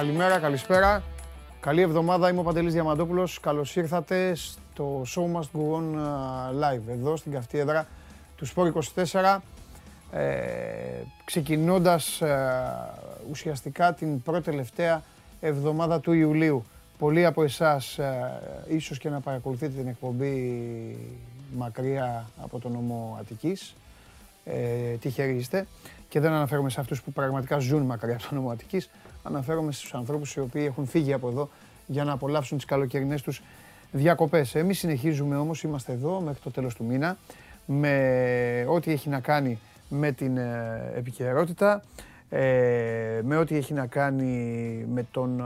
Χαίρετε. Καλημέρα, καλησπέρα. Καλή εβδομάδα, είμαι ο Παντελής Διαμαντόπουλος. Καλώς ήρθατε στο Show Must Go On Live, εδώ στην καυτή έδρα του Sport 24. Ε, ξεκινώντας ε, ουσιαστικά την πρώτη τελευταία εβδομάδα του Ιουλίου. Πολλοί από εσάς ε, ίσως και να παρακολουθείτε την εκπομπή μακριά από τον νομό Αττικής. Ε, τυχεροί είστε. Και δεν αναφέρομαι σε αυτούς που πραγματικά ζουν μακριά από τον νομό Αττικής. Αναφέρομαι στους ανθρώπους οι οποίοι έχουν φύγει από εδώ για να απολαύσουν τις καλοκαιρινές τους διακοπές. Εμείς συνεχίζουμε όμως, είμαστε εδώ μέχρι το τέλος του μήνα με ό,τι έχει να κάνει με την ε, επικαιρότητα, ε, με ό,τι έχει να κάνει με τον ε,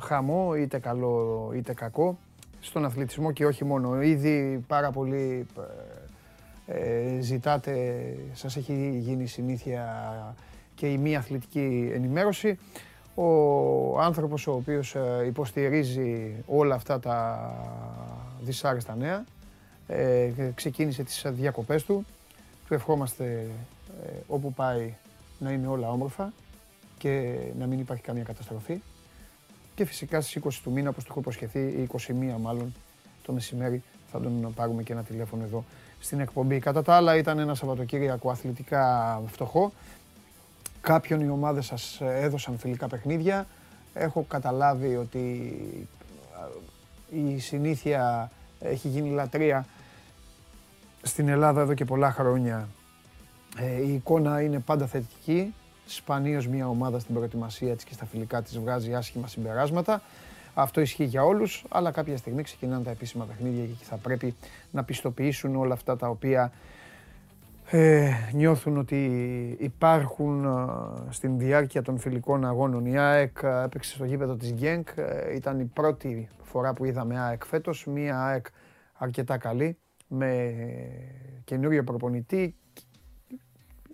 χαμό, είτε καλό είτε κακό, στον αθλητισμό και όχι μόνο. Ήδη πάρα πολύ ζητάτε, σας έχει γίνει συνήθεια και η μη αθλητική ενημέρωση. Ο άνθρωπος ο οποίος υποστηρίζει όλα αυτά τα δυσάρεστα νέα, ξεκίνησε τις διακοπές του, του ευχόμαστε ε, όπου πάει να είναι όλα όμορφα και να μην υπάρχει καμία καταστροφή. Και φυσικά στις 20 του μήνα, όπως το έχω υποσχεθεί, 21 μάλλον το μεσημέρι, θα τον πάρουμε και ένα τηλέφωνο εδώ στην εκπομπή. Κατά τα άλλα ήταν ένα Σαββατοκύριακο αθλητικά φτωχό. Κάποιον οι ομάδες σας έδωσαν φιλικά παιχνίδια. Έχω καταλάβει ότι η συνήθεια έχει γίνει λατρεία στην Ελλάδα εδώ και πολλά χρόνια ε, η εικόνα είναι πάντα θετική. Σπανίως μια ομάδα στην προετοιμασία της και στα φιλικά της βγάζει άσχημα συμπεράσματα. Αυτό ισχύει για όλους, αλλά κάποια στιγμή ξεκινάνε τα επίσημα παιχνίδια και θα πρέπει να πιστοποιήσουν όλα αυτά τα οποία ε, νιώθουν ότι υπάρχουν ε, στην διάρκεια των φιλικών αγώνων. Η ΑΕΚ έπαιξε στο γήπεδο της Γκένκ. ήταν η πρώτη φορά που είδαμε ΑΕΚ φέτος. Μια ΑΕΚ αρκετά καλή με καινούριο προπονητή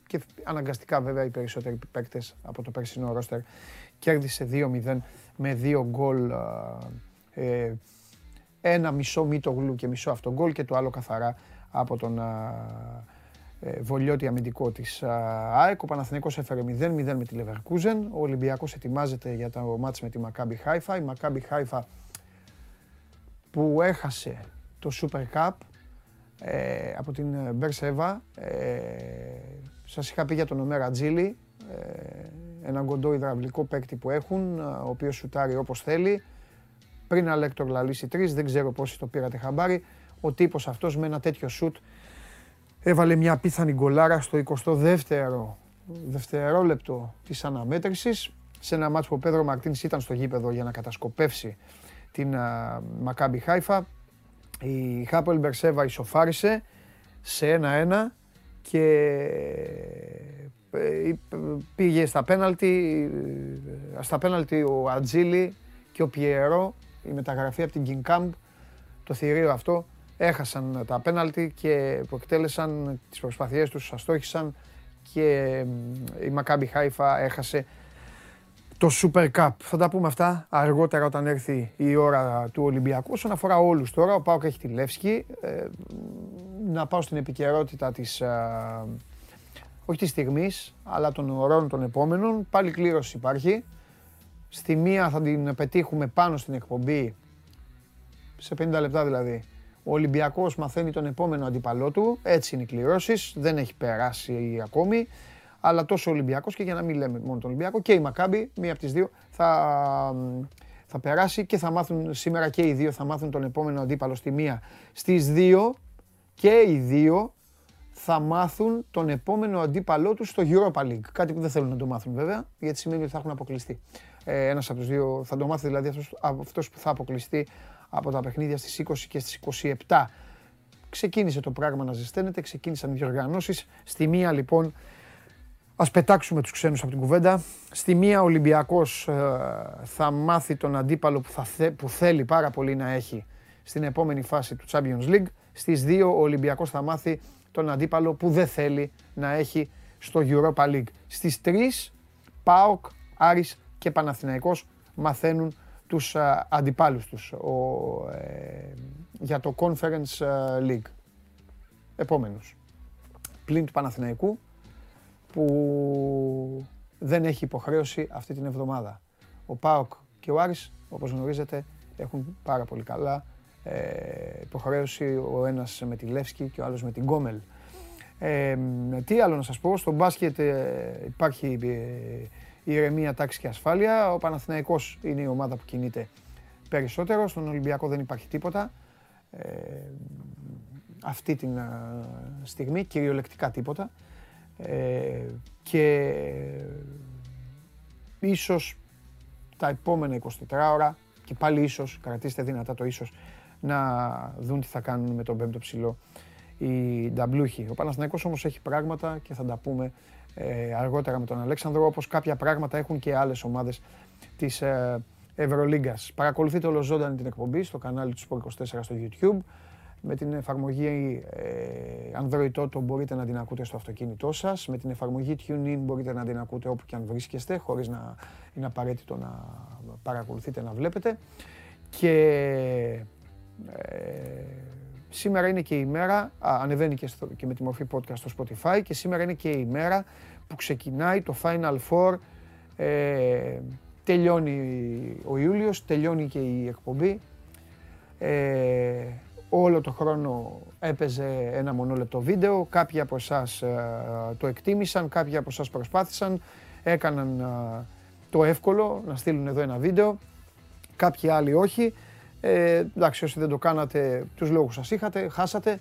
και αναγκαστικά βέβαια οι περισσότεροι παίκτες από το περσινό ρόστερ κέρδισε 2-0 με δύο γκολ ε, ένα μισό γλου και μισό αυτό γκολ και το άλλο καθαρά από τον ε, βολιώτη αμυντικό της ΑΕΚ. Ο Παναθηναϊκός έφερε 0-0 με τη Leverkusen. Ο Ολυμπιακός ετοιμάζεται για το μάτς με τη Maccabi Haifa. Η Maccabi Haifa που έχασε το Super Cup ε, από την Μπερσέβα. Ε, σας είχα πει για τον Ομέρ Ατζίλι, ε, έναν κοντό υδραυλικό παίκτη που έχουν, ο οποίος σουτάρει όπως θέλει. Πριν αλέκτορα λαλήσαι τρις, δεν ξέρω πόσοι το πήρατε χαμπάρι. Ο τύπος αυτός με ένα τέτοιο σουτ έβαλε μια απίθανη γκολάρα στο 22ο δευτερόλεπτο της αναμέτρησης σε ένα ματς όπου ο Πέδρο Μαρτίνς ήταν στο γήπεδο για να κατασκοπεύσει την Μακάμπι Χάιφα. Η Χάποελ Μπερ Σεβά ισοφάρισε σε 1-1 και ε, πήγε στα πέναλτι, ε, στα πέναλτι ο Ατζίλη και ο Πιερό, η μεταγραφή από την King το θηρίο αυτό, έχασαν τα πέναλτι και που εκτέλεσαν τις προσπαθειές τους, αστόχησαν και η Μακάμπι Χάιφα έχασε το Super Cup. Θα τα πούμε αυτά αργότερα όταν έρθει η ώρα του Ολυμπιακού. Όσον αφορά όλους τώρα, ο Πάοκ έχει τη Λεύσκη. Ε, να πάω στην επικαιρότητα της. Ε, όχι της στιγμής, αλλά των ωρών των επόμενων. Πάλι κλήρωση υπάρχει. Στη μία θα την πετύχουμε πάνω στην εκπομπή, σε 50 λεπτά δηλαδή. Ο Ολυμπιακός μαθαίνει τον επόμενο αντίπαλό του, έτσι είναι οι κληρώσεις, δεν έχει περάσει ακόμη αλλά τόσο ο Ολυμπιακός και για να μην λέμε μόνο τον Ολυμπιακό και η Μακάμπη, μία από τις δύο, θα, θα περάσει και θα μάθουν σήμερα και οι δύο θα μάθουν τον επόμενο αντίπαλο στη μία. Στις δύο και οι δύο θα μάθουν τον επόμενο αντίπαλό τους στο Europa League. Κάτι που δεν θέλουν να το μάθουν βέβαια, γιατί σημαίνει ότι θα έχουν αποκλειστεί. Ε, ένας από τους δύο θα το μάθει δηλαδή αυτός, αυτός που θα αποκλειστεί από τα παιχνίδια στις 20 και στις 27. Ξεκίνησε το πράγμα να ζεσταίνεται, ξεκίνησαν οι διοργανώσεις. Στη μία λοιπόν Ας πετάξουμε τους ξένους από την κουβέντα. Στη μία ο Ολυμπιακός ε, θα μάθει τον αντίπαλο που, θα που θέλει πάρα πολύ να έχει στην επόμενη φάση του Champions League. Στις δύο ο Ολυμπιακός θα μάθει τον αντίπαλο που δεν θέλει να έχει στο Europa League. Στις τρεις ΠΑΟΚ, Άρης και Παναθηναϊκός μαθαίνουν τους ε, αντιπάλους τους ο, ε, για το Conference League. Επόμενος. Πλην του Παναθηναϊκού που δεν έχει υποχρέωση αυτή την εβδομάδα. Ο ΠΑΟΚ και ο Άρης, όπως γνωρίζετε, έχουν πάρα πολύ καλά ε, υποχρέωση ο ένας με τη Λεύσκη και ο άλλος με την Γκόμελ. Ε, τι άλλο να σας πω, στο μπάσκετ ε, υπάρχει ε, ηρεμία, τάξη και ασφάλεια. Ο Παναθηναϊκός είναι η ομάδα που κινείται περισσότερο. Στον Ολυμπιακό δεν υπάρχει τίποτα. Ε, αυτή την στιγμή, κυριολεκτικά τίποτα. Ε, και ίσως τα επόμενα 24 ώρα και πάλι ίσως, κρατήστε δυνατά το ίσως, να δουν τι θα κάνουν με τον πέμπτο ψηλό οι νταμπλούχοι. Ο Παναθηναϊκός όμως έχει πράγματα και θα τα πούμε ε, αργότερα με τον Αλέξανδρο, όπως κάποια πράγματα έχουν και άλλες ομάδες της ε, Ευρωλίγκας. Παρακολουθείτε όλο ζωντανή την εκπομπή στο κανάλι του Sport 24 στο YouTube. Με την εφαρμογή ε, Android Auto μπορείτε να την ακούτε στο αυτοκίνητό σας. Με την εφαρμογή TuneIn μπορείτε να την ακούτε όπου και αν βρίσκεστε, χωρίς να είναι απαραίτητο να παρακολουθείτε, να βλέπετε. Και ε, σήμερα είναι και η μέρα, α, ανεβαίνει και, στο, και με τη μορφή podcast στο Spotify και σήμερα είναι και η μέρα που ξεκινάει το Final Four. Ε, τελειώνει ο Ιούλιος, τελειώνει και η εκπομπή. Ε, όλο το χρόνο έπαιζε ένα μονόλεπτο βίντεο. Κάποιοι από εσάς ε, το εκτίμησαν, κάποιοι από εσάς προσπάθησαν, έκαναν ε, το εύκολο να στείλουν εδώ ένα βίντεο. Κάποιοι άλλοι όχι. Ε, εντάξει, όσοι δεν το κάνατε, τους λόγους σας είχατε, χάσατε.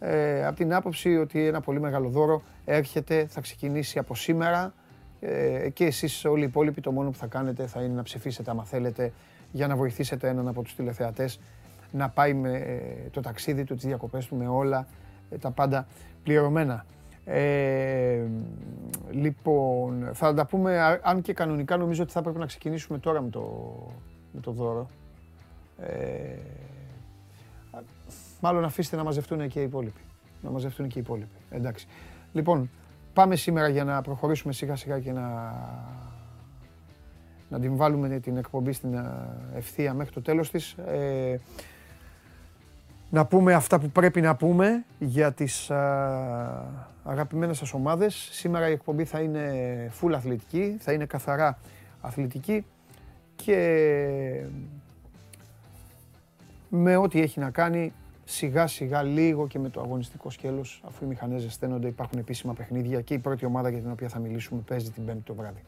Ε, από την άποψη ότι ένα πολύ μεγάλο δώρο έρχεται, θα ξεκινήσει από σήμερα ε, και εσείς όλοι οι υπόλοιποι το μόνο που θα κάνετε θα είναι να ψηφίσετε άμα θέλετε για να βοηθήσετε έναν από τους τηλεθεατές να πάει με ε, το ταξίδι του, τις διακοπές του, με όλα ε, τα πάντα πληρωμένα. Ε, λοιπόν, θα τα πούμε, αν και κανονικά νομίζω ότι θα πρέπει να ξεκινήσουμε τώρα με το, με το δώρο. Ε, μάλλον αφήστε να μαζευτούν και οι υπόλοιποι. Να μαζευτούν και οι υπόλοιποι. Εντάξει. Λοιπόν, πάμε σήμερα για να προχωρήσουμε σιγά σιγά και να, να την βάλουμε την εκπομπή στην ε, ευθεία μέχρι το τέλος της. Ε, να πούμε αυτά που πρέπει να πούμε για τις α, αγαπημένες σας ομάδες. Σήμερα η εκπομπή θα είναι full αθλητική, θα είναι καθαρά αθλητική και με ό,τι έχει να κάνει σιγά σιγά λίγο και με το αγωνιστικό σκέλος αφού οι μηχανές ζεσταίνονται υπάρχουν επίσημα παιχνίδια και η πρώτη ομάδα για την οποία θα μιλήσουμε παίζει την πέμπτη το βράδυ.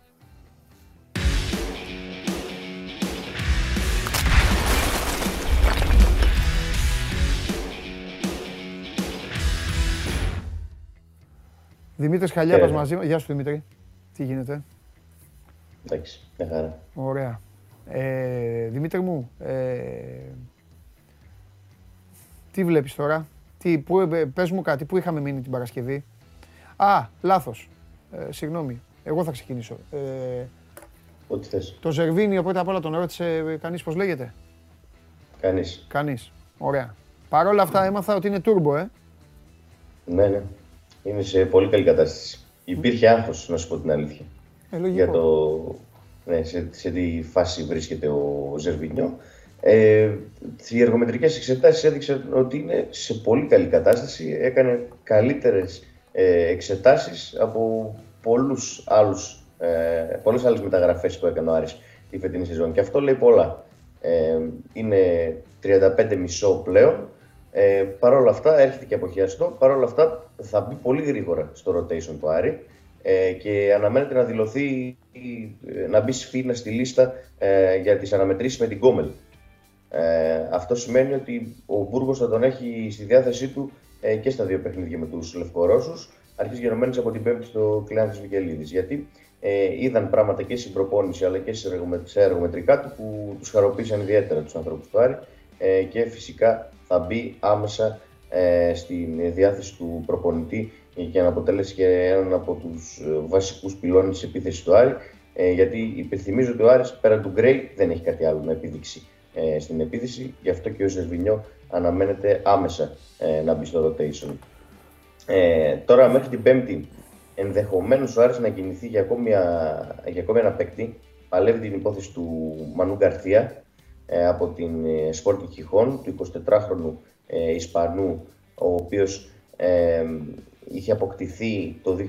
Δημήτρης Χαλιάπας μαζί Γεια σου Δημήτρη. Τι γίνεται; Εντάξει, μια χαρά. Ωραία. Ε, Δημήτρη μου, ε, τι βλέπεις τώρα, τι, που, ε, πες μου κάτι, πού είχαμε μείνει την Παρασκευή; Α, λάθος, ε, συγγνώμη, εγώ θα ξεκινήσω. Ε, Ό,τι θες. Το Ζερβίνιο πρώτα απ' όλα τον ρώτησε κανείς πώς λέγεται; Κανείς. Κανείς, ωραία. Παρ' όλα αυτά έμαθα ότι είναι τούρμπο, ε. Ναι, ναι. Είναι σε πολύ καλή κατάσταση. Υπήρχε άγχος, να σου πω την αλήθεια. Ε, λογικό. Για το... Ναι, σε, σε τι φάση βρίσκεται ο Ζερβίνιο. Ε, οι εργομετρικές εξετάσεις έδειξαν ότι είναι σε πολύ καλή κατάσταση. Έκανε καλύτερες ε, εξετάσεις από πολλούς άλλους, ε, πολλές άλλες μεταγραφές που έκανε ο Άρης τη φετινή σεζόν. Και αυτό λέει πολλά. Ε, είναι 35,5 πλέον. Ε, Παρ' όλα αυτά έρχεται και αποχιαστό. Παρ' όλα αυτά θα μπει πολύ γρήγορα στο rotation του Άρη ε, και αναμένεται να δηλωθεί, να μπει σφίνα στη λίστα ε, για τις αναμετρήσεις με την Κόμελ ε, αυτό σημαίνει ότι ο Μπούργος θα τον έχει στη διάθεσή του ε, και στα δύο παιχνίδια με τους Λευκορώσους, αρχής γενομένης από την Πέμπτη στο κλειάν της Βικελίδης. Γιατί ε, είδαν πράγματα και στην προπόνηση αλλά και σε εργομετρικά του που τους χαροποίησαν ιδιαίτερα τους ανθρώπους του Άρη ε, και φυσικά θα μπει άμεσα ε, στην διάθεση του προπονητή για να αποτελέσει και έναν από τους ε, βασικούς πυλώνες της επίθεσης του Άρη ε, γιατί υπενθυμίζω ότι ο Άρης πέραν του Γκρέι δεν έχει κάτι άλλο να επιδείξει ε, στην επίθεση. Γι' αυτό και ο Ζερβινιό αναμένεται άμεσα ε, να μπει στο rotation. Ε, τώρα μέχρι την Πέμπτη ενδεχομένως ο Άρης να κινηθεί για ακόμη, για ακόμη ένα παίκτη. Παλεύει την υπόθεση του Μανού Γκαρθία ε, από την ε, Sporting Χιχών, του 24χρονου ε, Ισπανού, ο οποίος ε, είχε αποκτηθεί το 2019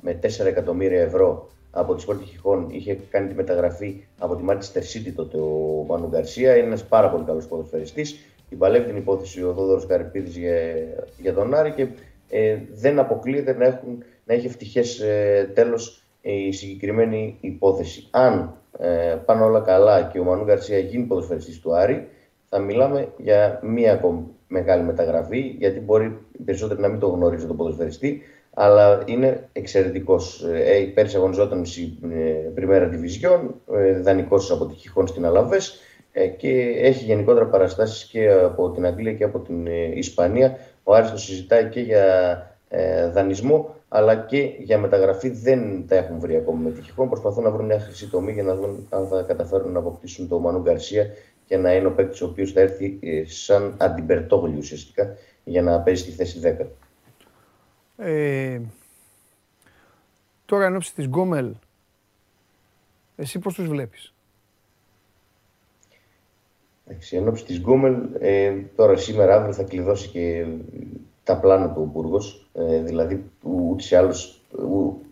με 4 εκατομμύρια ευρώ από τη Σπόρτη Χιχών. Είχε κάνει τη μεταγραφή από τη Manchester City τότε ο Μανου Γκαρσία. Είναι ένας πάρα πολύ καλός ποδοσφαιριστής. Την παλεύει την υπόθεση ο Δόδωρο Καρυπίδης για, για τον Άρη και ε, δεν αποκλείεται να, έχουν, να έχει ευτυχές ε, τέλος η συγκεκριμένη υπόθεση. Αν ε, πάνε όλα καλά και ο Μανού Γκαρσία γίνει ποδοσφαιριστής του Άρη, θα μιλάμε για μία ακόμη μεγάλη μεταγραφή, γιατί μπορεί περισσότερο να μην το γνωρίζει τον ποδοσφαιριστή, αλλά είναι εξαιρετικός. Ε, πέρσι αγωνιζόταν στην ε, Πριμέρα Division, ε, δανεικός από τη Χιχόν στην Αλαβέ ε, και έχει γενικότερα παραστάσεις και από την Αγγλία και από την ε, Ισπανία. Ο Άρης το συζητάει και για ε, δανεισμό αλλά και για μεταγραφή δεν τα έχουν βρει ακόμα με τυχόν. Προσπαθούν να βρουν μια χρυσή τομή για να δουν αν θα καταφέρουν να αποκτήσουν τον Μανού Γκαρσία και να είναι ο παίκτης ο οποίος θα έρθει ε, σαν αντιπερτόγλιο ουσιαστικά για να παίζει στη θέση 10. Ε, τώρα εν ώψη της Γκόμελ, εσύ πώς τους βλέπεις; Εντάξει, εν ώψη της Γκόμελ, ε, τώρα σήμερα αύριο θα κλειδώσει και τα πλάνα του ο Μπούργος, ε, δηλαδή ούτως ή άλλως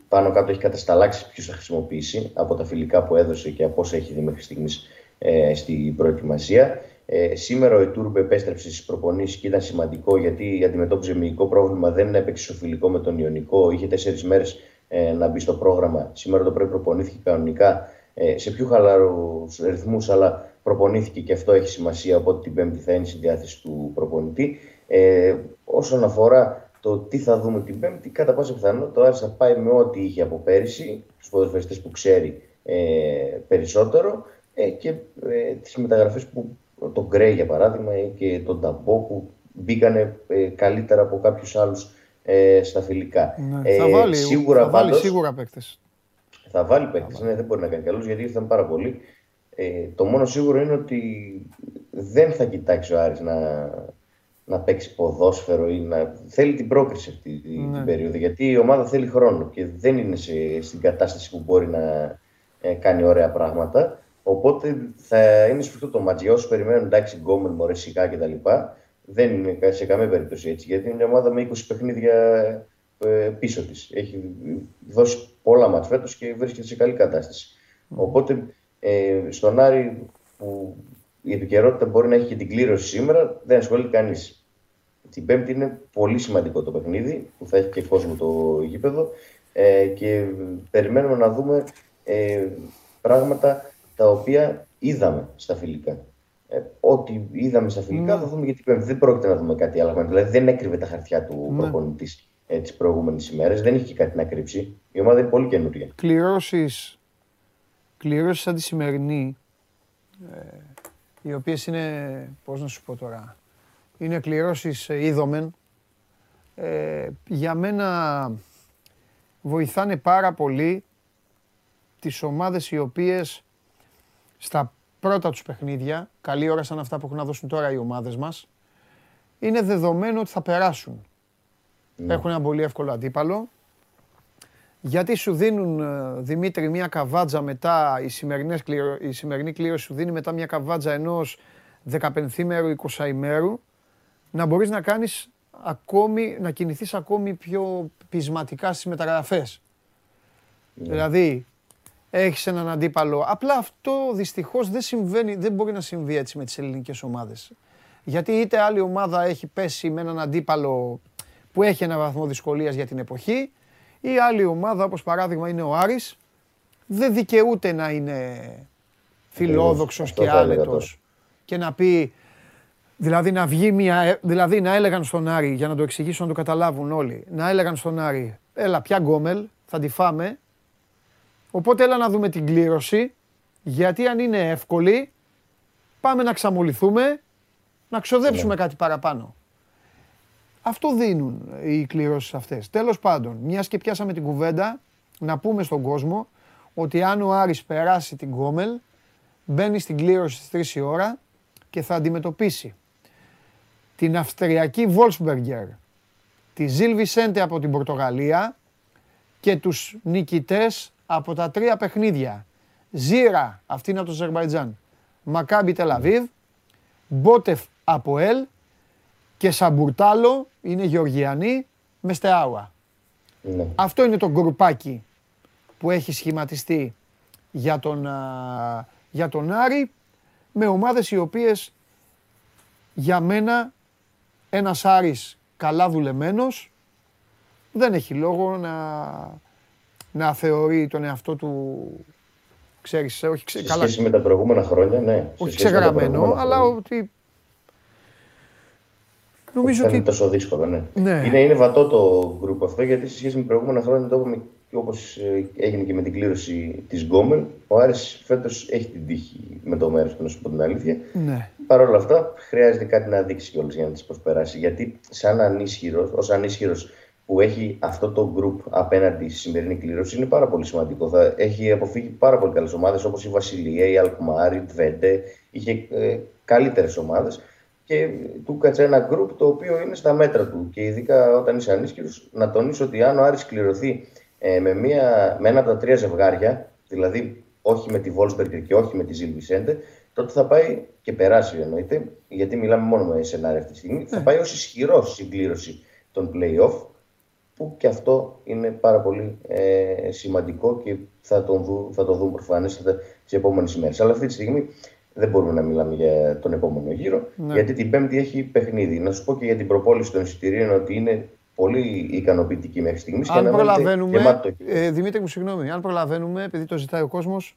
πάνω κάτω έχει κατασταλάξει ποιος θα χρησιμοποιήσει από τα φιλικά που έδωσε και από όσα έχει δει μέχρι στιγμής ε, στην προετοιμασία. Ε, σήμερα ο Ετούρμπε επέστρεψε στις προπονήσεις και ήταν σημαντικό γιατί αντιμετώπιζε μυϊκό πρόβλημα, δεν έπαιξε στο φιλικό με τον Ιωνικό, είχε τέσσερις μέρες ε, να μπει στο πρόγραμμα. Σήμερα το πρωί προπονήθηκε κανονικά ε, σε πιο χαλαρούς ρυθμούς, αλλά προπονήθηκε και αυτό έχει σημασία. Οπότε την Πέμπτη θα είναι στη διάθεση του προπονητή. Ε, όσον αφορά το τι θα δούμε την Πέμπτη, κατά πάσα πιθανότητα ο Άρης θα πάει με ό,τι είχε από πέρυσι, τους ποδοσφαιριστές που ξέρει ε, περισσότερο ε, και ε, τις μεταγραφές που τον Γκρέι για παράδειγμα και τον Ταμπό που μπήκανε ε, καλύτερα από κάποιους άλλους ε, στα φιλικά. Ναι, θα βάλει, σίγουρα, θα βάλει σίγουρα παίκτες. Θα βάλει παίκτες, ναι, δεν μπορεί να κάνει καλούς γιατί ήρθαν πάρα πολλοί. το μόνο σίγουρο είναι ότι δεν θα κοιτάξει ο Άρης να, να παίξει ποδόσφαιρο ή να. Θέλει την πρόκριση αυτή την ναι. περίοδο. Γιατί η ομάδα θέλει χρόνο και δεν είναι σε, στην κατάσταση που μπορεί να ε, κάνει ωραία πράγματα. Οπότε θα είναι σφιχτό το μάτζι. Όσοι περιμένουν εντάξει, γκόμεν, μωρές, σιγά κτλ. Δεν είναι σε καμία περίπτωση έτσι. Γιατί είναι μια ομάδα με 20 παιχνίδια ε, πίσω της. Έχει δώσει πολλά μάτς φέτος και βρίσκεται σε καλή κατάσταση. Οπότε ε, στον Άρη που η επικαιρότητα μπορεί να έχει και την κλήρωση σήμερα, δεν ασχολείται κανείς. Την Πέμπτη είναι πολύ σημαντικό το παιχνίδι που θα έχει και κόσμο το γήπεδο ε, και περιμένουμε να δούμε ε, πράγματα τα οποία είδαμε στα φιλικά. Ε, ό,τι είδαμε στα φιλικά ναι. θα δούμε γιατί Πέμπτη. Δεν πρόκειται να δούμε κάτι άλλο. Δηλαδή δεν έκρυβε τα χαρτιά του ναι. προπονητής ε, τις προηγούμενες ημέρες. Δεν είχε κάτι να κρύψει. Η ομάδα είναι πολύ καινούργια. Κληρώσεις σαν τη σημερινή, ε, οι οποίες είναι, πώς να σου πω τώρα, είναι κληρώσεις ε, είδομεν. Ε, για μένα βοηθάνε πάρα πολύ τις ομάδες οι οποίες στα πρώτα τους παιχνίδια, καλή ώρα σαν αυτά που έχουν να δώσουν τώρα οι ομάδες μας, είναι δεδομένο ότι θα περάσουν. Ναι. Έχουν ένα πολύ εύκολο αντίπαλο. Γιατί σου δίνουν, ε, Δημήτρη, μια καβάτζα μετά, η, η σημερινή κλήρωση σου δίνει μετά μια καβάτζα ενός 15ημερου, 20ημερου, να μπορείς να κάνεις ακόμη, να κινηθείς ακόμη πιο πεισματικά στις μεταγραφές. Ναι. Δηλαδή, έχεις έναν αντίπαλο. Απλά αυτό δυστυχώς δεν συμβαίνει, δεν μπορεί να συμβεί έτσι με τις ελληνικές ομάδες. Γιατί είτε άλλη ομάδα έχει πέσει με έναν αντίπαλο που έχει ένα βαθμό δυσκολίας για την εποχή, ή άλλη ομάδα, όπως παράδειγμα είναι ο Άρης, δεν δικαιούται να είναι φιλόδοξος και άνετος και να πει, δηλαδή να βγει μια, δηλαδή να έλεγαν στον Άρη, για να το εξηγήσω να το καταλάβουν όλοι, να έλεγαν στον Άρη, έλα πια γκόμελ, θα τη φάμε, οπότε έλα να δούμε την κλήρωση, γιατί αν είναι εύκολη, πάμε να ξαμολυθούμε, να ξοδέψουμε ναι. κάτι παραπάνω. Αυτό δίνουν οι κληρώσεις αυτές. Τέλος πάντων, μιας και πιάσαμε την κουβέντα, να πούμε στον κόσμο ότι αν ο Άρης περάσει την Γκόμελ, μπαίνει στην κλήρωση στις 3 η ώρα και θα αντιμετωπίσει την Αυστριακή Βόλσμπεργκερ, τη Ζιλ Βισέντε από την Πορτογαλία και τους νικητές από τα τρία παιχνίδια. Ζήρα, αυτή είναι από το Αζερβαϊτζάν, Μακάμπι Τελαβίβ, Μπότεφ από Ελ και Σαμπουρτάλο είναι Γεωργιανή με Στεάουα. Ναι. Αυτό είναι το γκρουπάκι που έχει σχηματιστεί για τον, α, για τον Άρη με ομάδες οι οποίες για μένα ένας Άρης καλά δουλεμένος δεν έχει λόγο να, να θεωρεί τον εαυτό του ξέρεις, όχι ξε, Σε καλά, σχέση με τα προηγούμενα χρόνια, ναι. Σε όχι σχέση με τα ξεγραμμένο, προηγούμενα αλλά χρόνια. ότι νομίζω Δεν είναι ότι τόσο δύσκολο, ναι. Ναι. Είναι, είναι βατό το γκρουπ αυτό γιατί σε σχέση με προηγούμενα χρόνια το είπαμε και όπω έγινε και με την κλήρωση της Γκόμελ. Ο Άρης φέτος έχει την τύχη με το μέρος του, να σου πω την αλήθεια. ναι, Παρ' όλα αυτά, χρειάζεται κάτι να δείξει κιόλας για να τις προσπεράσει. Γιατί, σαν ανίσχυρος, ως ανίσχυρος που έχει αυτό το group απέναντι στη σημερινή κλήρωση, είναι πάρα πολύ σημαντικό. Θα έχει αποφύγει πάρα πολύ καλές ομάδες όπως η Βασιλεία, η Αλκμάρη, η Τβέντε. Είχε ε, καλύτερες ομάδες και του κάτσε ένα group το οποίο είναι στα μέτρα του. Και ειδικά όταν είσαι ανίσχυρος, να τονίσω ότι αν ο Άρης κληρωθεί ε, με, μια, με ένα από τα τρία ζευγάρια, δηλαδή όχι με τη Wolfsberg και όχι με τη Ζιλ Βισέντε, τότε θα πάει και περάσει εννοείται, γιατί μιλάμε μόνο με σενάρια αυτή τη στιγμή, θα πάει ως ισχυρός στην κλήρωση των play-off, που και αυτό είναι πάρα πολύ ε, σημαντικό και θα, τον δουν, θα το δουν προφανέστατα τις επόμενες ημέρες. Αλλά αυτή τη στιγμή δεν μπορούμε να μιλάμε για τον επόμενο γύρο, Ναι. γιατί την Πέμπτη έχει παιχνίδι. Να σου πω και για την προπόληση των εισιτηρίων ότι είναι πολύ ικανοποιητική μέχρι στιγμής. αν προλαβαίνουμε, Γεμάτο το γήπεδο. ε, Δημήτρη μου συγγνώμη, αν προλαβαίνουμε, επειδή το ζητάει ο κόσμος,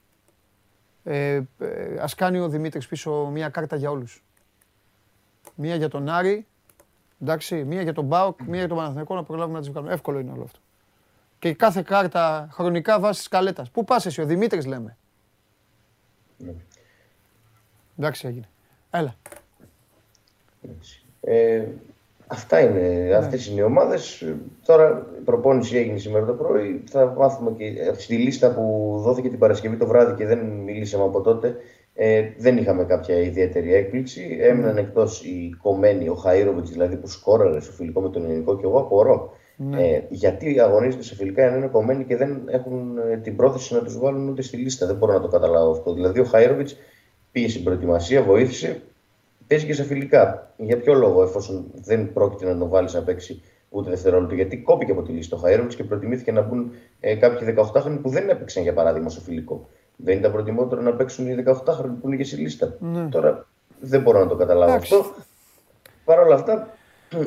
ε, ε, ας κάνει ο Δημήτρης πίσω μια κάρτα για όλους. Μία για τον Άρη, εντάξει, μία για τον Μπάουκ, μία για τον Παναθηναϊκό, να προλάβουμε να τις βγάλουμε. Εύκολο είναι όλο αυτό. Και κάθε κάρτα χρονικά βάσει της καλέτας. Πού πας εσύ, ο Δημήτρης λέμε. Ναι. Εντάξει έγινε. Έλα. Ε, αυτά Ναι. είναι, αυτές είναι οι ομάδες. Τώρα η προπόνηση έγινε σήμερα το πρωί. Θα μάθουμε και στη λίστα που δόθηκε την Παρασκευή το βράδυ και δεν μιλήσαμε από τότε. Ε, δεν είχαμε κάποια ιδιαίτερη έκπληξη. Έμειναν εκτός οι κομμένοι, ο Χαΐροβιτς δηλαδή που σκόραρε στο φιλικό με τον Ελληνικό και εγώ απορώ. Ε, γιατί αγωνίζονται σε φιλικά ενώ είναι κομμένοι και δεν έχουν ε, την πρόθεση να τους βάλουν ούτε στη λίστα. Δεν μπορώ να το καταλάβω αυτό. Δηλαδή ο Χαΐροβιτς πήγε στην προετοιμασία, βοήθησε, παίζει και σε φιλικά. Για ποιο λόγο, εφόσον δεν πρόκειται να τον βάλεις να παίξει ούτε δευτερόλεπτο, γιατί κόπηκε από τη λίστα ο Χαέροβιτ και προτιμήθηκε να μπουν ε, κάποιοι 18χρονοι που δεν έπαιξαν για παράδειγμα στο φιλικό. Δεν ήταν προτιμότερο να παίξουν οι 18χρονοι που είναι και στη λίστα. Ναι. Τώρα δεν μπορώ να το καταλάβω Εντάξει. αυτό. Παρ' όλα αυτά,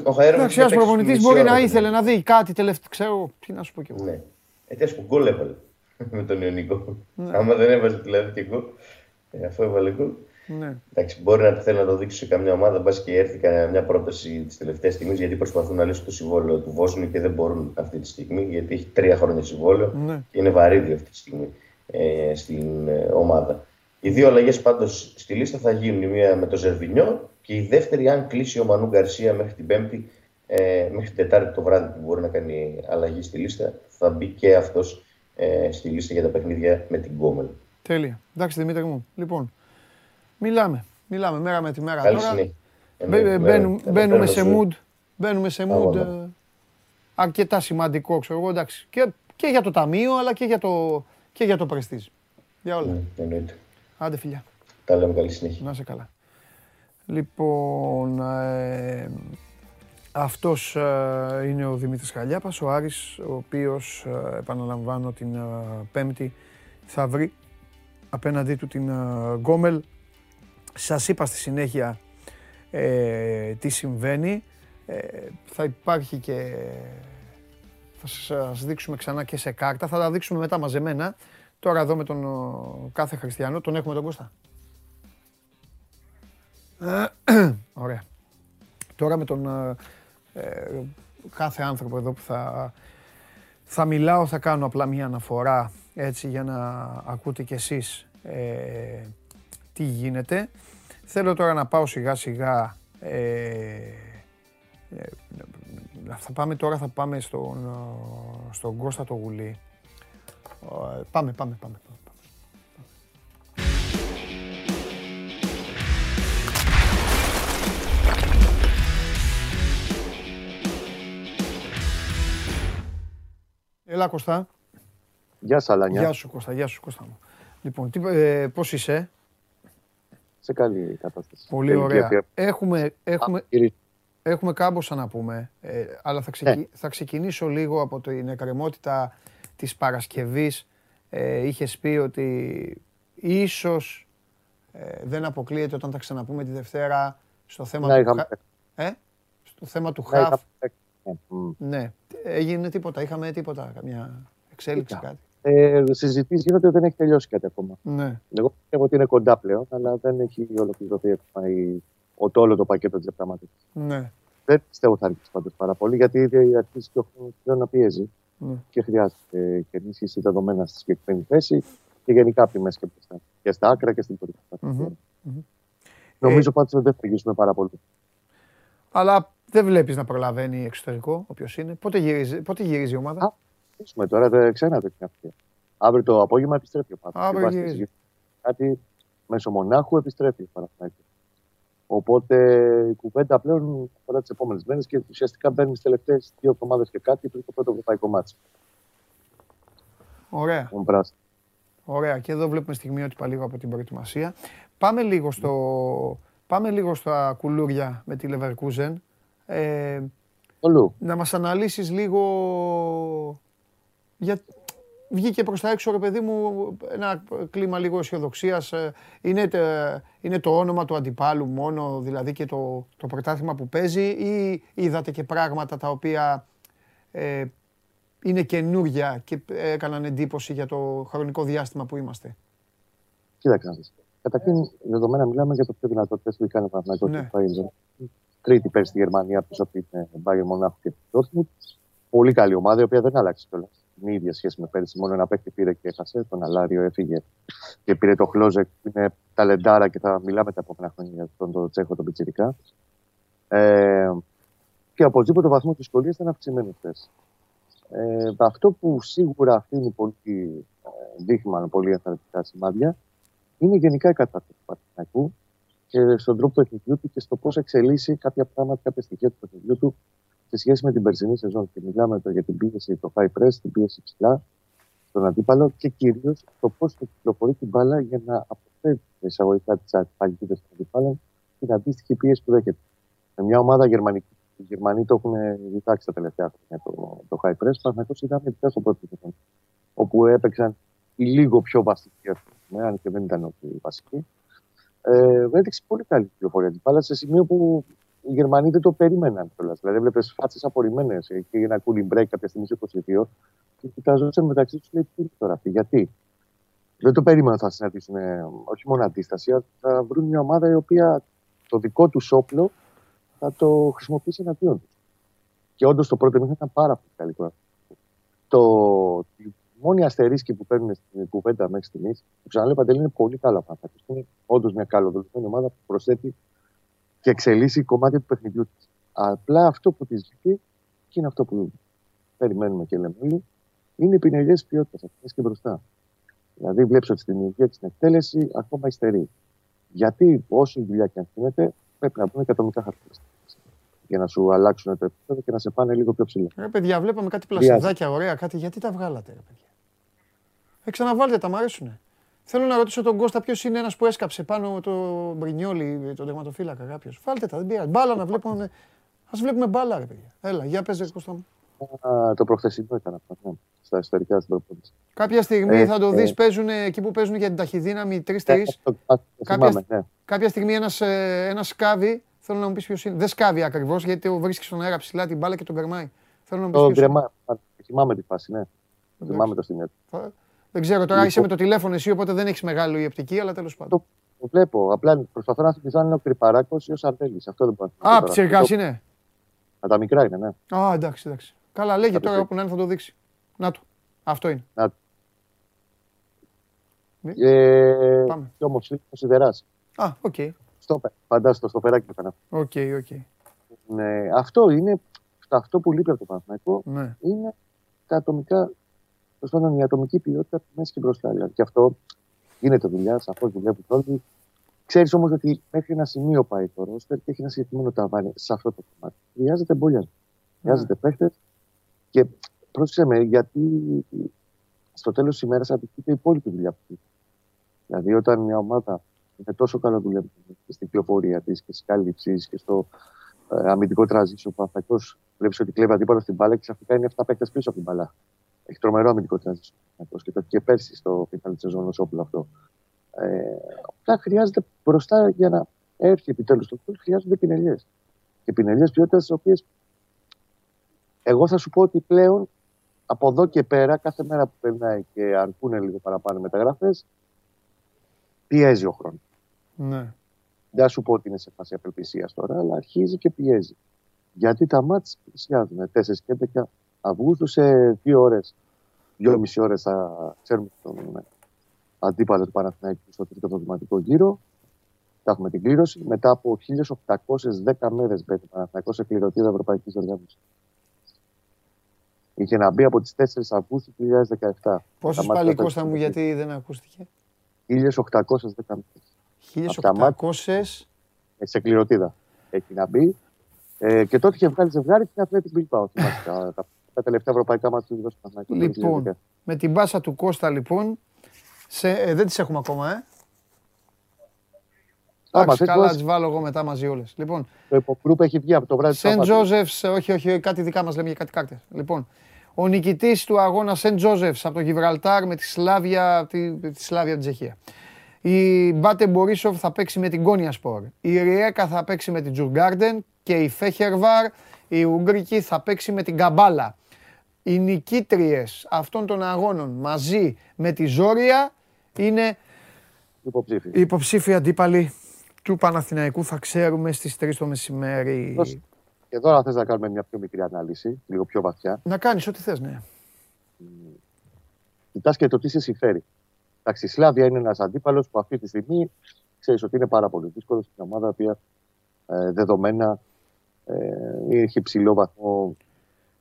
ο Χαέροβιτ. Εντάξει, ένας προπονητής μπορεί να ήθελε να δει κάτι τελευταίο. Ξέρω, τι να σου πω κι εγώ. Ναι. Ε, τι ας πω, γκολ έβαλε με τον Ιωνικό. Ναι. Άμα δεν έβαζε δηλαδή και γκολ, ε, αφού έβαλε γκολ. Ναι. Εντάξει, μπορεί να θέλει να το δείξει σε καμιά ομάδα, μπα και έρθει κανένα- μια πρόταση της τελευταίας στιγμής, γιατί προσπαθούν να λύσουν το συμβόλαιο του Βόσνου και δεν μπορούν αυτή τη στιγμή, γιατί έχει τρία χρόνια συμβόλαιο Ναι. και είναι βαρύδι αυτή τη στιγμή ε, στην ε, ομάδα. Οι δύο αλλαγές πάντως στη λίστα θα γίνουν. Η μία με το Ζερβινιό και η δεύτερη, αν κλείσει ο Μανού Γκαρσία μέχρι την Πέμπτη, ε, μέχρι την Τετάρτη το βράδυ που μπορεί να κάνει αλλαγή στη λίστα, θα μπει και αυτός ε, στη λίστα για τα παιχνίδια με την Γκόμελ. Τέλεια. Εντάξει Δημήτρη μου. Λοιπόν, μιλάμε. Μιλάμε μέρα με τη μέρα Καλή τώρα. συνέχεια. Μπαι- Ε, μπαίνουμε- ε, Μπαίνουμε ε, σε ε, mood. Μπαίνουμε σε mood Αγώνα. ε, αρκετά σημαντικό, ξέρω εγώ, εντάξει. Και, και για το ταμείο, αλλά και για το, και για το πρεστίζ. Για όλα. Ναι, εννοείται. Άντε φιλιά. Τα λέμε καλή συνέχεια. Να είσαι καλά. Λοιπόν, ε, αυτός ε, είναι ο Δημήτρης Χαλιάπας, ο Άρης, ο οποίος, ε, επαναλαμβάνω, την ε, Πέμπτη θα βρει απέναντί του την ε, Γκόμελ. Σας είπα στη συνέχεια ε, τι συμβαίνει. Ε, θα υπάρχει και... Θα σας δείξουμε ξανά και σε κάρτα. Θα τα δείξουμε μετά μαζεμένα. Τώρα εδώ με τον ο, κάθε χριστιανό. Τον έχουμε τον Κώστα. Ωραία. Τώρα με τον ε, ε, κάθε άνθρωπο εδώ που θα, θα μιλάω θα κάνω απλά μια αναφορά έτσι για να ακούτε κι εσείς ε, τι γίνεται. Θέλω τώρα να πάω σιγά σιγά ε, ε, θα πάμε τώρα, θα πάμε στον, ε, στον Κώστα το Γουλή. Ε, Πάμε, πάμε, πάμε. πάμε. Έλα Κωστά. Γεια σας, Αλάνια. Γεια σου Κώστα, γεια σου Κώστα μου. Λοιπόν, τι, ε, πώς είσαι, Σε καλή κατάσταση. πολύ Τελική ωραία. αφιέρωση. Έχουμε, έχουμε, Γυρί- Έχουμε κάμποσα να πούμε, ε, αλλά θα, ξεκι... θα ξεκινήσω λίγο από την εκκρεμότητα της Παρασκευής. Ε, είχες πει ότι ίσως ε, δεν αποκλείεται όταν θα ξαναπούμε τη Δευτέρα στο θέμα Ναι, του, είχαμε- χα... ε; στο θέμα του Ναι, χαφ. είχαμε- μ. Ναι, έγινε τίποτα, είχαμε τίποτα, καμιά εξέλιξη Κοίτα. κάτι. Ε, συζητήσεις γίνονται ότι δεν έχει τελειώσει κάτι ακόμα. Ναι, Εγώ πιστεύω ότι είναι κοντά πλέον, αλλά δεν έχει ολοκληρωθεί ακόμα η- ο, το όλο το πακέτο της διαπραγμάτευσης. ναι, Δεν πιστεύω θα αργήσει πάντως πάρα πολύ, γιατί ήδη αρχίζει και ο χρόνος πλέον να πιέζει ναι. και χρειάζεται και ενίσχυση δεδομένα στη συγκεκριμένη θέση και γενικά από τη μέση και μπροστά. Και στα άκρα και στην κορυφή. Μμμ, μμμ. Νομίζω πάντως ότι δεν θα αργήσουμε πάρα πολύ. Αλλά δεν βλέπεις να προλαβαίνει εξωτερικό, όποιος είναι. Πότε γυρίζει, πότε γυρίζει η ομάδα; Α, Αρχίσουμε τώρα, δεν ξένα το έχει αυτή. Αύριο το απόγευμα επιστρέφει ο Πάτος. Αύριο Και βάσει γυρίζει. της- Κάτι μέσω μονάχου επιστρέφει ο Παναθηναϊκός. Οπότε η κουβέντα πλέον αφορά τις επόμενες μέρες και ουσιαστικά μπαίνει στις τελευταίες δύο εβδομάδες και κάτι πριν το πρώτο ευρωπαϊκό μάτσο. Ωραία. Τον πράσινο. Ωραία, και εδώ βλέπουμε στιγμιότυπα λίγο από την προετοιμασία. Πάμε λίγο, στο... Πάμε λίγο στα κουλούρια με τη Leverkusen. Ε, Ολού. να μας αναλύσεις λίγο... Για... Βγήκε προς τα έξω, ρε παιδί μου, ένα κλίμα λίγο αισιοδοξία. Είναι, τε- είναι το όνομα του αντιπάλου μόνο, δηλαδή και το, το πρωτάθλημα που παίζει ή είδατε και πράγματα τα οποία ε, είναι καινούρια και έκαναν εντύπωση για το χρονικό διάστημα που είμαστε; Κοίταξε να δεις. Καταρχήν, δεδομένα μιλάμε για το πιο δυνατό τεστ που κάνει ο Παναθηναϊκός Ναι. του Φάιζερ. Τρίτη πέρσι στη Γερμανία πίσω από την ε, Bayern Μονάχου και την Dortmund. Πολύ καλή ομάδα, η οποία δεν άλλαξε κιόλας. Την ίδια σχέση με πέρσι. Μόνο ένα παίκτη πήρε και έχασε. Τον Αλάριο έφυγε και πήρε το Χλόζεκ που είναι ταλεντάρα και θα μιλάμε τα επόμενα χρόνια για αυτόν τον Τσέχο τον Πιτσυρικά. Ε, και οπωσδήποτε ο βαθμός δυσκολίας ήταν αυξημένο χθες. Ε, αυτό που σίγουρα αφήνει πολύ ε, δείγμα με πολύ ενθαρρυντικά σημάδια είναι γενικά η κατάσταση του Παναθηναϊκού και στον τρόπο παιχνιδιού του και στο πώς εξελίσσει κάποια πράγματα, κάποια στοιχεία του παιχνιδιού του σε σχέση με την περσινή σεζόν. Και μιλάμε τώρα για την πίεση, το high press, την πίεση ψηλά στον αντίπαλο και κυρίως το πώς θα κυκλοφορεί την μπάλα για να αποφεύγει τα εισαγωγικά τι παγίδε των αντιπάλων την αντίστοιχη πίεση που δέχεται. Με μια ομάδα γερμανική, οι Γερμανοί το έχουν διτάξει τα τελευταία χρόνια το, το high press. Παναθηναϊκός είδαμε ειδικά στο πρώτο σεζόν, όπου έπαιξαν οι λίγο πιο βασικοί, ας πούμε, αν και δεν ήταν ότι οι βασικοί. Ε, έδειξε πολύ καλή πληροφορία την μπάλα σε σημείο που οι Γερμανοί δεν το περίμεναν κιόλας. Δηλαδή, έβλεπες φάτσες απορριμμένες και ένα cooling break κάποια στιγμή σε 22 και κοιτάζονταν μεταξύ τους λέει τι είναι τώρα αυτή. Γιατί; Δεν το περίμεναν θα συναντήσουν ε, όχι μόνο αντίσταση, αλλά θα βρουν μια ομάδα η οποία το δικό τους όπλο θα το χρησιμοποιήσει εναντίον τους. Και όντως το πρώτο μήνα ήταν πάρα πολύ καλή τώρα. Το, η μόνη αστερίσκη που παίρνουν στην κουβέντα μέχρι στιγμής, που ξαναλέω παντελή, είναι πολύ καλό πράγματα. Είναι όντως μια καλοδουλεμένη ομάδα που προσθέτει και εξελίσσει κομμάτια του παιχνιδιού της. Απλά αυτό που της βγήκε, και είναι αυτό που περιμένουμε και λέμε όλοι, είναι οι πινελιές ποιότητας αυτές και μπροστά. Δηλαδή, βλέπεις ότι στην υγεία και στην εκτέλεση ακόμα υστερεί. Γιατί όσο δουλειά και αν γίνεται, πρέπει να μπουν και ατομικά χαρακτηριστικά. Για να σου αλλάξουν το επίπεδο και να σε πάνε λίγο πιο ψηλά. Ρε παιδιά, βλέπαμε κάτι Χρειάζεται. πλασιδάκια ωραία, κάτι. Γιατί τα βγάλατε, ρε παιδιά; Ε, ξαναβάλτε τα, μ' αρέσουνε. Θέλω να ρωτήσω τον Κώστα ποιος είναι ένας που έσκαψε πάνω το Μπρινιόλι, τον τερματοφύλακα κάποιος. Βάλτε τα, δεν πειράζει. Μπάλα να βλέπουμε. Α βλέπουμε μπάλα, ρε παιδιά. Έλα, για πες, ρε Κώστα μου. Α, το προχθεσινό ήταν αυτό, ναι, στα ιστορικά στην προπόνηση. Κάποια στιγμή Ε, θα το ε. δεις, παίζουν εκεί που παίζουν για την ταχυδύναμη τρει-τρει. Ε, το- το Κάποια, θυμάμαι, ναι. κάποια στιγμή ένας ένας σκάβει. Θέλω να μου πεις ποιος είναι. Δεν σκάβει ακριβώς γιατί ο βρίσκει στον αέρα ψηλά την μπάλα και τον κερμάει. Θέλω να μου πεις Το ποιος είναι. γκρεμά, θυμάμαι τη φάση, ναι. Θυμάμαι το σημείο. Θα- Δεν ξέρω τώρα, είσαι με το τηλέφωνο εσύ, οπότε δεν έχεις μεγάλη οπτική, αλλά τέλος πάντων. Το, το βλέπω. Απλά προσπαθώ να θυμηθώ αν είναι ο Κρυπαράκος ή ο Σαρτέλη. Αυτό δεν μπορώ να θυμηθώ Α, τώρα. ψυρικά Το- είναι. Α, τα μικρά είναι, ναι. Α, εντάξει, εντάξει. Καλά, λέγε Θα το τώρα πει. όπου να είναι θα το δείξει. Να το. Αυτό είναι. Ε, Πάμε. Κι όμως είναι ο Σιδεράς. Α, οκ. Φαντάζομαι το στοπεράκι που έκανε. OK, OK. Ναι, αυτό είναι αυτό που λείπει από το Παναθηναϊκό Ναι. είναι τα ατομικά, τέλος πάντων, η ατομική ποιότητα από τη μέση και μπροστά. Δηλαδή. Και αυτό γίνεται δουλειά, σαφώς δουλεύουν όλοι. Ξέρεις όμως ότι μέχρι ένα σημείο πάει το ρόστερ και έχει ένα συγκεκριμένο ταβάνι σε αυτό το κομμάτι. Χρειάζεται εμβόλια. Χρειάζεται παίχτες και πρόσεξε με, γιατί στο τέλος της ημέρας απαιτείται η υπόλοιπη δουλειά που έχει. Δηλαδή, όταν μια ομάδα είναι τόσο καλά δουλεύει και στην κυκλοφορία της και στις κάλυψη και στο ε, αμυντικό τραζίσιο που αυτό βλέπεις ότι κλέβει αντίπαλο στην μπάλα και ξαφνικά είναι 7 παίκτες πίσω από την μπάλα. Έχει τρομερό αμυντικό τραζίσιο. Και το και πέρσι στο φινάλι τη σεζόν όπλο αυτό. Ε, απλά χρειάζεται μπροστά για να έρθει επιτέλους το κόλ, χρειάζονται πινελιές. Και πινελιές ποιότητας, τι οποίες εγώ θα σου πω ότι πλέον από εδώ και πέρα, κάθε μέρα που περνάει και αρκούν λίγο παραπάνω μεταγραφέ, πιέζει ο χρόνος. Ναι. Δεν σου πω ότι είναι σε φάση απελπισίας τώρα, αλλά αρχίζει και πιέζει. Γιατί τα μάτια πλησιάζουν 4 και 11 Αυγούστου σε δύο ώρες, δυόμιση ώρες θα ξέρουμε τον αντίπαλο του Παναθηναϊκού στο τρίτο δοκιματικό γύρο. Θα έχουμε την κλήρωση. Μετά από 1810 μέρες μπαίνει το Παναθηναϊκός σε κληρωτήρα Ευρωπαϊκή Οργάνωση. Είχε να μπει από τις 4 Αυγούστου 2017. Πόσε πάλι Κώστα μου, γιατί δεν ακούστηκε; 1810 μέρες. 1800. Σε κληρωτήρα έχει να μπει. Ε, και τότε είχε βγάλει ζευγάρι την Αθλέτη Μπιλπάου. Τα, τα τελευταία ευρωπαϊκά μα του Λοιπόν, με την μπάσα του Κώστα λοιπόν. Σε, ε, δεν τις έχουμε ακόμα, ε. Εντάξει, καλά, τις βάλω εγώ μετά μαζί όλες. Λοιπόν, το υποκρούπ έχει βγει από το βράδυ Σεντ Τζόζεφ, όχι, όχι, κάτι δικά μας λέμε για κάτι κάρτε. Λοιπόν, ο νικητής του αγώνα Σεντ Τζόζεφ από το Γιβραλτάρ με τη Σλάβια, τη, τη Σλάβια Τσεχία. Η Μπάτε Μπορίσοφ θα παίξει με την Κόνια Σπορ. Η Ριέκα θα παίξει με την Τζουργκάρντεν και η Φέχερβαρ, η Ουγγρική, θα παίξει με την Καμπάλα. Οι νικήτριες αυτών των αγώνων μαζί με τη Ζόρια είναι υποψήφοι. υποψήφοι αντίπαλοι του Παναθηναϊκού θα ξέρουμε στις 3 το μεσημέρι. Και τώρα θες να κάνουμε μια πιο μικρή ανάλυση, λίγο πιο βαθιά. Να κάνεις ό,τι θες, ναι. Κοιτάς και το τι σε συμφέρει. Εντάξει, η Σλάβια είναι ένας αντίπαλος που αυτή τη στιγμή ξέρεις ότι είναι πάρα πολύ δύσκολος στην ομάδα, η ε, δεδομένα ε, έχει ψηλό βαθμό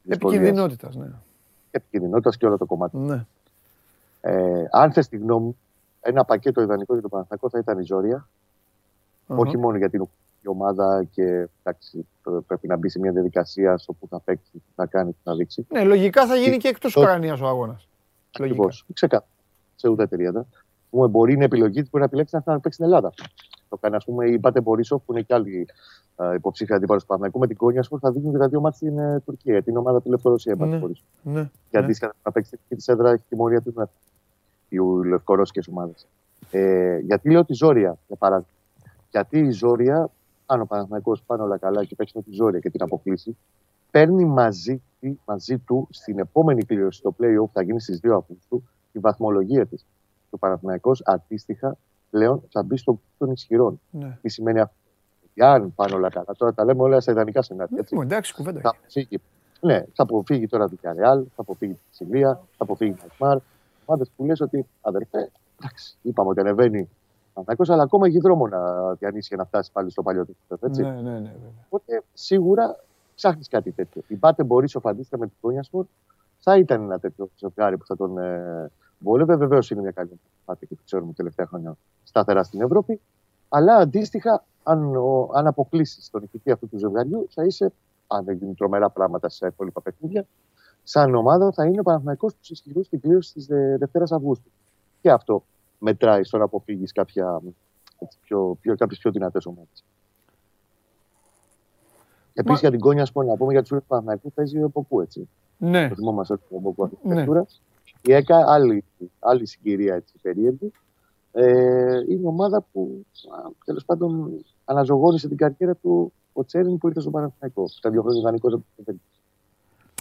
Επικινδυνότητα, ναι. Επικινδυνότητα και όλο το κομμάτι. Ναι. Ε, αν θες τη γνώμη μου, ένα πακέτο ιδανικό για τον Παναθηναϊκό θα ήταν η Ζόρια. Uh-huh. Όχι μόνο γιατί είναι η ομάδα και εντάξει, πρέπει να μπει σε μια διαδικασία στο που θα παίξει, τι θα κάνει, τι θα δείξει. Ναι, λογικά θα γίνει και, και εκτός Ουκρανίας ο αγώνας. Ακριβώς. Ξεκάθαρα. Σε ουδέτερη Μου μπορεί να είναι επιλογή τη, μπορεί να επιλέξει να παίξει στην Ελλάδα. Το κάνει, ας πούμε, η Πάτε Μπορίσοφ, που είναι και άλλοι uh, υποψήφια αντίπαλο του Παναγικού, με την Κόνια, που θα δίνουν και τα δύο μάτια στην uh, Τουρκία, την ομάδα του Λευκορωσία. Ναι, ναι, και αντίστοιχα ναι. να παίξει και της έδρας έχει τιμωρία του οι λευκορώσικες ομάδες. Ε, γιατί λέω τη Ζόρια, για παράδειγμα. Γιατί η Ζόρια, αν ο Παναθηναϊκός πάνω όλα καλά και παίξει με τη Ζόρια και την αποκλείσει, παίρνει μαζί, μαζί του στην επόμενη κλήρωση στο play-off που θα γίνει στις 2 Αυγούστου τη βαθμολογία της. Ο Παναθηναϊκός αντίστοιχα πλέον θα μπει στον των ισχυρών. Ναι. Τι σημαίνει αυτό; Αν πάνε όλα καλά, τώρα τα λέμε όλα σε ιδανικά σενάρια. Έτσι. Εντάξει, κουβέντα. Θα αποφύγει, ναι, θα αποφύγει τώρα την Καρεάλ, θα αποφύγει τη Σιλία, θα αποφύγει την Ασμάρ. Ομάδε που λες ότι αδερφέ, εντάξει, είπαμε ότι ανεβαίνει Παναθηναϊκός, αλλά ακόμα έχει δρόμο να διανύσει για να φτάσει πάλι στο παλιό του. Έτσι. Ναι, ναι, ναι, Οπότε σίγουρα ψάχνεις κάτι τέτοιο. Η Μπάτε μπορείς αντίστοιχα με την Κόνια Σπορ θα ήταν ένα τέτοιο ζευγάρι που θα τον ε, βόλευε. Βεβαίως είναι μια καλή πάτη και το ξέρουμε τελευταία χρόνια σταθερά στην Ευρώπη. Αλλά αντίστοιχα, αν, αν αποκλείσει τον νικητή αυτού του ζευγαριού, θα είσαι, αν δεν γίνουν τρομερά πράγματα σε υπόλοιπα παιχνίδια, σαν ομάδα θα είναι ο Παναθηναϊκός του ισχυρού στην κλήρωση τη Δευτέρα Αυγούστου. Και αυτό μετράει στο να αποφύγει κάποια πιο, πιο, κάποιε πιο δυνατέ ομάδε. Επίση για την Κόνια, πούμε, να πούμε για του φίλου του Παναθηναϊκού παίζει ο Ποκού, έτσι. Ναι. Το θυμόμαστε ο Ποκού αυτή τη ναι. Η ΕΚΑ, άλλη, άλλη συγκυρία έτσι, περίεργη. Ε, είναι ομάδα που τέλος πάντων αναζωγόνησε την καριέρα του ο Τσέριν που ήρθε στο Παναθηναϊκό. Ήταν δύο χρόνια ιδανικό από το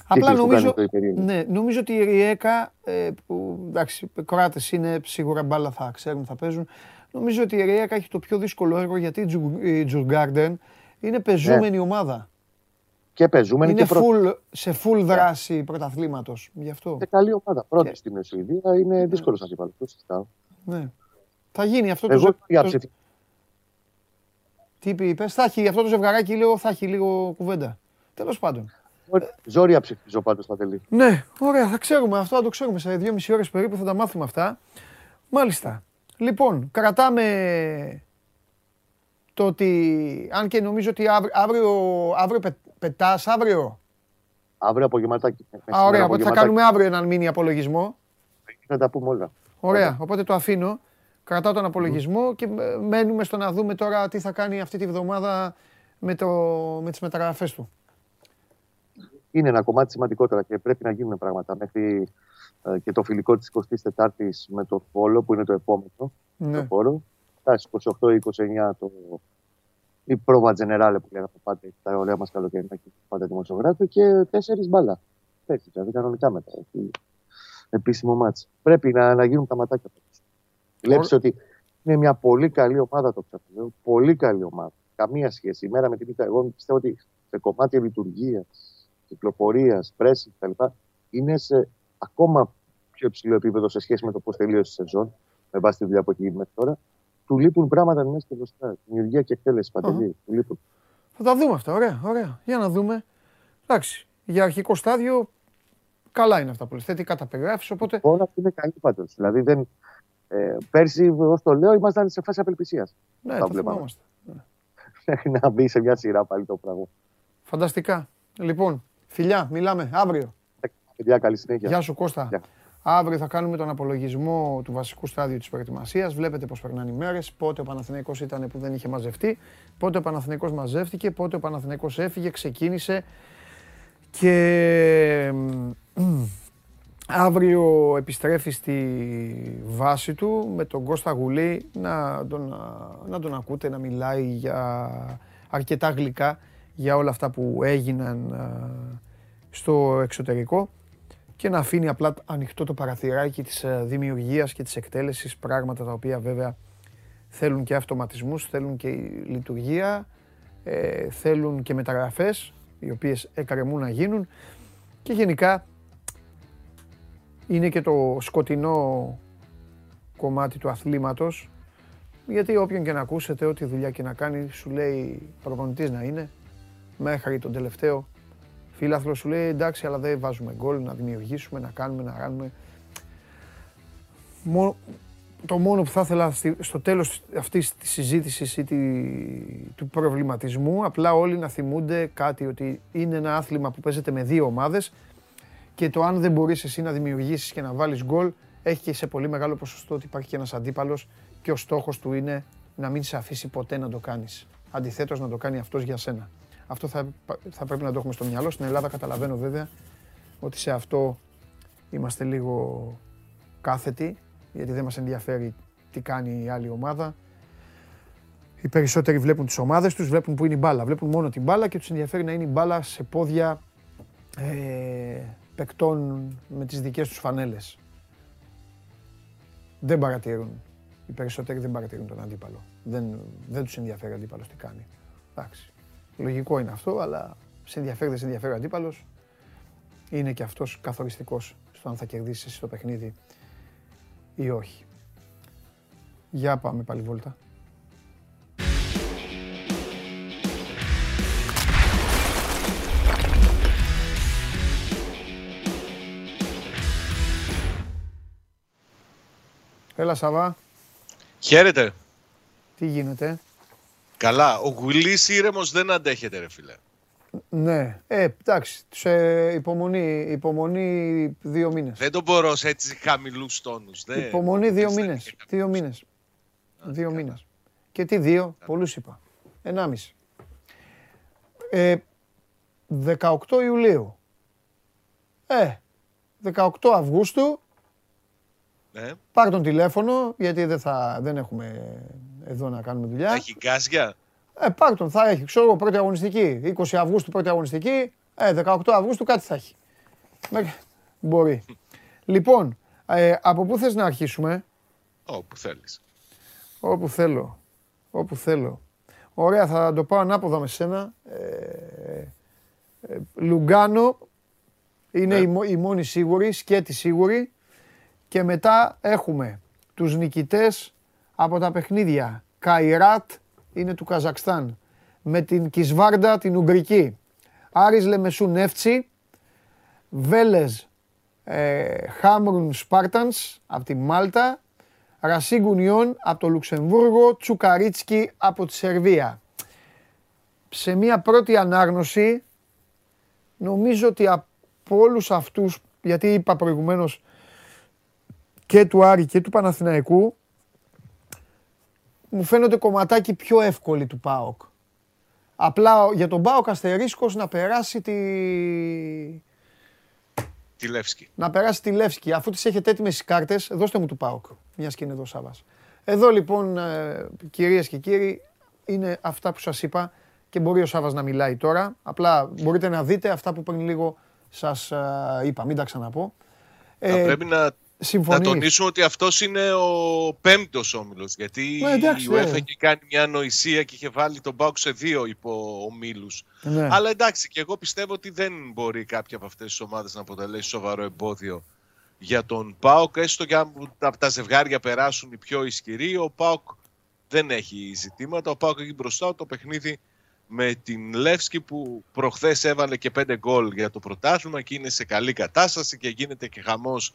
Απλά νομίζω, ναι, νομίζω ότι η Ριέκα, ε, που εντάξει, οι Κροάτες είναι σίγουρα μπάλα θα ξέρουν, θα παίζουν. Νομίζω ότι η Ριέκα έχει το πιο δύσκολο έργο γιατί η Τζουργκάρντεν είναι πεζούμενη ναι. ομάδα. Και πεζούμενη είναι και full, σε full ναι. δράση yeah. πρωταθλήματος. Γι' αυτό. Είναι καλή ομάδα. Πρώτη yeah. στην Σουηδία είναι ναι. δύσκολος να αντίπαλο. Το Ναι. Θα γίνει αυτό Εγώ το, το, το... Τι είπε, θα έχει αυτό το ζευγαράκι λίγο, θα έχει λίγο κουβέντα. Τέλος πάντων. Ζόρια ψηφίζω πάντως στα τελή. Ναι, ωραία, θα ξέρουμε αυτό, θα το ξέρουμε σε δύο-μισή ώρες περίπου, θα τα μάθουμε αυτά. Μάλιστα. Λοιπόν, κρατάμε το ότι, αν και νομίζω ότι αύριο, αύριο, αύριο πε, πετάς, αύριο. Αύριο απογευματάκι. Α, ωραία, οπότε θα κάνουμε αύριο έναν μήνυ απολογισμό. Θα τα πούμε όλα. Ωραία, οπότε το αφήνω. Κρατάω τον απολογισμό και μένουμε στο να δούμε τώρα τι θα κάνει αυτή τη βδομάδα με, το, με τις μεταγραφές του. Είναι ένα κομμάτι σημαντικότερα και πρέπει να γίνουν πράγματα μέχρι ε, και το φιλικό της 24ης με το Φόλο που είναι το επόμενο ναι. το χώρο. Φτάσει 28-29 το, η πρόβα τζενεράλε που λέγαμε πάντα, τα ωραία μας καλοκαιρινά και πάντα δημοσιογράφοι και τέσσερις μπάλα. Έτσι, δηλαδή κανονικά μετά. Έχει επίσημο μάτσο. Πρέπει να, να γίνουν τα ματάκια του. Βλέπεις ότι είναι μια πολύ καλή ομάδα το ξαναλέω. Πολύ καλή ομάδα. Καμία σχέση. Η μέρα με την ήττα. Εγώ πιστεύω ότι σε κομμάτι λειτουργίας, κυκλοφορίας, πρέση κτλ. είναι σε ακόμα πιο υψηλό επίπεδο σε σχέση με το πώς τελείωσε η σεζόν, με βάση τη δουλειά που έχει γίνει μέχρι τώρα. Του λείπουν πράγματα μέσα και μπροστά. Δημιουργία και εκτέλεση παντελή. Του λείπουν. Θα τα δούμε αυτά. Ωραία, ωραία. Για να δούμε. Εντάξει. Για αρχικό στάδιο καλά είναι αυτά που λες. Θετικά τα περιγράφεις. Οπότε. Όλα αυτή είναι καλή πάντως. Δηλαδή δεν, ε, πέρσι, όπω το λέω, ήμασταν σε φάση απελπισίας. Ναι, το θυμάμαστε. Μέχρι να μπει σε μια σειρά πάλι το πράγμα. Φανταστικά. Λοιπόν, φιλιά, μιλάμε αύριο. Φιλιά, καλή συνέχεια. Γεια σου Κώστα. Αύριο θα κάνουμε τον απολογισμό του βασικού στάδιου της προετοιμασίας. Βλέπετε πώς περνάνε οι μέρες, πότε ο Παναθηναϊκός ήταν που δεν είχε μαζευτεί, πότε ο Παναθηναϊκός μαζεύτηκε, πότε ο Παναθηναϊκός έφυγε, ξεκίνησε και Αύριο επιστρέφει στη βάση του με τον Κώστα Γουλή να τον, να τον ακούτε να μιλάει για αρκετά γλυκά για όλα αυτά που έγιναν στο εξωτερικό και να αφήνει απλά ανοιχτό το παραθυράκι της δημιουργίας και της εκτέλεσης, πράγματα τα οποία βέβαια θέλουν και αυτοματισμούς, θέλουν και λειτουργία, ε, θέλουν και μεταγραφές, οι οποίες εκκρεμούν να γίνουν. Και γενικά είναι και το σκοτεινό κομμάτι του αθλήματος. Γιατί όποιον και να ακούσετε, ό,τι δουλειά και να κάνει, σου λέει προπονητής να είναι. Μέχρι τον τελευταίο. Φίλαθλος σου λέει εντάξει αλλά δεν βάζουμε γκολ να δημιουργήσουμε, να κάνουμε, να κάνουμε. το μόνο που θα ήθελα στο τέλος αυτής της συζήτησης ή του προβληματισμού απλά όλοι να θυμούνται κάτι ότι είναι ένα άθλημα που παίζεται με δύο ομάδες και το αν δεν μπορείς εσύ να δημιουργήσεις και να βάλεις γκολ, έχει και σε πολύ μεγάλο ποσοστό ότι υπάρχει και ένας αντίπαλος και ο στόχος του είναι να μην σε αφήσει ποτέ να το κάνεις. Αντιθέτως, να το κάνει αυτός για σένα. Αυτό θα, θα πρέπει να το έχουμε στο μυαλό. Στην Ελλάδα καταλαβαίνω βέβαια ότι σε αυτό είμαστε λίγο κάθετοι, γιατί δεν μας ενδιαφέρει τι κάνει η άλλη ομάδα. Οι περισσότεροι βλέπουν τις ομάδες τους, βλέπουν που είναι η μπάλα. Βλέπουν μόνο την μπάλα και τους ενδιαφέρει να είναι η μπάλα σε πόδια ε, παικτών με τις δικές τους φανέλες. Δεν παρατηρούν. Οι περισσότεροι δεν παρατηρούν τον αντίπαλο. Δεν, δεν τους ενδιαφέρει ο αντίπαλος τι κάνει. Εντάξει. Λογικό είναι αυτό, αλλά σε ενδιαφέρει, δεν σε ενδιαφέρει ο αντίπαλος. Είναι και αυτός καθοριστικός στο αν θα κερδίσεις εσύ το παιχνίδι ή όχι. Για πάμε πάλι βόλτα. Έλα Σαββά. Χαίρετε. Τι γίνεται; Καλά. Ο Γουλής ήρεμος δεν αντέχεται ρε φίλε. Ναι, ε, εντάξει, σε υπομονή, υπομονή δύο μήνες. Δεν το μπορώ σε έτσι χαμηλούς τόνους. Δεν... Υπομονή δύο μήνες, δύο μήνες. δύο μήνες. Και τι δύο, πολλούς είπα. Ενάμιση. Ε, 18 Ιουλίου. Ε, 18 Αυγούστου ναι. Πάρ τον τηλέφωνο, γιατί δεν, θα, δεν έχουμε εδώ να κάνουμε δουλειά. Έχει γκάζια; Ε, πάρ τον, θα έχει. Ξέρω εγώ, πρώτη αγωνιστική. 20 Αυγούστου πρώτη αγωνιστική. Ε, 18 Αυγούστου κάτι θα έχει. Μπορεί. λοιπόν, ε, από πού θες να αρχίσουμε; Όπου θέλεις. Όπου θέλω. Όπου θέλω. Ωραία, θα το πάω ανάποδα με σένα. Ε, ε, Λουγκάνο είναι ναι. η, η μόνη σίγουρη, σκέτη σίγουρη. Και μετά έχουμε τους νικητές από τα παιχνίδια. Καϊράτ είναι του Καζακστάν. Με την Κισβάρντα την Ουγγρική. Άρης Λεμεσού Νεύτσι. Βέλεζ ε, Χάμρουν Σπάρτανς από τη Μάλτα. Ρασίγκουνιόν από το Λουξεμβούργο. Τσουκαρίτσκι από τη Σερβία. Σε μια πρώτη ανάγνωση νομίζω ότι από όλους αυτούς, γιατί είπα προηγουμένως και του Άρη και του Παναθηναϊκού μου φαίνονται κομματάκι πιο εύκολη του ΠΑΟΚ. Απλά για τον Πάοκ αστερίσκος να περάσει τη... Τη Λεύσκη. να περάσει τη Λεύσκη. Αφού τις έχετε έτοιμες οι κάρτες, δώστε μου του ΠΑΟΚ, μιας και είναι εδώ ο Σάβας. Εδώ λοιπόν, ε, κυρίες και κύριοι, είναι αυτά που σας είπα και μπορεί ο Σάβας να μιλάει τώρα. Απλά μπορείτε να δείτε αυτά που πριν λίγο σας ε, είπα, μην τα ξαναπώ. Θα Ε, πρέπει να, να συμφωνείς. τονίσουμε ότι αυτός είναι ο πέμπτος όμιλος. Γιατί Ναι, εντάξει, η UEFA ναι. είχε κάνει μια ανοησία και είχε βάλει τον Πάουκ σε δύο υπό ομίλου. Ναι. Αλλά εντάξει, και εγώ πιστεύω ότι δεν μπορεί κάποια από αυτές τις ομάδες να αποτελέσει σοβαρό εμπόδιο για τον Πάοκ. Έστω και αν από τα ζευγάρια περάσουν οι πιο ισχυροί, ο Πάοκ δεν έχει ζητήματα. Ο Πάοκ έχει μπροστά το παιχνίδι με την Λεύσκη που προχθές έβαλε και πέντε γκολ για το πρωτάθλημα και είναι σε καλή κατάσταση και γίνεται και χαμός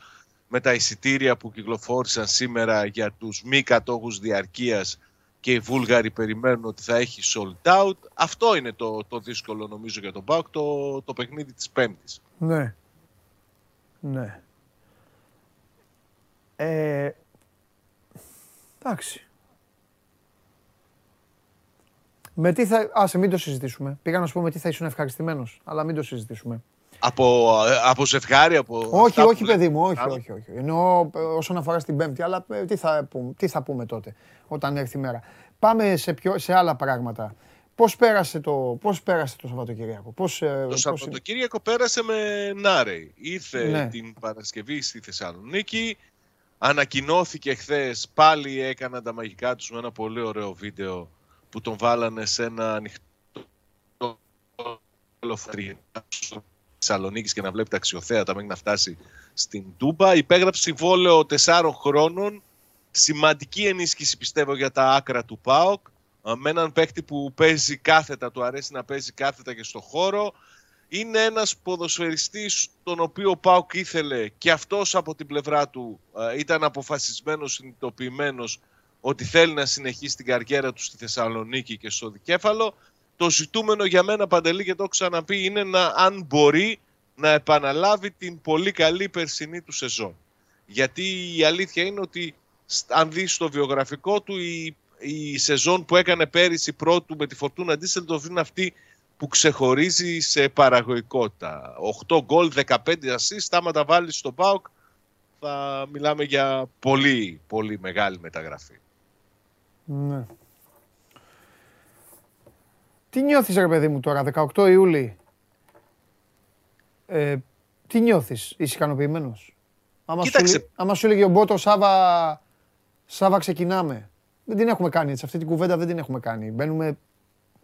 με τα εισιτήρια που κυκλοφόρησαν σήμερα για τους μη κατόχους διαρκείας και οι Βούλγαροι περιμένουν ότι θα έχει sold out. Αυτό είναι το, το δύσκολο νομίζω για τον ΠΑΟΚ, το, το παιχνίδι της Πέμπτης. Ναι. Ναι. Ε, εντάξει. Με τι θα... Άσε, μην το συζητήσουμε. Πήγα να σου πω με τι θα ήσουν ευχαριστημένος, αλλά μην το συζητήσουμε. Από, ε, από ζευγάρι, από... όχι, αυτά που όχι, λέτε. παιδί μου, όχι, Α, όχι, όχι. Εννοώ ε, όσον αφορά στην Πέμπτη, αλλά ε, τι θα, πούμε, τι θα πούμε τότε, όταν έρθει η μέρα. Πάμε σε, πιο, σε άλλα πράγματα. Πώς πέρασε το, πώς πέρασε το Σαββατοκύριακο, πώς, ε, Το πώς- Σαββατοκύριακο πέρασε με Νάρεϊ. Ήρθε Ναι. την Παρασκευή στη Θεσσαλονίκη. Ανακοινώθηκε χθες, πάλι έκαναν τα μαγικά τους με ένα πολύ ωραίο βίντεο που τον βάλανε σε ένα ανοιχτό λεωφορείο στο Θεσσαλονίκης και να βλέπει τα αξιοθέατα μέχρι να φτάσει στην Τούμπα. Υπέγραψε συμβόλαιο τεσσάρων χρόνων. Σημαντική ενίσχυση πιστεύω για τα άκρα του ΠΑΟΚ. Α, Με έναν παίκτη που παίζει κάθετα, του αρέσει να παίζει κάθετα και στο χώρο. Είναι ένας ποδοσφαιριστής τον οποίο ο ΠΑΟΚ ήθελε και αυτός από την πλευρά του α, ήταν αποφασισμένος, συνειδητοποιημένος ότι θέλει να συνεχίσει την καριέρα του στη Θεσσαλονίκη και στο Δικέφαλο. Το ζητούμενο για μένα, Παντελή, και το έχω ξαναπεί, είναι να, αν μπορεί να επαναλάβει την πολύ καλή περσινή του σεζόν. Γιατί η αλήθεια είναι ότι σ- αν δεις το βιογραφικό του, η, η σεζόν που έκανε πέρυσι πρώτου με τη Φορτούνα Ντίσσελντοφ είναι αυτή που ξεχωρίζει σε παραγωγικότητα. 8 γκολ, 15 assist, άμα τα βάλεις στο ΠΑΟΚ θα μιλάμε για πολύ, πολύ μεγάλη μεταγραφή. Ναι. Τι νιώθεις ρε παιδί μου τώρα, 18 Ιούλη; Ε, τι νιώθεις, είσαι ικανοποιημένος; Άμα σου, Κοίταξε. λέ- άμα σου έλεγε ο Μπότο Σάβα, Σάβα ξεκινάμε. Δεν την έχουμε κάνει έτσι, αυτή την κουβέντα δεν την έχουμε κάνει. Μπαίνουμε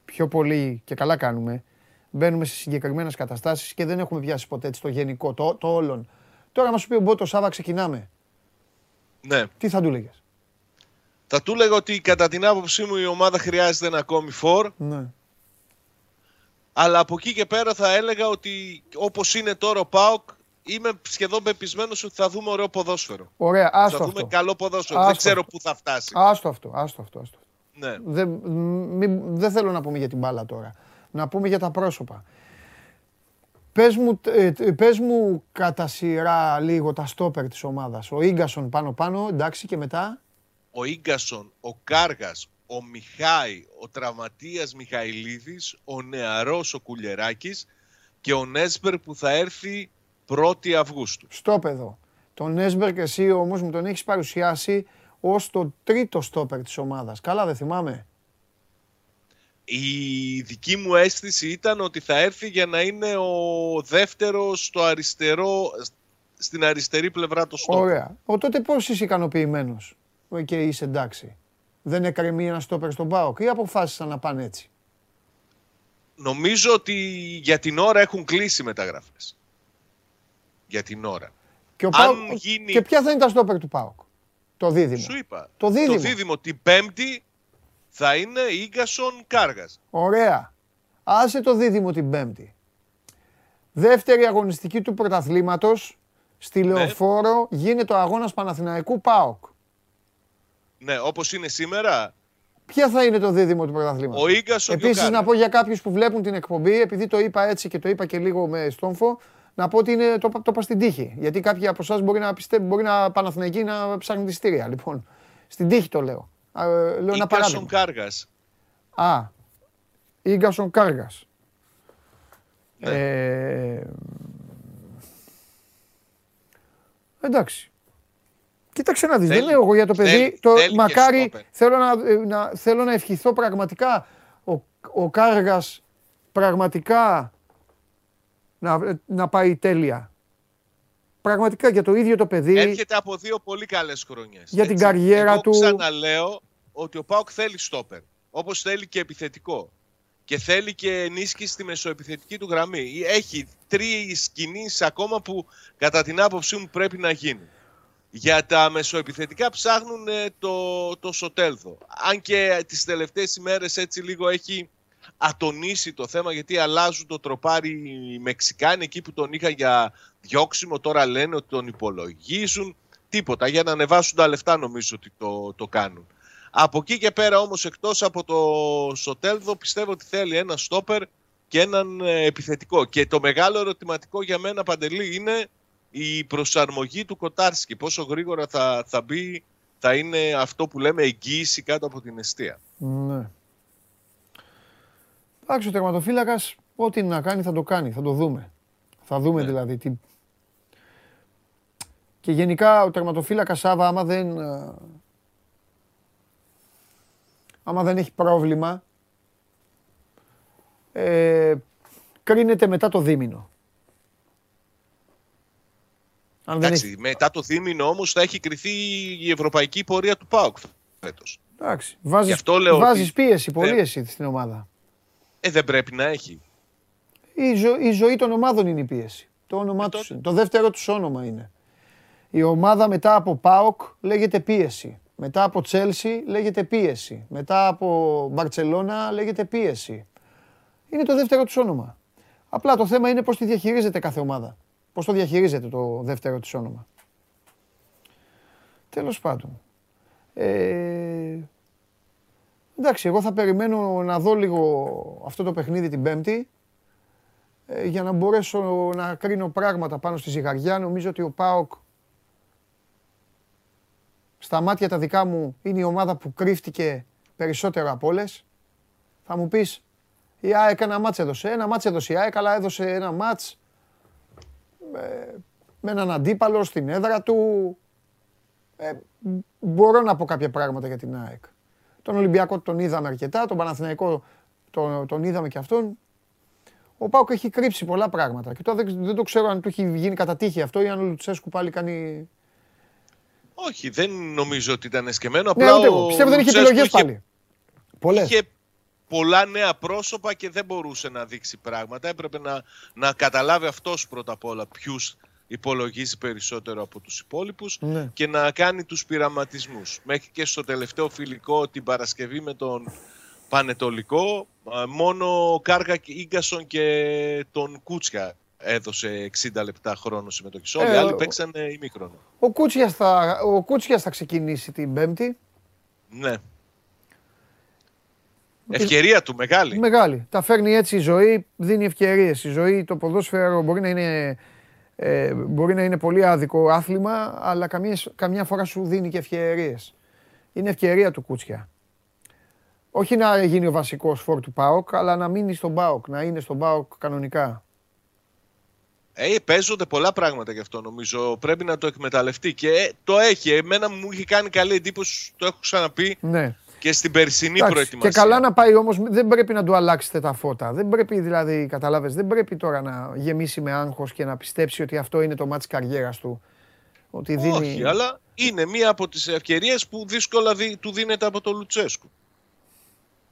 πιο πολύ και καλά κάνουμε. Μπαίνουμε σε συγκεκριμένες καταστάσεις και δεν έχουμε πιάσει ποτέ έτσι το γενικό, το, το όλον. Τώρα άμα σου πει ο Μπότο Σάβα ξεκινάμε, Ναι, τι θα του λέγες; θα του έλεγα ότι κατά την άποψή μου η ομάδα χρειάζεται ένα ακόμη φορ, Ναι. Αλλά από εκεί και πέρα θα έλεγα ότι όπως είναι τώρα ο ΠΑΟΚ, είμαι σχεδόν πεπισμένος ότι θα δούμε ωραίο ποδόσφαιρο. Ωραία, θα άστο δούμε αυτό. καλό ποδόσφαιρο. Άστο Δεν ξέρω αυτό. πού θα φτάσει. Άστο αυτό, άστο αυτό, άστο. Ναι. Δεν, μη- δεν θέλω να πούμε για την μπάλα τώρα. Να πούμε για τα πρόσωπα. Πες μου, ε, ε, πες μου κατά σειρά λίγο τα στόπερ της ομάδας. Ο Ίγκασον πάνω-πάνω, εντάξει και μετά; ο Ίγκασον, ο Κάργας, ο Μιχάη, ο τραυματίας Μιχαηλίδης, ο νεαρός ο Κουλιεράκης και ο Νέσμπερ που θα έρθει 1η Αυγούστου. Στόπεδο. Τον Έσμπερκ εσύ όμως μου τον έχεις παρουσιάσει ως το τρίτο στόπερ της ομάδας. Καλά δεν θυμάμαι. Η δική μου αίσθηση ήταν ότι θα έρθει για να είναι ο δεύτερος στο αριστερό, στην αριστερή πλευρά του στόπερ. Ωραία. Ο τότε πώς είσαι ικανοποιημένος ε, και είσαι εντάξει; Δεν έκρεμεί ένα στόπερ στον ΠΑΟΚ ή αποφάσισαν να πάνε έτσι; Νομίζω ότι για την ώρα έχουν κλείσει οι μεταγραφές. Για την ώρα. Και, ο Αν ΠΑΟΚ- γίνει- και ποια θα είναι τα στόπερ του ΠΑΟΚ. Το δίδυμο. Σου είπα. Το δίδυμο. Το δίδυμο την Πέμπτη θα είναι Ίγκασον Κάργας. Ωραία. Άσε το δίδυμο την Πέμπτη. Δεύτερη αγωνιστική του πρωταθλήματος στη Ναι. Λεωφόρο γίνεται ο αγώνας Παναθηναϊκού ΠΑΟΚ. Ναι, όπως είναι σήμερα, Ποια θα είναι το δίδυμο του πρωταθλήματος; ο Ίγκασον και ο Επίσης να Κάργας. πω για κάποιους που βλέπουν την εκπομπή, επειδή το είπα έτσι και το είπα και λίγο με στόμφο, να πω ότι είναι, το, το είπα στην τύχη. Γιατί κάποιοι από εσάς μπορεί να πιστεύουν, μπορεί να Παναθηναϊκοί να ψάχνουν τη στήρια. Λοιπόν, στην τύχη το λέω. Α, ε, λέω ένα Ίγκασον παράδειγμα. Κάργας. Α, Ίγκασον Κάργας. Ναι. Ε, εντάξει. Κοίταξε να δεις, δεν Θέλει- λέω εγώ για το παιδί, θέλει- το, θέλει και μακάρι στόπερ. θέλω να, ε, να, θέλω να ευχηθώ πραγματικά ο, ο Κάργας πραγματικά να, να πάει τέλεια. Πραγματικά για το ίδιο το παιδί. Έρχεται από δύο πολύ καλές χρονιές. Για την καριέρα Εγώ του. ξαναλέω ότι ο Πάοκ θέλει στόπερ. Όπως θέλει και επιθετικό. Και θέλει και ενίσχυση στη μεσοεπιθετική του γραμμή. Έχει τρεις κινήσεις ακόμα που κατά την άποψή μου πρέπει να γίνουν. Για τα μεσοεπιθετικά ψάχνουν ε, το, το Σοτέλδο. Αν και τις τελευταίες ημέρες έτσι λίγο έχει ατονίσει το θέμα γιατί αλλάζουν το τροπάρι οι Μεξικάνοι εκεί που τον είχαν για διώξιμο τώρα λένε ότι τον υπολογίζουν. Τίποτα για να ανεβάσουν τα λεφτά νομίζω ότι το, το κάνουν. Από εκεί και πέρα όμως εκτός από το Σοτέλδο πιστεύω ότι θέλει ένα στόπερ και έναν ε, επιθετικό. Και το μεγάλο ερωτηματικό για μένα Παντελή είναι η προσαρμογή του Κοτάρσκι πόσο γρήγορα θα, θα μπει θα είναι αυτό που λέμε εγγύηση κάτω από την αιστεία Ναι. Εντάξει, ο τερματοφύλακας ό,τι να κάνει θα το κάνει, θα το δούμε. Θα δούμε Ναι. δηλαδή τι... Και γενικά ο τερματοφύλακας Σάβα άμα δεν... ε, άμα δεν έχει πρόβλημα ε, κρίνεται μετά το δίμηνο. Αν δεν Εντάξει, έχει... μετά το δίμηνο όμως θα έχει κρυθεί η ευρωπαϊκή πορεία του ΠΑΟΚ φέτος. Εντάξει, βάζεις, Γι' αυτό λέω βάζεις ότι- πίεση, πολύ Ναι. εσύ στην ομάδα. Ε, δεν πρέπει να έχει. Η, ζω- η ζωή των ομάδων είναι η πίεση. Το όνομά Ε, τους τότε. είναι. Το δεύτερο τους όνομα είναι. Η ομάδα μετά από ΠΑΟΚ λέγεται πίεση. Μετά από Τσέλσι λέγεται πίεση. Μετά από Μπαρτσελώνα λέγεται πίεση. Είναι το δεύτερο τους όνομα. Απλά το θέμα είναι πώς τη διαχειρίζεται κάθε ομάδα. Πώς το διαχειρίζεται το δεύτερο της όνομα. Τέλος πάντων. Ε, εντάξει, εγώ θα περιμένω να δω λίγο αυτό το παιχνίδι την Πέμπτη ε, για να μπορέσω να κρίνω πράγματα πάνω στη ζυγαριά. Νομίζω ότι ο ΠΑΟΚ στα μάτια τα δικά μου είναι η ομάδα που κρύφτηκε περισσότερο από όλες. Θα μου πεις, η ΑΕΚ ένα μάτς έδωσε. Ένα μάτς έδωσε η ΑΕΚ, αλλά έδωσε ένα μάτς ε, με έναν αντίπαλο στην έδρα του. Ε, μπορώ να πω κάποια πράγματα για την ΑΕΚ. Τον Ολυμπιακό τον είδαμε αρκετά, τον Παναθηναϊκό τον, τον είδαμε και αυτόν. Ο Πάουκ έχει κρύψει πολλά πράγματα. Και τώρα δεν, δεν το ξέρω αν του έχει γίνει κατά τύχη αυτό ή αν ο Λουτσέσκου πάλι κάνει. Όχι, δεν νομίζω ότι ήταν εσκεμμένο. Ναι, Απλά ούτε ο εγώ. Πιστεύω δεν είχε Λουτσέσκου επιλογέ πάλι. Πολλές. Είχε πολλά νέα πρόσωπα και δεν μπορούσε να δείξει πράγματα. Έπρεπε να, να καταλάβει αυτός πρώτα απ' όλα ποιους υπολογίζει περισσότερο από τους υπόλοιπους Ναι. και να κάνει τους πειραματισμούς. Μέχρι και στο τελευταίο φιλικό την Παρασκευή με τον Πανετολικό α, μόνο ο Κάργα Ίγκασον και τον Κούτσια έδωσε 60 λεπτά χρόνο συμμετοχή. Όλοι οι Ε, άλλοι ο- παίξανε ημίχρονο. Ο Κούτσιας θα, ο Κούτσιας θα ξεκινήσει την Πέμπτη. Ναι. Ευκαιρία του μεγάλη. Μεγάλη. Τα φέρνει έτσι η ζωή, δίνει ευκαιρίες. Η ζωή, το ποδόσφαιρο μπορεί να είναι, ε, μπορεί να είναι πολύ άδικο άθλημα, αλλά καμία, καμιά φορά σου δίνει και ευκαιρίες. Είναι ευκαιρία του Κούτσια. Όχι να γίνει ο βασικός φόρ του ΠΑΟΚ, αλλά να μείνει στον ΠΑΟΚ, να είναι στον ΠΑΟΚ κανονικά. Ε, παίζονται πολλά πράγματα γι' αυτό νομίζω. Πρέπει να το εκμεταλλευτεί και ε, το έχει. Εμένα μου είχε κάνει καλή εντύπωση, το έχω ξαναπεί Ναι. Και στην περσινή Εντάξει, προετοιμασία. Και καλά να πάει όμως, δεν πρέπει να του αλλάξετε τα φώτα. Δεν πρέπει δηλαδή, καταλάβες, δεν πρέπει τώρα να γεμίσει με άγχος και να πιστέψει ότι αυτό είναι το μάτς καριέρας του. Ότι δίνει... Όχι, αλλά είναι μία από τις ευκαιρίες που δύσκολα δι- του δίνεται από το Λουτσέσκου.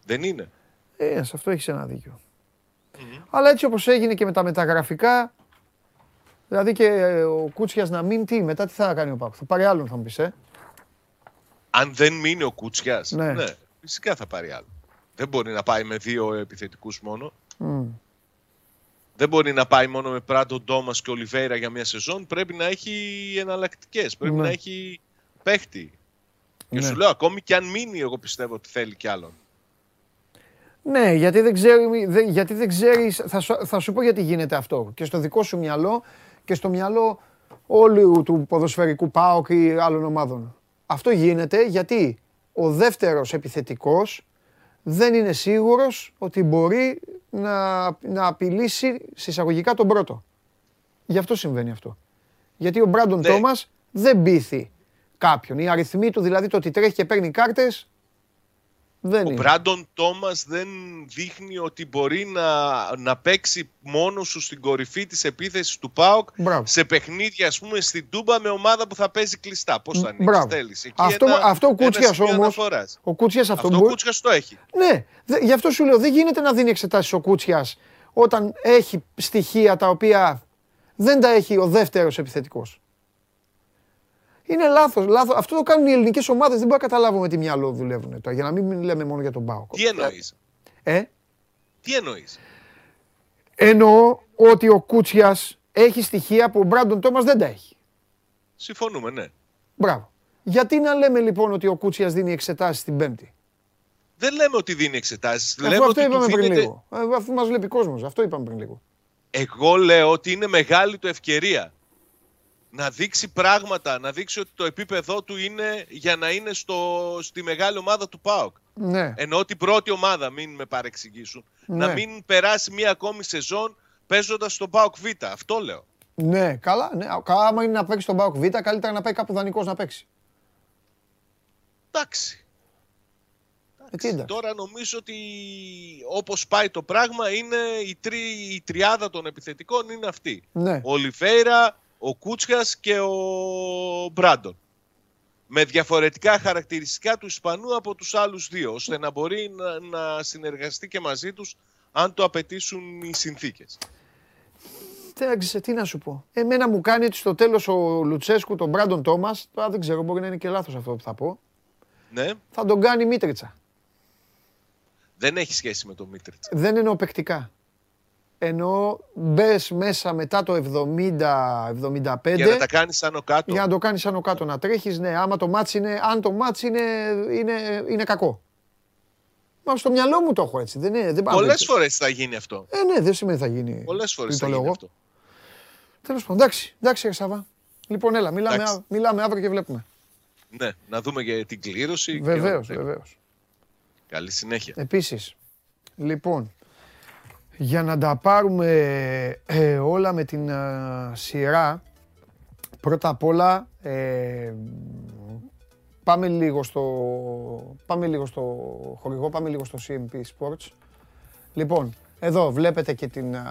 Δεν είναι. Ε, σε αυτό έχεις ένα δίκιο. Αλλά έτσι όπως έγινε και με τα μεταγραφικά, δηλαδή και ε, ο Κούτσιας να μείνει, τι, μετά τι θα κάνει ο Πάκου. Θα πάρει άλλον θα μου πεις, ε; Αν δεν μείνει ο Κούτσιας, Ναι. ναι. φυσικά θα πάρει άλλο. Δεν μπορεί να πάει με δύο επιθετικούς μόνο. Μμ. Δεν μπορεί να πάει μόνο με Πράντο Ντόμας και Ολιβέηρα για μια σεζόν. Πρέπει να έχει εναλλακτικές. Πρέπει Ναι. να έχει παίχτη. Και Ναι. σου λέω, ακόμη και αν μείνει, εγώ πιστεύω ότι θέλει κι άλλον. Ναι, γιατί δεν, ξέρει, δεν- γιατί δεν ξέρεις, θα σου, θα σου πω γιατί γίνεται αυτό. Και στο δικό σου μυαλό και στο μυαλό όλου του ποδοσφαιρικού ΠΑΟΚ ή άλλων ομάδων. Αυτό γίνεται γιατί ο δεύτερος επιθετικός δεν είναι σίγουρος ότι μπορεί να, να απειλήσει συσσαγωγικά τον πρώτο. Γι' αυτό συμβαίνει αυτό. Γιατί ο Μπράντον Ναι. Τόμας δεν πείθει κάποιον. Οι αριθμοί του, δηλαδή το ότι τρέχει και παίρνει κάρτες, δεν Ο είναι. Μπράντον Τόμας δεν δείχνει ότι μπορεί να, να παίξει μόνος σου στην κορυφή της επίθεσης του ΠΑΟΚ Μπράβο. σε παιχνίδια, ας πούμε, στην Τούμπα με ομάδα που θα παίζει κλειστά. Πώς θα ανοίξεις, Μπράβο. θέλεις. Εκεί Αυτό- ένα, αυτό ο ένα Κούτσιας σημείο όμως, αναφοράς. Ο Κούτσιας αυτό, Αυτό ο μπορεί... Κούτσιας το έχει. Ναι, δε- γι' αυτό σου λέω, δεν γίνεται να δίνει εξετάσεις ο Κούτσιας όταν έχει στοιχεία τα οποία δεν τα έχει ο δεύτερος επιθετικός. Είναι λάθος, λάθος. Αυτό το κάνουν οι ελληνικές ομάδες, δεν μπορώ να καταλάβω με τι μυαλό δουλεύουν τώρα, για να μην λέμε μόνο για τον Πάοκ. Τι εννοείς; Ε, Τι εννοείς; εννοώ ότι ο Κούτσιας έχει στοιχεία που ο Μπράντον Τόμας δεν τα έχει. Συμφωνούμε, ναι. Μπράβο. Γιατί να λέμε λοιπόν ότι ο Κούτσιας δίνει εξετάσεις την Πέμπτη; Δεν λέμε ότι δίνει εξετάσεις. Αφού Λέμε αυτό ότι του είπαμε πριν δίνεται. λίγο. Ε, Αφού μας βλέπει κόσμος, αυτό είπαμε πριν λίγο. Εγώ λέω ότι είναι μεγάλη του ευκαιρία να δείξει πράγματα, να δείξει ότι το επίπεδό του είναι για να είναι στο, στη μεγάλη ομάδα του ΠΑΟΚ. Ναι. Ενώ την πρώτη ομάδα, μην με παρεξηγήσουν, Ναι. να μην περάσει μία ακόμη σεζόν παίζοντας στον ΠΑΟΚ Β. Αυτό λέω. Ναι, καλά. Ναι. Κα- Άμα είναι να παίξει τον Πάοκ Β, καλύτερα να πάει κάπου δανεικός να παίξει. Εντάξει. Ε, τι εντάξει. Τώρα νομίζω ότι όπως πάει το πράγμα είναι η, τρι, η τριάδα των επιθετικών είναι αυτή. Ναι. Ο Λιβέιρα, ο Κούτσιας και ο Μπράντον. Με διαφορετικά χαρακτηριστικά του Ισπανού από τους άλλους δύο, ώστε να μπορεί να, να συνεργαστεί και μαζί τους αν το απαιτήσουν οι συνθήκες. Εντάξει, τι να σου πω. Εμένα μου κάνει ότι στο τέλος ο Λουτσέσκου, τον Μπράντον Τόμας, τώρα δεν ξέρω, μπορεί να είναι και λάθος αυτό που θα πω, Ναι, θα τον κάνει Μίτριτσα. δεν έχει σχέση με τον Μίτριτς. Δεν εννοώ παικτικά. Εννοώ μπες μέσα μετά το 70-75 Για να τα κάνεις πάνω κάτω. για να το κάνεις άνω κάτω να τρέχεις. Ναι, άμα το μάτς είναι, αν το μάτς είναι, είναι, είναι κακό. Μα στο μυαλό μου το έχω έτσι. Δεν, είναι, δεν πάω Πολλές τέτοιο. φορές θα γίνει αυτό. Ε, ναι, δεν σημαίνει θα γίνει. Πολλές φορές τι θα το γίνει λέω εγώ. αυτό. Τέλος πάντων, εντάξει, εντάξει, ρε Σάβα. Λοιπόν, έλα, μιλάμε, Εντάξει. α- μιλάμε αύριο και βλέπουμε. Ναι, να δούμε και την κλήρωση. και Βεβαίως, όλα. βεβαίως. Καλή συνέχεια. Επίσης, λοιπόν, για να τα πάρουμε ε, όλα με την ε, σειρά, πρώτα απ' όλα ε, πάμε, λίγο στο, πάμε λίγο στο χορηγό, πάμε λίγο στο CMP Sports. Λοιπόν, εδώ βλέπετε και την α,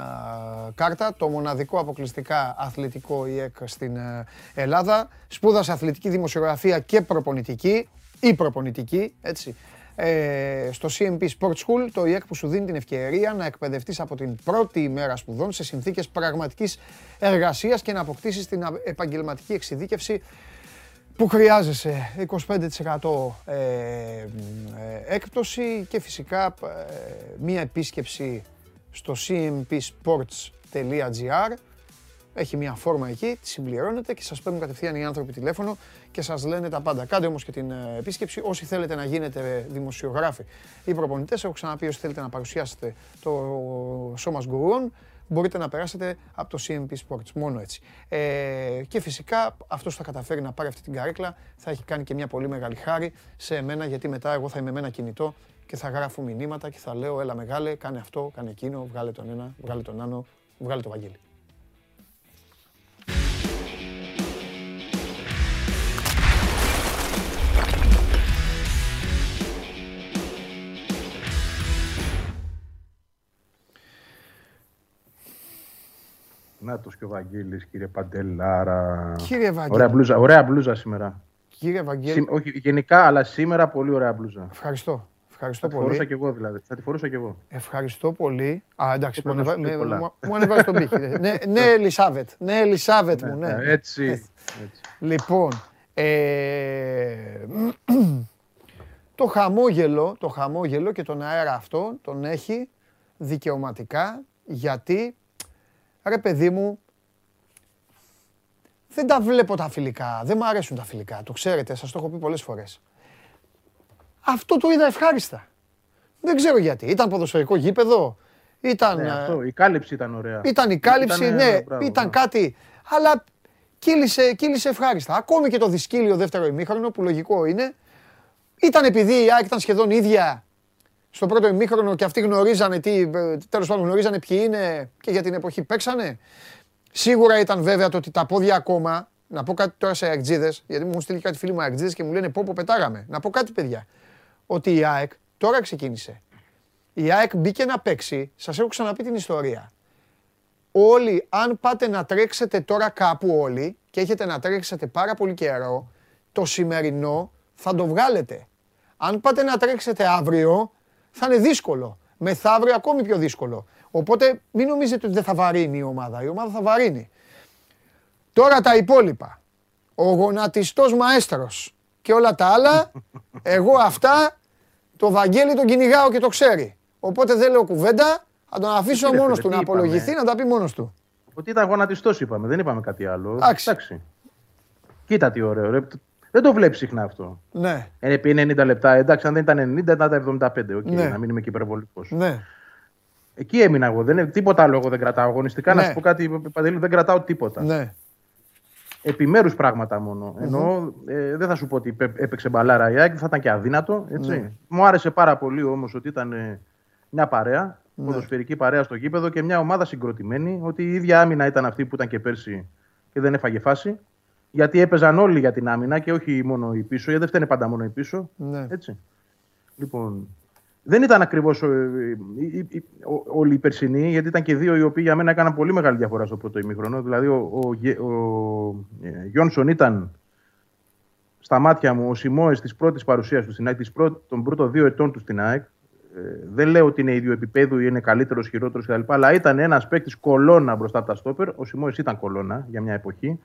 κάρτα, το μοναδικό αποκλειστικά αθλητικό ΙΕΚ στην ε, Ελλάδα. Σπούδασε αθλητική δημοσιογραφία και προπονητική ή προπονητική, έτσι. Ε, στο CMP Sport School, το ΙΕΚ που σου δίνει την ευκαιρία να εκπαιδευτείς από την πρώτη ημέρα σπουδών σε συνθήκες πραγματικής εργασίας και να αποκτήσεις την α- επαγγελματική εξειδίκευση που χρειάζεσαι. 25% ε, ε, έκπτωση και φυσικά ε, μία επίσκεψη στο cmpsports.gr έχει μια φόρμα εκεί, τη συμπληρώνετε και σας παίρνουν κατευθείαν οι άνθρωποι τηλέφωνο και σας λένε τα πάντα. Κάντε όμως και την ε, επίσκεψη. Όσοι θέλετε να γίνετε δημοσιογράφοι ή προπονητές, έχω ξαναπεί όσοι θέλετε να παρουσιάσετε το show must go on, μπορείτε να περάσετε από το CMP Sports, μόνο έτσι. Ε, και φυσικά αυτός που θα καταφέρει να πάρει αυτή την καρέκλα θα έχει κάνει και μια πολύ μεγάλη χάρη σε εμένα, γιατί μετά εγώ θα είμαι με ένα κινητό και θα γράφω μηνύματα και θα λέω έλα μεγάλε, κάνε αυτό, κάνε εκείνο, βγάλε τον ένα, βγάλε τον άλλο, βγάλε το Βαγγέλη. Νάτος και ο Βαγγέλης, κύριε Παντελάρα. Κύριε Βαγγέλη. Ωραία μπλούζα, ωραία μπλούζα σήμερα. Κύριε Βαγγέλη, Σι- όχι, γενικά, αλλά σήμερα πολύ ωραία μπλούζα. ευχαριστώ. Ευχαριστώ Θα τη φορούσα πολύ. κι εγώ δηλαδή. Θα τη φορούσα κι εγώ. Ευχαριστώ πολύ. Α, εντάξει, μου, Πρέπει να ανεβα... σου πει με- πολλά. μου- μου ανεβάζει τον πύχη. ναι, ναι, Ελισάβετ. Ναι, Ελισάβετ μου, ναι. Ε, Έτσι. έτσι. Λοιπόν, ε, το χαμόγελο, το χαμόγελο και τον αέρα αυτό τον έχει δικαιωματικά γιατί, ρε παιδί μου, δεν τα βλέπω τα φιλικά, δεν μου αρέσουν τα φιλικά, το ξέρετε, σας το έχω πει πολλές φορές. Αυτό το είδα ευχάριστα. Δεν ξέρω γιατί. Ήταν ποδοσφαιρικό γήπεδο, ήταν, Ναι, ε, αυτό, η κάλυψη ήταν ωραία. ήταν η κάλυψη, Ήτανε, ναι, μπράβο, ήταν μπράβο. κάτι. Αλλά κύλησε, κύλησε ευχάριστα. Ακόμη και το δυσκύλιο δεύτερο ημίχρονο, που λογικό είναι, ήταν επειδή η ΑΕΚ ήταν σχεδόν ίδια στο πρώτο ημίχρονο και αυτοί γνωρίζανε τι, ε, τέλος πάντων γνωρίζανε ποιοι είναι και για την εποχή παίξανε. Σίγουρα ήταν βέβαια το ότι τα πόδια ακόμα, να πω κάτι τώρα σε αεκτζίδες, γιατί μου έχουν στείλει κάτι φίλοι μου αεκτζίδες και μου λένε πω πω πετάγαμε. Να πω κάτι παιδιά, ότι η ΑΕΚ τώρα ξεκίνησε. Η ΑΕΚ μπήκε να παίξει, σας έχω ξαναπεί την ιστορία. Όλοι, αν πάτε να τρέξετε τώρα κάπου όλοι και έχετε να τρέξετε πάρα πολύ καιρό, το σημερινό θα το βγάλετε. Αν πάτε να τρέξετε αύριο, θα είναι δύσκολο. Μεθαύριο ακόμη πιο δύσκολο. Οπότε μην νομίζετε ότι δεν θα βαρύνει η ομάδα. Η ομάδα θα βαρύνει. Τώρα τα υπόλοιπα. Ο γονατιστός μαέστρος και όλα τα άλλα, εγώ αυτά το Βαγγέλη τον κυνηγάω και το ξέρει. Οπότε δεν λέω κουβέντα, θα τον αφήσω μόνος του να απολογηθεί, να τα πει μόνος του. Ότι ήταν γονατιστός είπαμε, δεν είπαμε κάτι άλλο. Εντάξει. Κοίτα τι ωραίο. Ρε. Δεν το βλέπεις συχνά αυτό. Ναι, Είναι επί 90 λεπτά. Εντάξει, αν δεν ήταν 90, ήταν τα 75. Okay, Ναι. Να μην είμαι και υπερβολικός. ναι. Εκεί έμεινα εγώ. Δεν, τίποτα άλλο εγώ δεν κρατάω. Αγωνιστικά να Ναι. σου πω κάτι, Παντελή, δεν κρατάω τίποτα. Ναι. Επιμέρους πράγματα μόνο. Εννοώ, ε, δεν θα σου πω ότι πέ- έπαιξε μπαλάρα η ΑΕΚ, θα ήταν και αδύνατο. Έτσι. Ναι. Μου άρεσε πάρα πολύ όμως ότι ήταν ε, μια παρέα, Ναι. ποδοσφαιρική παρέα στο γήπεδο και μια ομάδα συγκροτημένη. Ότι η ίδια άμυνα ήταν αυτή που ήταν και πέρσι και δεν έφαγε φάση. Γιατί έπαιζαν όλοι για την άμυνα και όχι μόνο οι πίσω, γιατί δεν φταίνε πάντα μόνο οι πίσω. Ναι. Έτσι. Λοιπόν, δεν ήταν ακριβώς όλοι οι περσινοί, γιατί ήταν και δύο οι οποίοι για μένα έκαναν πολύ μεγάλη διαφορά στο πρώτο ημίχρονο. Δηλαδή, ο, ο, Γε- ο, ε, Γιόνσον ήταν στα μάτια μου ο Σιμόες της πρώτης παρουσίας του στην ΑΕΚ, της πρώτη- των πρώτων δύο ετών του στην ΑΕΚ. Ε, δεν λέω ότι είναι ίδιο επίπεδο ή είναι καλύτερος, χειρότερος κτλ. Αλλά ήταν ένας παίκτης κολόνα μπροστά από τα στόπερ. Ο Σιμόες ήταν κολόνα για μια εποχή.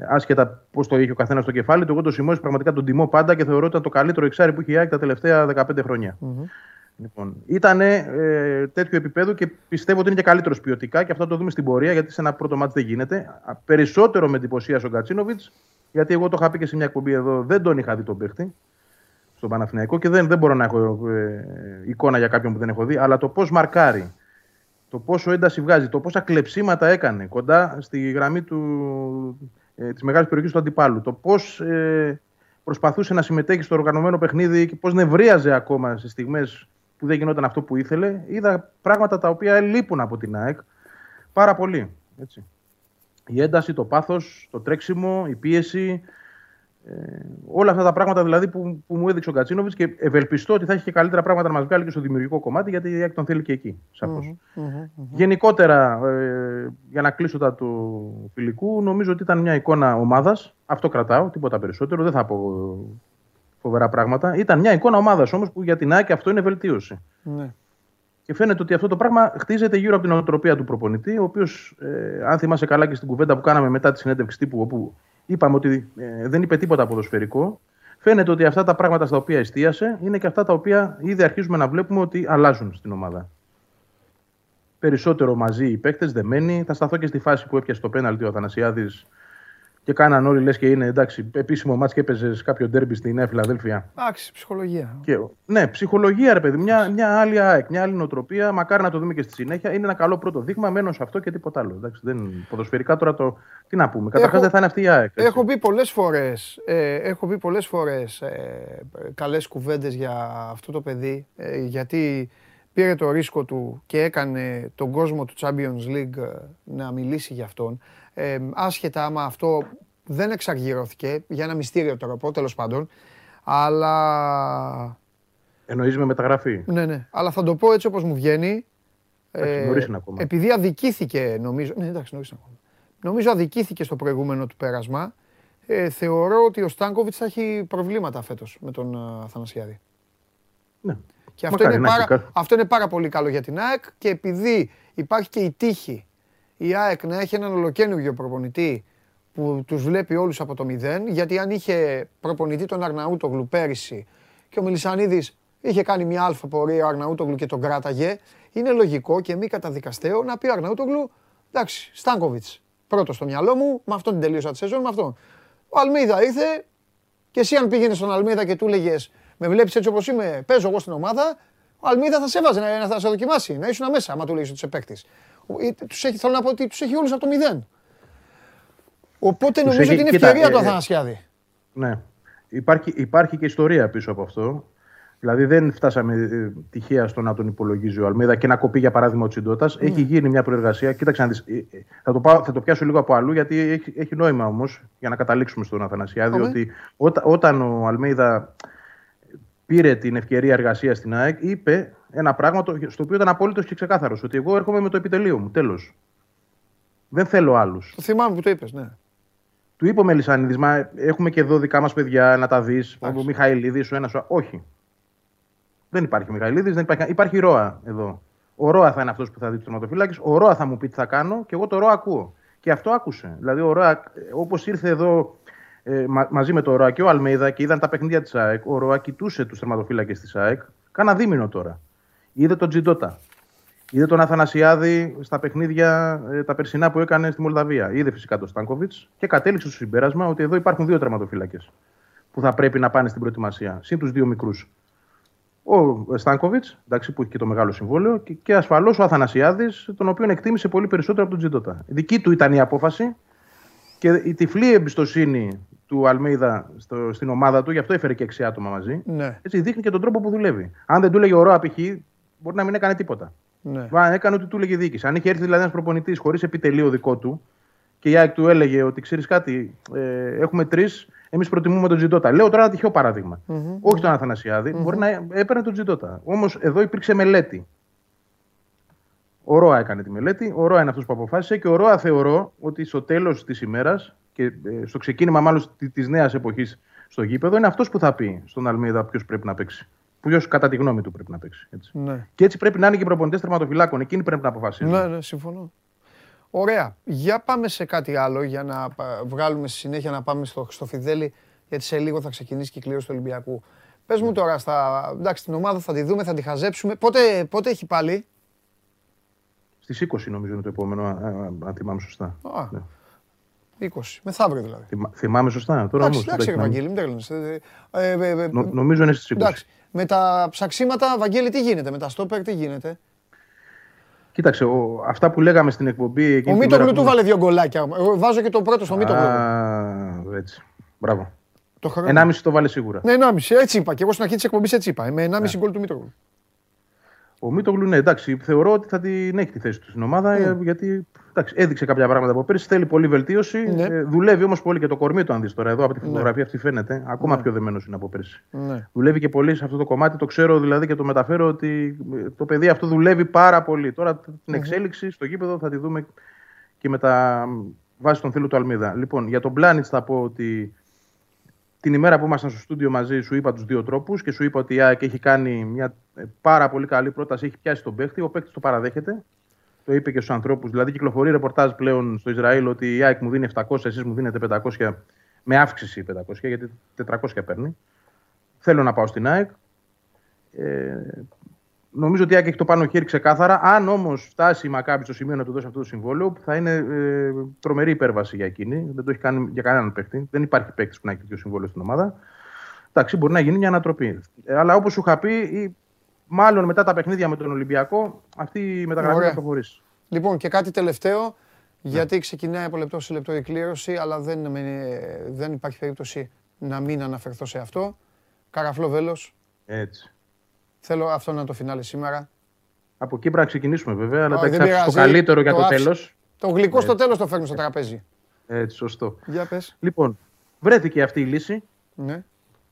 Ε, Άσχετα πώς το είχε ο καθένας στο κεφάλι του, εγώ τον Σιμόε πραγματικά τον τιμώ πάντα και θεωρώ ότι ήταν το καλύτερο εξάρι που είχε η ΑΕΚ τα τελευταία 15 χρόνια. Λοιπόν, ήταν ε, τέτοιο επίπεδο και πιστεύω ότι είναι και καλύτερος ποιοτικά και αυτό το δούμε στην πορεία γιατί σε ένα πρώτο μάτι δεν γίνεται. Α, Περισσότερο με εντυπωσίασε ο Γκατσίνοβιτ, γιατί εγώ το είχα πει και σε μια εκπομπή εδώ, δεν τον είχα δει τον παίχτη στον Παναθηναϊκό και δεν, δεν μπορώ να έχω ε, εικόνα για κάποιον που δεν έχω δει. Αλλά το πώς μαρκάρει, το πόσο ένταση βγάζει, το πόσα κλεψίματα έκανε κοντά στη γραμμή του, ε, της μεγάλης περιοχής του αντιπάλου, το πώς ε, προσπαθούσε να συμμετέχει στο οργανωμένο παιχνίδι και πώς νευρίαζε ακόμα στι στιγμές που δεν γινόταν αυτό που ήθελε. Είδα πράγματα τα οποία λείπουν από την ΑΕΚ πάρα πολύ. Έτσι. Η ένταση, το πάθος, το τρέξιμο, η πίεση, ε, όλα αυτά τα πράγματα δηλαδή που, που μου έδειξε ο Κατσίνοβιτς και ευελπιστώ ότι θα έχει και καλύτερα πράγματα να μας βγάλει και στο δημιουργικό κομμάτι γιατί η ΑΕΚ τον θέλει και εκεί. σαφώς. Γενικότερα, ε, για να κλείσω τα του φιλικού, νομίζω ότι ήταν μια εικόνα ομάδας. Αυτό κρατάω, τίποτα περισσότερο. Δεν θα πω φοβερά πράγματα. Ήταν μια εικόνα ομάδας όμως που για την ΑΕΚ αυτό είναι βελτίωση. ναι. Και φαίνεται ότι αυτό το πράγμα χτίζεται γύρω από την οτροπία του προπονητή, ο οποίος, ε, αν θυμάσαι καλά και στην κουβέντα που κάναμε μετά τη συνέντευξη τύπου, όπου είπαμε ότι ε, δεν είπε τίποτα ποδοσφαιρικό, φαίνεται ότι αυτά τα πράγματα στα οποία εστίασε είναι και αυτά τα οποία ήδη αρχίζουμε να βλέπουμε ότι αλλάζουν στην ομάδα. Περισσότερο μαζί οι παίκτες, δεμένοι. Θα σταθώ και στη φάση που έπιασε το πέναλτι ο Αθανασιάδης και κάναν όλοι λες και είναι εντάξει, επίσημο μάτς και έπαιζε κάποιο ντέρμπι στη Νέα Φιλαδέλφια. Εντάξει, ψυχολογία. Και, ναι, ψυχολογία, ρε παιδί. Μια, μια άλλη ΑΕΚ, μια άλλη νοοτροπία. Μακάρι να το δούμε και στη συνέχεια. Είναι ένα καλό πρώτο δείγμα. Μένω σε αυτό και τίποτα άλλο. Εντάξει, δεν, ποδοσφαιρικά τώρα το. Τι να πούμε. Καταρχάς Έχω- δεν θα είναι αυτή η ΑΕΚ. έτσι. Έχω πει πολλές φορές, ε, έχω πει πολλές φορές ε, καλές κουβέντες για αυτό το παιδί, ε, γιατί πήρε το ρίσκο του και έκανε τον κόσμο του Champions League ε, να μιλήσει για αυτόν. Ε, άσχετα άμα αυτό δεν εξαργυρώθηκε, για ένα μυστήριο τώρα πω, τέλος πάντων, αλλά... Εννοείς με μεταγραφή. Ναι, ναι, αλλά θα το πω έτσι όπως μου βγαίνει. Εντάξει, νωρίς είναι ακόμα. Επειδή αδικήθηκε, νομίζω. Ναι, εντάξει, νωρίς είναι ακόμα. Νομίζω αδικήθηκε στο προηγούμενο του πέρασμα. Ε, θεωρώ ότι ο Στάνκοβιτς θα έχει προβλήματα φέτος με τον ε, Αθανασιάδη. Ναι. Και αυτό Μακάρι είναι, να έχει πάρα, κα- αυτό είναι πάρα πολύ καλό για την ΑΕΚ και επειδή υπάρχει και η τύχη η ΑΕΚ να έχει έναν ολοκένουργιο προπονητή που τους βλέπει όλους από το μηδέν, γιατί αν είχε προπονητή τον Αρναούτογλου πέρυσι και ο Μιλισανίδης είχε κάνει μια αλφα πορεία ο Αρναούτογλου και τον κράταγε, είναι λογικό και μη καταδικαστέο να πει ο Αρναούτογλου, εντάξει, Στάνκοβιτς, πρώτος στο μυαλό μου, με αυτόν την τελείωσα τη σεζόν, με αυτόν. Ο Αλμίδα ήρθε, και εσύ αν πήγαινες στον Αλμίδα και του έλεγε Με βλέπεις έτσι όπως είμαι, παίζω εγώ στην ομάδα, ο Αλμίδα θα σε έβαζε να, να θα σε δοκιμάσει, να ήσουν μέσα, άμα του λέγε ότι είσαι παίκτης. Θέλω να πω ότι τους έχει όλους από το μηδέν. Οπότε νομίζω έχει- ότι είναι κοίτα, ευκαιρία ε, του ε, Αθανασιάδη. Ναι. Υπάρχει, υπάρχει και ιστορία πίσω από αυτό. Δηλαδή δεν φτάσαμε ε, τυχαία στο να τον υπολογίζει ο Αλμίδα και να κοπεί για παράδειγμα ο Τσιντότα. Mm. Έχει γίνει μια προεργασία. Κοίταξε να δεις, ε, ε, θα, το πάω, θα το πιάσω λίγο από αλλού γιατί έχει, έχει νόημα όμως για να καταλήξουμε στον Αθανασιάδη. Ότι ό, όταν ο Αλμίδα πήρε την ευκαιρία εργασίας στην ΑΕΚ, είπε ένα πράγμα το, στο οποίο ήταν απόλυτος και ξεκάθαρος. Ότι εγώ έρχομαι με το επιτελείο μου. Τέλος. Δεν θέλω άλλους. Το θυμάμαι που το είπες, ναι. Του είπε ο Μελισανίδη, μα έχουμε και εδώ δικά μας παιδιά να τα δεις. Ο Μιχαηλίδης, ο ένας. Όχι. Δεν υπάρχει Μιχαηλίδης, δεν υπάρχει. Υπάρχει Ρόα εδώ. Ο Ρόα θα είναι αυτός που θα δει τους τερματοφύλακε. Ο Ρόα θα μου πει τι θα κάνω και εγώ το Ρόα ακούω. Και αυτό άκουσε. Δηλαδή, ο Ρόα, όπως ήρθε εδώ ε, μα, μαζί με το Ρόα και ο Αλμέιδα και είδαν τα παιχνίδια της ΑΕΚ, ο Ρόα κοιτούσε τους τερματοφύλακε της ΑΕΚ. Κάνα δίμηνο τώρα. Είδε τον Τζιντότα. Είδε τον Αθανασιάδη στα παιχνίδια ε, τα περσινά που έκανε στη Μολδαβία. Είδε φυσικά τον Στάνκοβιτς και κατέληξε στο συμπέρασμα ότι εδώ υπάρχουν δύο τερματοφύλακες που θα πρέπει να πάνε στην προετοιμασία. Συν τους δύο μικρούς. Ο Στάνκοβιτς, που έχει και το μεγάλο συμβόλαιο, και, και ασφαλώς ο Αθανασιάδης, τον οποίο εκτίμησε πολύ περισσότερο από τον Τζιντότα. Δική του ήταν η απόφαση και η τυφλή εμπιστοσύνη του Αλμίδα στο, στην ομάδα του, γι' αυτό έφερε και έξι άτομα μαζί. Ναι. Έτσι δείχνει και τον τρόπο που δουλεύει. Αν δεν του έλεγε ο Ρώα π.χ., μπορεί να μην έκανε τίποτα. Ναι. Αν έκανε ό,τι του έλεγε διοίκηση. Αν είχε έρθει δηλαδή ένας προπονητής χωρίς επιτελείο δικό του και η ΑΕΚ του έλεγε ότι ξέρεις κάτι, ε, έχουμε τρεις, εμείς προτιμούμε τον Τζιντότα. Λέω τώρα ένα τυχαίο παράδειγμα. Mm-hmm. Όχι τον Αθανασιάδη, mm-hmm. μπορεί να έπαιρνε τον Τζιντότα. Όμως εδώ υπήρξε μελέτη. Ο Ρώα έκανε τη μελέτη, ο Ρώα είναι αυτός που αποφάσισε και ο Ρώα θεωρώ ότι στο τέλος της ημέρας και ε, στο ξεκίνημα μάλλον της νέας εποχής στο γήπεδο είναι αυτός που θα πει στον Αλμίδα ποιος πρέπει να παίξει. Ποιο κατά τη γνώμη του πρέπει να παίξει. Έτσι. Ναι. Και έτσι πρέπει να είναι και οι προπονητέ τερματοφυλάκων. Εκείνοι πρέπει να αποφασίσουν. Ναι, ναι, συμφωνώ. Ωραία. Για πάμε σε κάτι άλλο για να βγάλουμε στη συνέχεια να πάμε στο, στο Φιδέλη, γιατί σε λίγο θα ξεκινήσει και η κλήρωση του Ολυμπιακού. Πες μου τώρα, στα, εντάξει, την ομάδα θα τη δούμε, θα τη χαζέψουμε. Πότε, πότε έχει πάλι; Στις 20 νομίζω είναι το επόμενο, αν θυμάμαι σωστά. Α, ναι. 20. Μεθαύριο δηλαδή. θυμάμαι σωστά. Τώρα εντάξει, εντάξει, Ευαγγέλη, μην τρέλνεσαι. Ε, ε, ε, νομίζω είναι στις 20. Εντάξει. Με τα ψαξίματα, Βαγγέλη, τι γίνεται, με τα στόπερ, τι γίνεται; Κοίταξε, ο, αυτά που λέγαμε στην εκπομπή. Ο Μίτογλου του βάλε δύο γκολάκια. Εγώ βάζω και το πρώτο στο Μίτογλου. έτσι. Μπράβο. Το χρόνο. 1,5 το βάλε σίγουρα. Ναι, 1,5. Έτσι είπα. Και εγώ στην αρχή της εκπομπής έτσι είπα. Με 1,5 ναι. γκολ του Μίτογλου. Ο Μίτογλου, ναι, εντάξει, θεωρώ ότι θα την έχει τη θέση του στην ομάδα ναι. γιατί εντάξει, έδειξε κάποια πράγματα από πέρυσι. Θέλει πολύ βελτίωση. Ναι. Ε, δουλεύει όμως πολύ και το κορμί του, αν δεις τώρα εδώ από τη ναι. φωτογραφία αυτή φαίνεται. Ακόμα ναι. πιο δεμένος είναι από πέρυσι. Ναι. Δουλεύει και πολύ σε αυτό το κομμάτι. Το ξέρω δηλαδή και το μεταφέρω ότι ε, το παιδί αυτό δουλεύει πάρα πολύ. Τώρα την εξέλιξη στο γήπεδο θα τη δούμε και με τα βάση των φίλων του Αλμίδα. Λοιπόν, για τον Πλάνιτ θα πω ότι την ημέρα που ήμασταν στο στούντιο μαζί, σου είπα τους δύο τρόπους και σου είπα ότι η ΑΕΚ έχει κάνει μια ε, πάρα πολύ καλή πρόταση. Έχει πιάσει τον παίχτη. Ο παίχτη το παραδέχεται. Το είπε και στους ανθρώπους. Δηλαδή, κυκλοφορεί ρεπορτάζ πλέον στο Ισραήλ ότι η ΑΕΚ μου δίνει 700, εσείς μου δίνετε 500 με αύξηση 500, γιατί 400 παίρνει. Θέλω να πάω στην ΑΕΚ. Ε, Νομίζω ότι η έχει το πάνω χέρι ξεκάθαρα. Αν όμως φτάσει η Μακάμπη στο σημείο να του δώσει αυτό το συμβόλαιο, θα είναι ε, τρομερή υπέρβαση για εκείνη. Δεν το έχει κάνει για κανέναν παίκτη. Δεν υπάρχει παίκτης που να έχει τέτοιο συμβόλαιο στην ομάδα. Εντάξει, μπορεί να γίνει μια ανατροπή. Ε, αλλά όπως σου είχα πει, μάλλον μετά τα παιχνίδια με τον Ολυμπιακό, αυτή η μεταγραφή θα προχωρήσει. Λοιπόν, και κάτι τελευταίο. Ναι. Γιατί ξεκινάει από λεπτό σε λεπτό η κλήρωση, αλλά δεν, δεν υπάρχει περίπτωση να μην αναφερθώ σε αυτό. Καραφλό βέλος. Έτσι. Θέλω αυτό να το φινάλε σήμερα. Από εκεί πρέπει να ξεκινήσουμε βέβαια, αλλά εντάξει, το καλύτερο για το, τέλος. Το γλυκό στο τέλος το φέρνουμε στο τραπέζι. Έτσι, σωστό. Για πες. Λοιπόν, βρέθηκε αυτή η λύση. Ναι.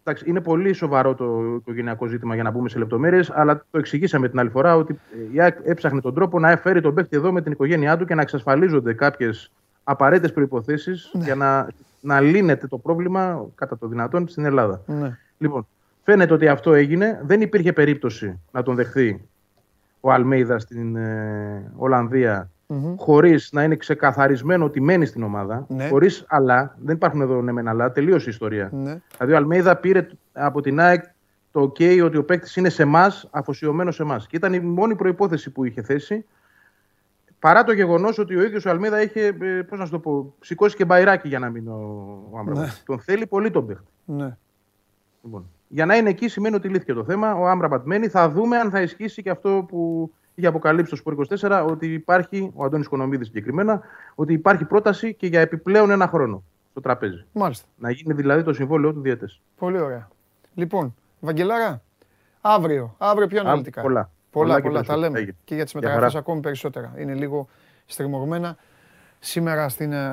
Εντάξει, είναι πολύ σοβαρό το οικογενειακό ζήτημα για να μπούμε σε λεπτομέρειες, αλλά το εξηγήσαμε την άλλη φορά ότι η ΑΕΚ έψαχνε τον τρόπο να φέρει τον παίκτη εδώ με την οικογένειά του και να εξασφαλίζονται κάποιες απαραίτητες προποθέσει ναι. για να, να λύνεται το πρόβλημα κατά το δυνατόν στην Ελλάδα. Ναι. Λοιπόν, Φαίνεται ότι αυτό έγινε. Δεν υπήρχε περίπτωση να τον δεχθεί ο Αλμέιδα στην ε, Ολλανδία mm-hmm. χωρίς να είναι ξεκαθαρισμένο ότι μένει στην ομάδα. Ναι. Χωρίς αλλά. Δεν υπάρχουν εδώ ναι μεν αλλά. Τελείωσε η ιστορία. Ναι. Δηλαδή ο Αλμέιδα πήρε από την ΑΕΚ το OK ότι ο παίκτης είναι σε εμάς, αφοσιωμένος σε εμάς. Και ήταν η μόνη προπόθεση που είχε θέσει. Παρά το γεγονός ότι ο ίδιος ο Αλμίδα είχε, ε, πώς να σου το πω, σηκώσει και μπαϊράκι για να μείνει ο, ο ναι. Τον θέλει πολύ τον παίκτη. Ναι. Λοιπόν. Για να είναι εκεί σημαίνει ότι λύθηκε το θέμα. Ο Άμραμπατ μένει. Θα δούμε αν θα ισχύσει και αυτό που είχε αποκαλύψει το Σπορ 24, ότι υπάρχει, ο Αντώνης Κονομίδη συγκεκριμένα, ότι υπάρχει πρόταση και για επιπλέον ένα χρόνο στο τραπέζι. Μάλιστα. Να γίνει δηλαδή το συμβόλαιο του διαιτέ. Πολύ ωραία. Λοιπόν, Βαγγελάρα, Αύριο, αύριο πιο αναλυτικά. πολλά. Πολλά, Πολλά και πολλά, τα περισσότερα. λέμε. Έγινε. Και για τις Για μεταγραφές χαρά. ακόμη περισσότερα. Είναι λίγο στριμωγμένα σήμερα στην ε,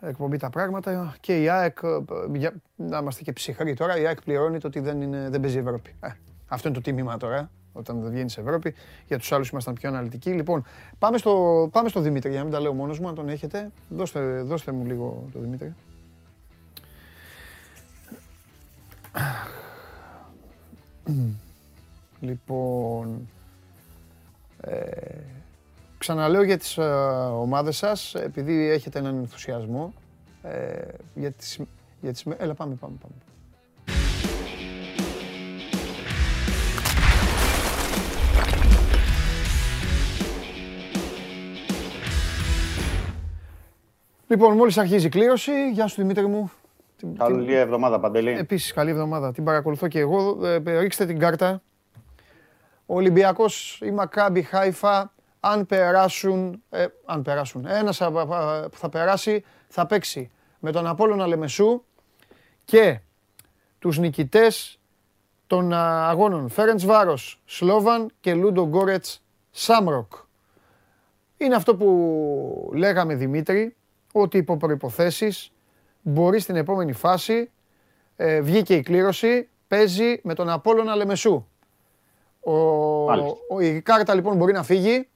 εκπομπή τα πράγματα και η ΑΕΚ, ε, για, να είμαστε και ψυχροί τώρα, η ΑΕΚ πληρώνει το ότι δεν, είναι, δεν παίζει Ευρώπη. Ε, αυτό είναι το τίμημα τώρα, ε, όταν δεν βγαίνει σε Ευρώπη. Για τους άλλους ήμασταν πιο αναλυτικοί. Λοιπόν, πάμε στο, πάμε στο Δημήτρη, για να μην τα λέω μόνος μου, αν τον έχετε. Δώστε, δώστε μου λίγο το Δημήτρη. Λοιπόν, ε, ξαναλέω για τις ε, ομάδες σας, επειδή έχετε έναν ενθουσιασμό, ε, για τις, για τις... Έλα πάμε, πάμε, πάμε. Λοιπόν, μόλις αρχίζει η κλήρωση, γεια σου Δημήτρη μου. Την- Καλή εβδομάδα, Παντελή. Επίσης, καλή εβδομάδα. Την παρακολουθώ και εγώ. Ε, ε, ρίξτε την κάρτα. Ο Ολυμπιακός ή Μακάμπι Χάιφα, αν περάσουν, ε, αν περάσουν, ένας α- α- που θα περάσει θα παίξει με τον Απόλλωνα Λεμεσού και τους νικητές των α, αγώνων Φέρεντς Βάρος, Σλόβαν και Λούντο Γκόρετς Σάμροκ. Είναι αυτό που λέγαμε Δημήτρη, ότι υπό προϋποθέσεις μπορεί στην επόμενη φάση, ε, βγήκε η κλήρωση, παίζει με τον Απόλλωνα Λεμεσού. Ο, Μάλιστα. ο, η κάρτα λοιπόν μπορεί να φύγει.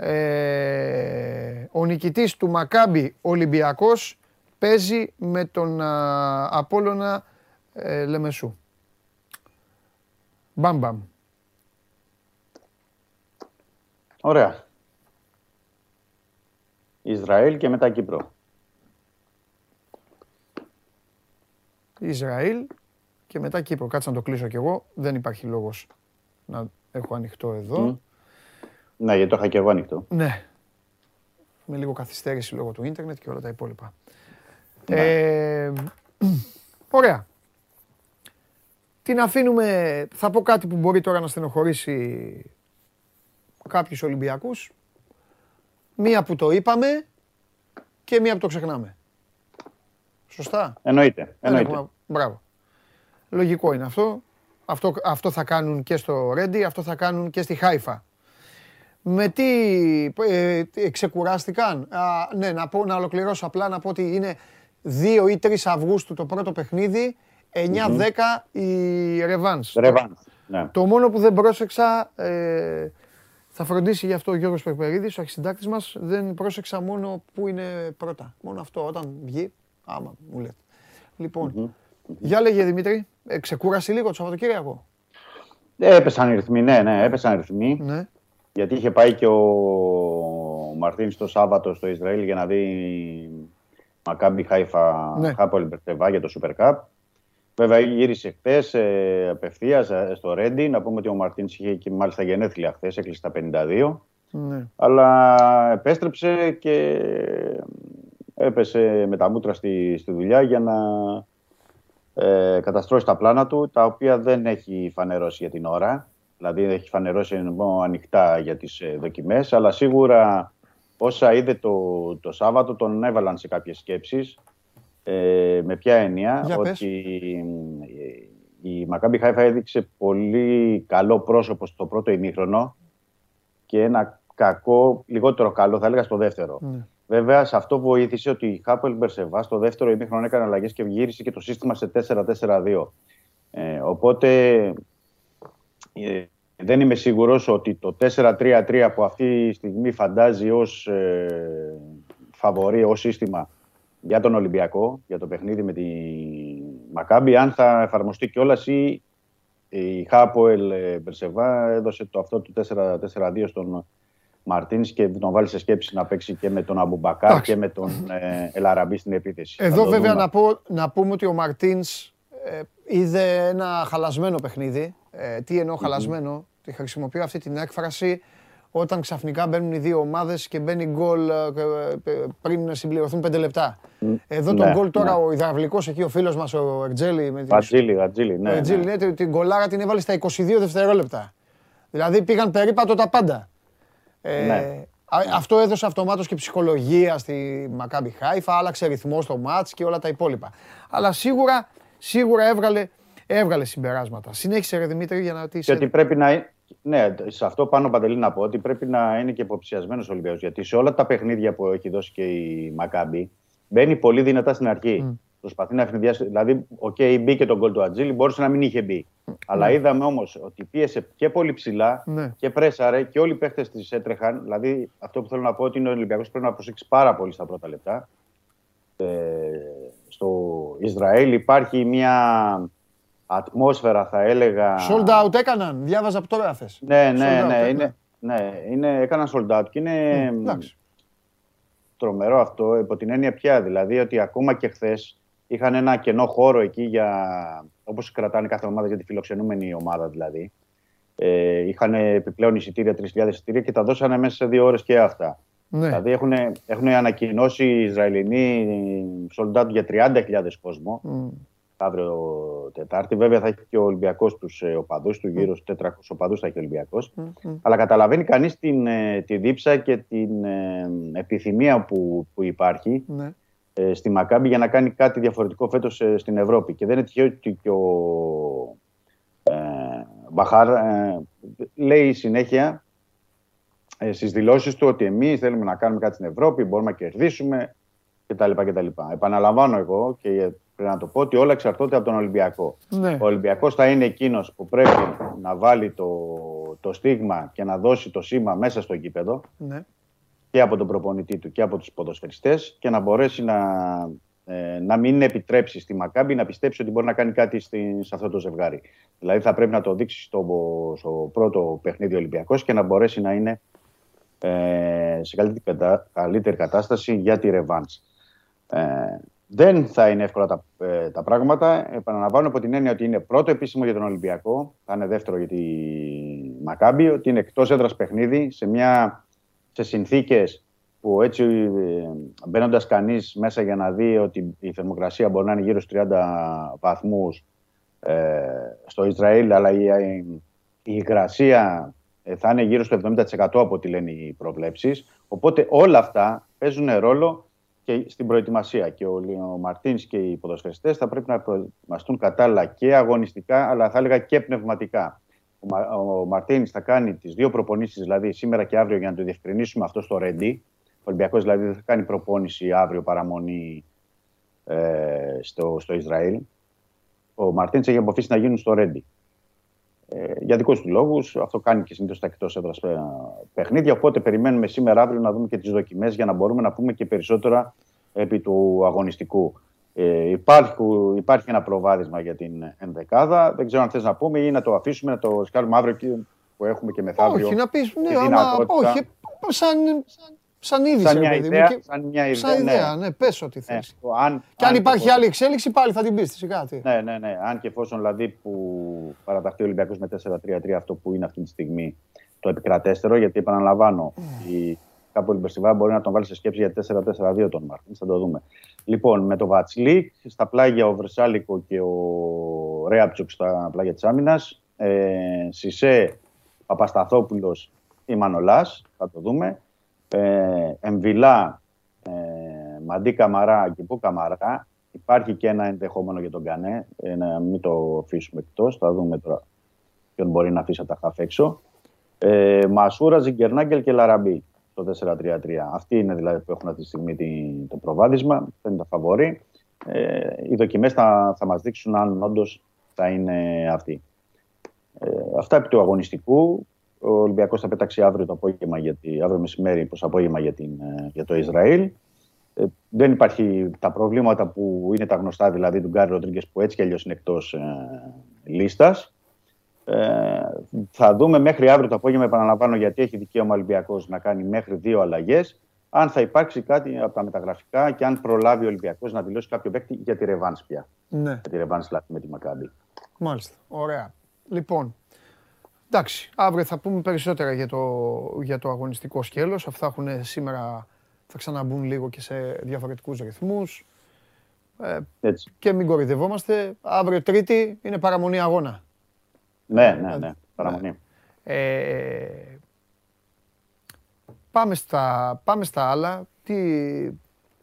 Ε, ο νικητής του Μακάμπι Ολυμπιακός παίζει με τον α, Απόλλωνα ε, Λεμεσού. Μπαμ μπαμ. Ωραία. Ισραήλ και μετά Κύπρο. Ισραήλ και μετά Κύπρο. Κάτσε να το κλείσω κι εγώ. Δεν υπάρχει λόγος να έχω ανοιχτό εδώ. Μμ. Ναι, γιατί το είχα και εγώ ανοιχτό. Ναι. Με λίγο καθυστέρηση λόγω του ίντερνετ και όλα τα υπόλοιπα. Ε, ωραία. Την αφήνουμε, θα πω κάτι που μπορεί τώρα να στενοχωρήσει κάποιους Ολυμπιακούς. Μία που το είπαμε και μία που το ξεχνάμε. Σωστά; Εννοείται. Δεν εννοείται. έχουμε- Μπράβο. Λογικό είναι αυτό. αυτό. Αυτό θα κάνουν και στο Ρέντι, αυτό θα κάνουν και στη Χάιφα. Με τι ε, τι, ξεκουράστηκαν; Α, ναι, να, πω, να ολοκληρώσω απλά να πω ότι είναι 2 ή 3 Αυγούστου το πρώτο παιχνίδι, 9-10 η Ρεβάνς. Ρεβάνς. Ναι. Το μόνο που δεν πρόσεξα, ε, θα φροντίσει γι' αυτό ο Γιώργος Περπερίδης, ο αρχισυντάκτης μας, δεν πρόσεξα μόνο που είναι πρώτα. Μόνο αυτό, όταν βγει, άμα μου λέτε. Λοιπόν, για λέγε Δημήτρη, ε, ξεκούρασε λίγο το Σαββατοκύριακο; Ε, Έπεσαν οι ρυθμοί, ναι, ναι, έπεσαν οι ρυθμοί. Ναι. Γιατί είχε πάει και ο Μαρτίν το Σάββατο στο Ισραήλ για να δει Μακάμπι Χάιφα Ναι. Χάπολ Μπερτεβά για το Super Cup. Βέβαια γύρισε χθες ε, απευθείας στο Ρέντι. Να πούμε ότι ο Μαρτίν είχε και μάλιστα γενέθλια χθες, έκλεισε τα 52. ναι. Αλλά επέστρεψε και έπεσε με τα μούτρα στη, στη δουλειά για να ε, καταστρώσει τα πλάνα του, τα οποία δεν έχει φανερώσει για την ώρα. Δηλαδή δεν έχει φανερώσει μόνο ανοιχτά για τις ε, δοκιμές, αλλά σίγουρα όσα είδε το, το Σάββατο τον έβαλαν σε κάποιες σκέψεις. Ε, με ποια έννοια, Για πες. ότι ε, η Μακάμπι Χάιφα έδειξε πολύ καλό πρόσωπο στο πρώτο ημίχρονο και ένα κακό, λιγότερο καλό θα έλεγα στο δεύτερο. Ναι. Βέβαια, σε αυτό βοήθησε ότι η Χάπελ Μπερσεβά στο δεύτερο ημίχρονο έκανε αλλαγές και γύρισε και το σύστημα σε 4-4-2. Ε, οπότε ε, δεν είμαι σίγουρος ότι το 4-3-3 που αυτή τη στιγμή φαντάζει ως ε, φαβορή, ως σύστημα για τον Ολυμπιακό, για το παιχνίδι με τη Μακάμπη, αν θα εφαρμοστεί κιόλας ή η Χάποελ ε, Μπερσεβά έδωσε το αυτό του 4-4-2 στον Μαρτίνς και τον βάλει σε σκέψη να παίξει και με τον Αμπουμπακάρ Εντάξει. και με τον ε, Ελαραμπή στην επίθεση. Θα Εδώ το βέβαια δούμε. να, πω, να πούμε ότι ο Μαρτίνς ε, είδε ένα χαλασμένο παιχνίδι. Ε, τι εννοώ χαλασμένο, τη χρησιμοποιώ αυτή την έκφραση όταν ξαφνικά μπαίνουν οι δύο ομάδες και μπαίνει γκολ ε, ε, ε, πριν συμπληρωθούν πέντε λεπτά. Εδώ τον ναι, γκολ τώρα ναι. ο υδραυλικός εκεί ο φίλος μας ο Ερτζέλη με την Βατζίλη, Βατζίλη, ναι. ο Ερτζέλη, ναι. ναι, την- την γκολάρα την έβαλε στα 22 δευτερόλεπτα. Δηλαδή πήγαν περίπατο τα πάντα. Ε, Ναι. α- Αυτό έδωσε αυτομάτως και ψυχολογία στη Μακάμπι Χάιφα, άλλαξε ρυθμό στο μάτς και όλα τα υπόλοιπα. Αλλά σίγουρα, σίγουρα έβγαλε, έβγαλε συμπεράσματα. Συνέχισε, ρε Δημήτρη, για να τη. Και ότι πρέπει να. είναι- Ναι, σε αυτό πάνω Παντελή να πω ότι πρέπει να είναι και υποψιασμένος ο Ολυμπιακός. Γιατί σε όλα τα παιχνίδια που έχει δώσει και η Μακάμπι μπαίνει πολύ δυνατά στην αρχή. Μμ. Προσπαθεί να αιφνιδιάσει. Δηλαδή, οκ, μπήκε το γκολ του Ατζίλι, μπορούσε να μην είχε μπει. Αλλά είδαμε όμως ότι πίεσε και πολύ ψηλά Ναι. και πρέσαρε και όλοι οι παίχτες της έτρεχαν. Δηλαδή, αυτό που θέλω να πω ότι είναι ο Ολυμπιακός πρέπει να προσέξει πάρα πολύ στα πρώτα λεπτά. Ε, στο Ισραήλ υπάρχει μια ατμόσφαιρα, θα έλεγα. Sold out έκαναν. Διάβαζα από τώρα θες. Ναι, Sold ναι, out, ναι. ε, Είναι, ναι, είναι, έκαναν sold out και είναι Μμ, Εντάξει. τρομερό αυτό υπό την έννοια πια. Δηλαδή ότι ακόμα και χθες είχαν ένα κενό χώρο εκεί για. Όπως κρατάνε κάθε ομάδα για τη φιλοξενούμενη ομάδα δηλαδή. Ε, είχαν επιπλέον εισιτήρια, 3.000 εισιτήρια και τα δώσανε μέσα σε δύο ώρες και αυτά. Ναι. Δηλαδή έχουν, έχουν ανακοινώσει οι Ισραηλινοί sold out για 30.000 κόσμο Μμ. Αύριο Τετάρτη. Βέβαια θα έχει και ο Ολυμπιακός τους ε, οπαδούς του, γύρω στου 400 οπαδούς θα έχει ο Ολυμπιακός. Μμ, μμ. Αλλά καταλαβαίνει κανείς την, ε, τη δίψα και την ε, επιθυμία που, που υπάρχει Ναι. ε, στη Μακάμπη για να κάνει κάτι διαφορετικό φέτος ε, στην Ευρώπη. Και δεν είναι τυχαίο ότι και ο ε, Μπαχάρ ε, λέει συνέχεια ε, στις δηλώσεις του ότι εμείς θέλουμε να κάνουμε κάτι στην Ευρώπη, μπορούμε να κερδίσουμε κτλ. κτλ. Επαναλαμβάνω εγώ και πρέπει να το πω ότι όλα εξαρτώνται από τον Ολυμπιακό. Ναι. Ο Ολυμπιακός θα είναι εκείνος που πρέπει να βάλει το, το στίγμα και να δώσει το σήμα μέσα στο γήπεδο Ναι. και από τον προπονητή του και από τους ποδοσφαιριστές και να μπορέσει να, ε, να μην επιτρέψει στη Μακάμπη να πιστέψει ότι μπορεί να κάνει κάτι στη, σε αυτό το ζευγάρι. Δηλαδή θα πρέπει να το δείξει στο, στο πρώτο παιχνίδι ο Ολυμπιακός και να μπορέσει να είναι ε, σε καλύτερη, κατα- καλύτερη κατάσταση για τη ρεβάνς. Ε, δεν θα είναι εύκολα τα, ε, τα πράγματα. Επαναλαμβάνω από την έννοια ότι είναι πρώτο επίσημο για τον Ολυμπιακό, θα είναι δεύτερο για τη Μακάμπη, ότι είναι εκτός έδρας παιχνίδι σε, μια, σε συνθήκες που έτσι ε, μπαίνοντας κανείς μέσα για να δει ότι η θερμοκρασία μπορεί να είναι γύρω στους 30 βαθμούς ε, στο Ισραήλ, αλλά η, η, η υγρασία ε, θα είναι γύρω στο 70% από ό,τι λένε οι προβλέψεις. Οπότε όλα αυτά παίζουν ρόλο και στην προετοιμασία. Και ο, ο Μαρτίνς και οι ποδοσφαιριστές θα πρέπει να προετοιμαστούν κατάλληλα και αγωνιστικά, αλλά θα έλεγα και πνευματικά. Ο, Μα, ο Μαρτίνς θα κάνει τις δύο προπονήσεις, δηλαδή σήμερα και αύριο, για να το διευκρινίσουμε αυτό στο Ρέντι. Ο Ολυμπιακός δηλαδή δεν θα κάνει προπόνηση αύριο παραμονή ε, στο, στο Ισραήλ. Ο Μαρτίνς έχει αποφύσει να γίνουν στο Ρέντι. Ε, για δικούς τους λόγους. Αυτό κάνει και συνήθως τα εκτός έδρας παιχνίδια. Οπότε περιμένουμε σήμερα αύριο να δούμε και τις δοκιμές για να μπορούμε να πούμε και περισσότερα επί του αγωνιστικού. Ε, υπάρχει, υπάρχει ένα προβάδισμα για την ενδεκάδα. Δεν ξέρω αν θες να πούμε ή να το αφήσουμε, να το σκάλουμε αύριο και, που έχουμε και μεθαύριο. Όχι, να πεις. τη Ναι, άμα, δυνατότητα. όχι. Σαν, σαν είδηση, Σαν ρε μια παιδί μου, ιδέα, και- σαν μια ιδέα, σαν ιδέα, ναι. ναι, πες ό,τι Ναι, θες. το αν, Και αν αν υπάρχει εφόσον- άλλη εξέλιξη, πάλι θα την πεις σιγά τι. Ναι, ναι, ναι. Αν και εφόσον δηλαδή που παραταχθεί ο Ολυμπιακός με 4-3-3, αυτό που είναι αυτή τη στιγμή το επικρατέστερο, γιατί επαναλαμβάνω, η κάπου Λιμπερσιβά μπορεί να τον βάλει σε σκέψη για 4-4-2 τον Μάρτιν. Θα το δούμε. Λοιπόν, με το Βατσλίκ, στα πλάγια ο Βρεσάλικο και ο Ρέαπτσουκ στα πλάγια της άμυνας. Ε, Σισε, Παπασταθόπουλος ή Μανολάς. Θα το δούμε. Ε, Εμβιλά, ε, Μαντί Καμαρά και Πού Καμαρά. Υπάρχει και ένα ενδεχόμενο για τον Κανέ, ε, να μην το αφήσουμε εκτός. Θα δούμε τώρα ποιον μπορεί να αφήσει από τα χαφ έξω. Ε, Μασούρα, Ζιγκερνάγκελ και Λαραμπή στο 4-3-3. Αυτοί είναι δηλαδή που έχουν αυτή τη στιγμή την- το προβάδισμα. Δεν είναι τα φαβορή. Ε, οι δοκιμές θα, θα μας δείξουν αν όντως θα είναι αυτοί. Ε, αυτά επί του αγωνιστικού. Ο Ολυμπιακός θα πέταξει αύριο το απόγευμα, γιατί, αύριο μεσημέρι προς απόγευμα για, την, ε, για το Ισραήλ. Ε, δεν υπάρχει τα προβλήματα που είναι τα γνωστά, δηλαδή του Γκάρι Ροντρίγκες που έτσι κι αλλιώς είναι εκτός ε, λίστας. Ε, θα δούμε μέχρι αύριο το απόγευμα, επαναλαμβάνω, γιατί έχει δικαίωμα ο Ολυμπιακός να κάνει μέχρι δύο αλλαγές. Αν θα υπάρξει κάτι από τα μεταγραφικά και αν προλάβει ο Ολυμπιακός να δηλώσει κάποιο παίκτη για τη Ρεβάνς πια. Ναι, Για τη Ρεβάνς δηλαδή με τη Μακάμπη. μάλιστα. Ωραία. Λοιπόν, εντάξει, αύριο θα πούμε περισσότερα για το, για το αγωνιστικό σκέλος. Αυτά έχουν σήμερα, θα ξαναμπούν λίγο και σε διαφορετικούς ρυθμούς. Ε, Έτσι. και μην κορυδευόμαστε. Αύριο Τρίτη είναι παραμονή αγώνα. Ναι, ναι, ναι. Παραμονή. Ε, πάμε, στα, πάμε στα άλλα. Τι,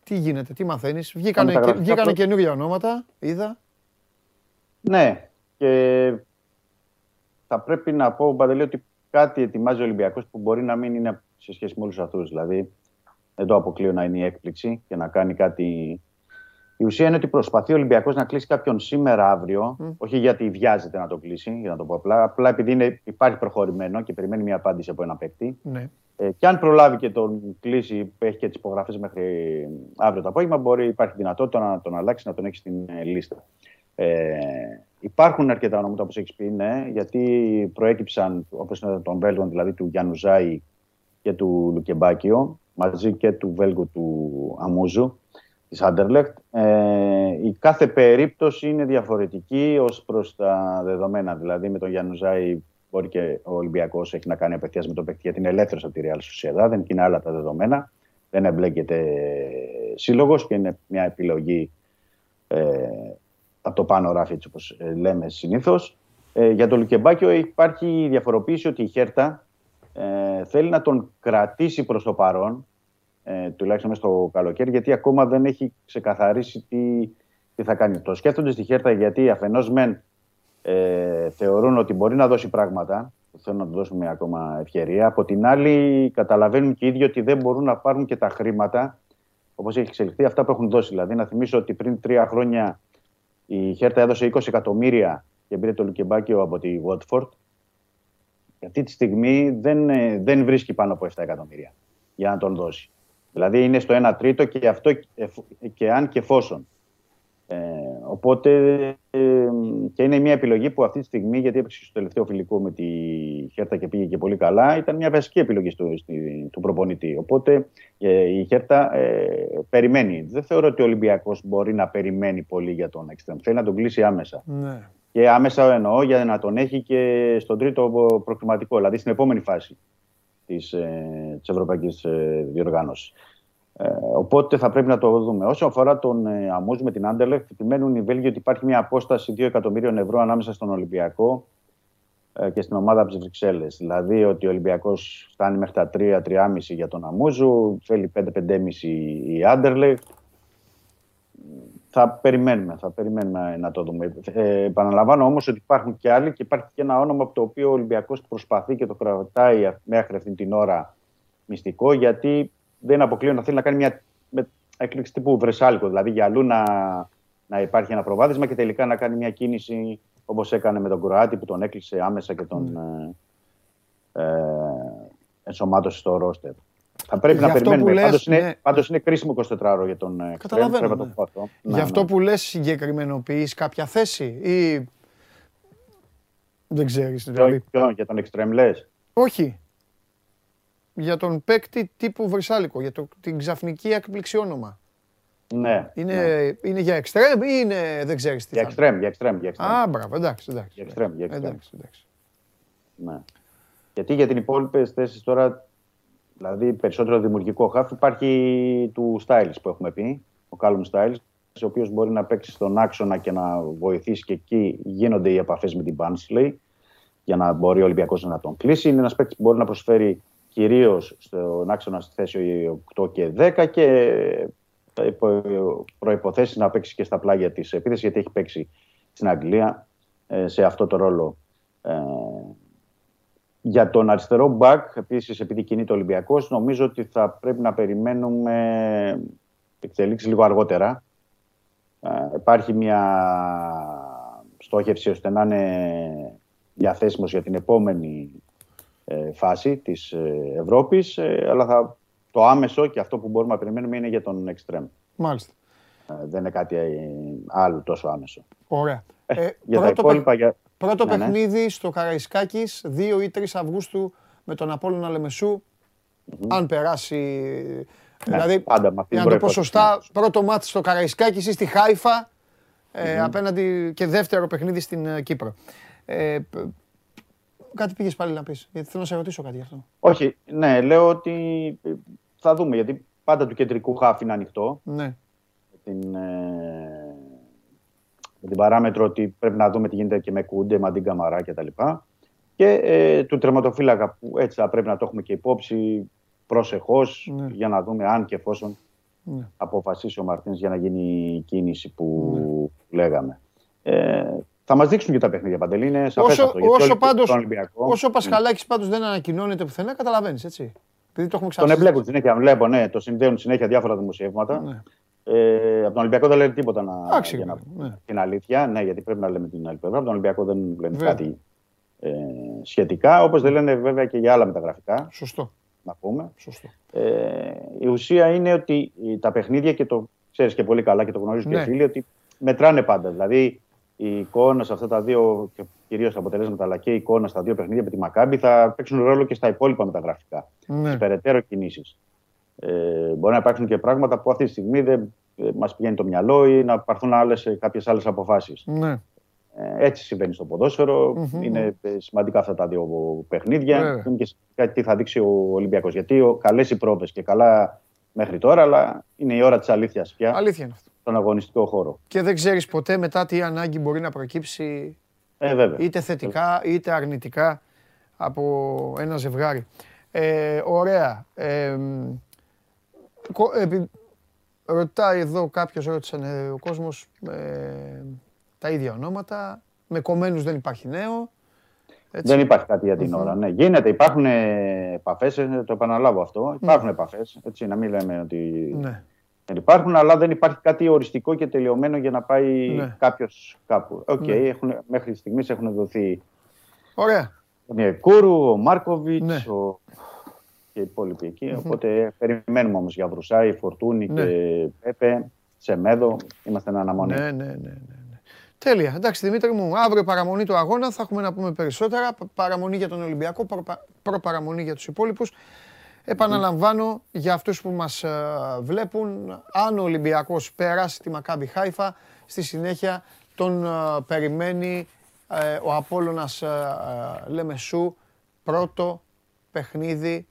τι γίνεται, τι μαθαίνεις. Βγήκανε, τα και, γραφικά βγήκανε προ- καινούργια ονόματα, είδα. Ναι. Και και θα πρέπει να πω, Παντελή, ότι κάτι ετοιμάζει ο Ολυμπιακός που μπορεί να μην είναι σε σχέση με όλους αυτούς. Δηλαδή, δεν το αποκλείω να είναι η έκπληξη και να κάνει κάτι. Η ουσία είναι ότι προσπαθεί ο Ολυμπιακός να κλείσει κάποιον σήμερα, αύριο. Όχι γιατί βιάζεται να το κλείσει, για να το πω απλά. Απλά επειδή είναι, υπάρχει προχωρημένο και περιμένει μια απάντηση από ένα παίκτη. Ναι. Ε, και αν προλάβει και τον κλείσει, έχει και τις υπογραφές μέχρι αύριο το απόγευμα, μπορεί, υπάρχει δυνατότητα να τον αλλάξει, να τον έχει στην ε, λίστα. Ε, υπάρχουν αρκετά ονόματα, όπως έχεις πει, ναι, γιατί προέκυψαν, όπως είναι των Βέλγων, δηλαδή του Γιάννου Ζάη και του Λουκεμπάκιο, μαζί και του Βέλγου του Αμούζου, της Άντερλεχτ. Ε, η κάθε περίπτωση είναι διαφορετική ως προς τα δεδομένα. Δηλαδή με τον Γιάννου Ζάη μπορεί και ο Ολυμπιακός έχει να κάνει απευθείας με τον παίκτη γιατί είναι ελεύθερος από τη Real Sociedad, δεν είναι άλλα τα δεδομένα. Δεν εμπλέκεται σύλλογος και είναι μια επιλογή ε, από το πάνω ράφι, έτσι όπως ε, λέμε συνήθως. Ε, για τον Λουκεμπάκιο υπάρχει η διαφοροποίηση ότι η Χέρτα ε, θέλει να τον κρατήσει προς το παρόν, ε, τουλάχιστον μέσα στο καλοκαίρι, γιατί ακόμα δεν έχει ξεκαθαρίσει τι, τι θα κάνει. Το σκέφτονται στη Χέρτα γιατί αφενός μεν ε, θεωρούν ότι μπορεί να δώσει πράγματα, θέλουν να του δώσουν μια ακόμα ευκαιρία. Από την άλλη, καταλαβαίνουν και οι ίδιοι ότι δεν μπορούν να πάρουν και τα χρήματα όπως έχει εξελιχθεί αυτά που έχουν δώσει. Δηλαδή, να θυμίσω ότι πριν τρία χρόνια η Χέρτα έδωσε 20 εκατομμύρια και πήρε το Λουκεμπάκιο από τη Watford. Και αυτή τη στιγμή δεν, ε, δεν βρίσκει πάνω από 7 εκατομμύρια για να τον δώσει. Δηλαδή είναι στο 1 τρίτο και αυτό και αν και εφόσον. Ε, οπότε ε, και είναι μια επιλογή που αυτή τη στιγμή, γιατί έπαιξε στο τελευταίο φιλικό με τη Χέρτα και πήγε και πολύ καλά, ήταν μια βασική επιλογή στο, στη, του προπονητή. Οπότε ε, η Χέρτα ε, περιμένει. Δεν θεωρώ ότι ο Ολυμπιακός μπορεί να περιμένει πολύ για τον Εκστρέμ. Θέλει να τον κλείσει άμεσα. Ναι. Και άμεσα εννοώ για να τον έχει και στον τρίτο προκριματικό, δηλαδή στην επόμενη φάση της ε, ευρωπαϊκής ε, διοργάνωσης. Ε, οπότε θα πρέπει να το δούμε. Όσο αφορά τον ε, Αμούζ με την Άντελεχτ, επιμένουν οι Βέλγοι ότι υπάρχει μια απόσταση 2 εκατομμύριων ευρώ ανάμεσα στον Ολυμπιακό ε, και στην ομάδα από τις Βρυξέλλες. Δηλαδή ότι ο Ολυμπιακός φτάνει μέχρι τα 3-3,5 για τον Αμούζου, θέλει 5-5,5 η Άντελεχτ. Θα περιμένουμε, θα περιμένουμε να το δούμε. Ε, επαναλαμβάνω όμως ότι υπάρχουν και άλλοι και υπάρχει και ένα όνομα από το οποίο ο Ολυμπιακός προσπαθεί και το κρατάει μέχρι αυτή την ώρα μυστικό, γιατί δεν αποκλείω να θέλει να κάνει μια έκρηξη τύπου βρεσάλικο. Δηλαδή για αλλού να, να υπάρχει ένα προβάδισμα και τελικά να κάνει μια κίνηση όπως έκανε με τον Κροάτη που τον έκλεισε άμεσα και τον mm. ε, ε, ενσωμάτωσε στο ρόστερ. Θα πρέπει για να περιμένουμε. Λες, πάντως, είναι, ναι. πάντως είναι κρίσιμο 24 ώρο για τον ε, Καταλαβαίνω. Ναι. Το ναι, αυτό ναι. που λες συγκεκριμενοποιείς κάποια θέση ή δεν ξέρεις. Δηλαδή. για τον Extreme λες. Όχι για τον παίκτη τύπου Βρυσάλικο, για το, την ξαφνική έκπληξη όνομα. Ναι. Είναι, ναι. είναι για εξτρέμ ή είναι, δεν ξέρεις τι για εξτρέμ, για εξτρέμ, για εξτρέμ. Α, μπράβο, εντάξει, εντάξει. Για εξτρέμ, για εξτρέμ. Εντάξει, εντάξει. Ναι. Γιατί για την υπόλοιπη θέση τώρα, δηλαδή περισσότερο δημιουργικό χάφ, υπάρχει του Styles που έχουμε πει, ο Callum Styles, ο οποίος μπορεί να παίξει στον άξονα και να βοηθήσει και εκεί γίνονται οι επαφές με την Barnsley για να μπορεί ο Ολυμπιακός να τον κλείσει. Είναι ένας παίκτης που μπορεί να προσφέρει κυρίως στον άξονα στη θέση 8 και 10 και προποθέσει να παίξει και στα πλάγια της επίθεσης, γιατί έχει παίξει στην Αγγλία ε, σε αυτό το ρόλο. Ε, για τον αριστερό μπακ, επίσης επειδή κινείται ο Ολυμπιακός, νομίζω ότι θα πρέπει να περιμένουμε εξελίξεις λίγο αργότερα. Ε, υπάρχει μια στόχευση ώστε να είναι διαθέσιμος για την επόμενη ε, φάση της ε, Ευρώπης, ε, αλλά θα, το άμεσο και αυτό που μπορούμε να περιμένουμε είναι για τον Extreme. Μάλιστα. δεν είναι κάτι άλλο τόσο άμεσο. Ωραία. για πρώτο, τα υπόλοιπα, για... πρώτο ναι, ναι. παιχνίδι στο Καραϊσκάκης, 2 ή 3 Αυγούστου με τον Απόλλωνα Λεμεσού. Αν περάσει... Ναι, δηλαδή, πάντα, για να το πω σωστά, πρώτο μάτι στο Καραϊσκάκης ή στη Χάιφα, απέναντι και δεύτερο παιχνίδι στην Κύπρο. Ε, κάτι πήγες πάλι να πεις. Γιατί θέλω να σε ρωτήσω κάτι γι' αυτό. Όχι, ναι, λέω ότι θα δούμε. Γιατί πάντα του κεντρικού χάφ είναι ανοιχτό. Ναι. Την, ε, με την παράμετρο ότι πρέπει να δούμε τι γίνεται και με Κούντε, Μαντίν Καμαρά κτλ. Και, και ε, του τερματοφύλακα που έτσι θα πρέπει να το έχουμε και υπόψη προσεχώς ναι. για να δούμε αν και εφόσον ναι. αποφασίσει ο Μαρτίνς για να γίνει η κίνηση που ναι. λέγαμε. Ε, θα μας δείξουν και τα παιχνίδια παντελή. Είναι σαφές Όσο, αυτό. γιατί όσο, όλοι πάντως, τον Ολυμπιακό, όσο ο Πασχαλάκης πάντως δεν ανακοινώνεται πουθενά, καταλαβαίνεις, έτσι. Επειδή το έχουμε Τον ξανασυζητήσει. εμπλέκουν συνέχεια, βλέπω, ναι, το συνδέουν συνέχεια διάφορα δημοσιεύματα. Ναι. Ε, από τον Ολυμπιακό δεν λένε τίποτα να, Εντάξει, για να ναι. την αλήθεια. Ναι, γιατί πρέπει να λέμε την άλλη πλευρά. Από τον Ολυμπιακό δεν λένε Βέβαια. κάτι ε, σχετικά. Όπως δεν λένε βέβαια και για άλλα μεταγραφικά, Σωστό, να πούμε. σωστό. Ε, η ουσία είναι ότι τα παιχνίδια και το ξέρεις και πολύ καλά και το γνωρίζουν Ναι. και οι φίλοι ότι μετράνε πάντα. Δηλαδή η εικόνα σε αυτά τα δύο, κυρίως τα αποτελέσματα, αλλά και η εικόνα στα δύο παιχνίδια με τη Μακάμπη θα παίξουν ρόλο και στα υπόλοιπα μεταγραφικά. Ναι. Στις περαιτέρω κινήσεις. Ε, μπορεί να υπάρξουν και πράγματα που αυτή τη στιγμή δεν ε, μας πηγαίνει το μυαλό ή να πάρθουν κάποιες άλλες αποφάσεις. Ναι. Ε, έτσι συμβαίνει στο ποδόσφαιρο. Μμμ. Είναι ε, σημαντικά αυτά τα δύο παιχνίδια. Βέβαια. Είναι και σημαντικά τι θα δείξει ο Ολυμπιακός. Γιατί καλές οι πρόβε και καλά μέχρι τώρα, αλλά είναι η ώρα της αλήθειας πια Αλήθεια είναι αυτό. Στον αγωνιστικό χώρο. Και δεν ξέρεις ποτέ μετά τι ανάγκη μπορεί να προκύψει Ε, βέβαια. είτε θετικά είτε αρνητικά από ένα ζευγάρι. Ε, ωραία. Ε, μ, κο- επει- ρωτάει εδώ κάποιος, ρώτησε ε, ο κόσμος ε, τα ίδια ονόματα. Με κομμένους δεν υπάρχει νέο. Έτσι. Δεν υπάρχει κάτι για την ώρα. Ναι. Γίνεται, υπάρχουν επαφές, το επαναλάβω αυτό. Υπάρχουν επαφές. Έτσι, να μην λέμε ότι Ναι. Δεν υπάρχουν, αλλά δεν υπάρχει κάτι οριστικό και τελειωμένο για να πάει Ναι. κάποιος κάπου. Οκ, Ναι. έχουν, μέχρι στιγμής έχουν δοθεί Ωραία. ο Νιεκούρου, ο Μάρκοβιτς, Ναι. ο... και οι υπόλοιποι εκεί. Οπότε περιμένουμε όμως για Βρουσάη, Φορτούνη Ναι. και Πέπε, Σεμέδο. Είμαστε εν αναμονή. Ναι, ναι, ναι, ναι, ναι. Τέλεια. Εντάξει, Δημήτρη μου, αύριο παραμονή του αγώνα θα έχουμε να πούμε περισσότερα. Πα- Παραμονή για τον Ολυμπιακό, προπα- προπαραμονή για τους υπόλοιπους. Επαναλαμβάνω για αυτούς που μας ε, βλέπουν, αν ο Ολυμπιακός πέρασε τη Μακάμπι Χάιφα, στη συνέχεια τον ε, περιμένει ε, ο Απόλλωνας ε, ε, Λεμεσού, πρώτο παιχνίδι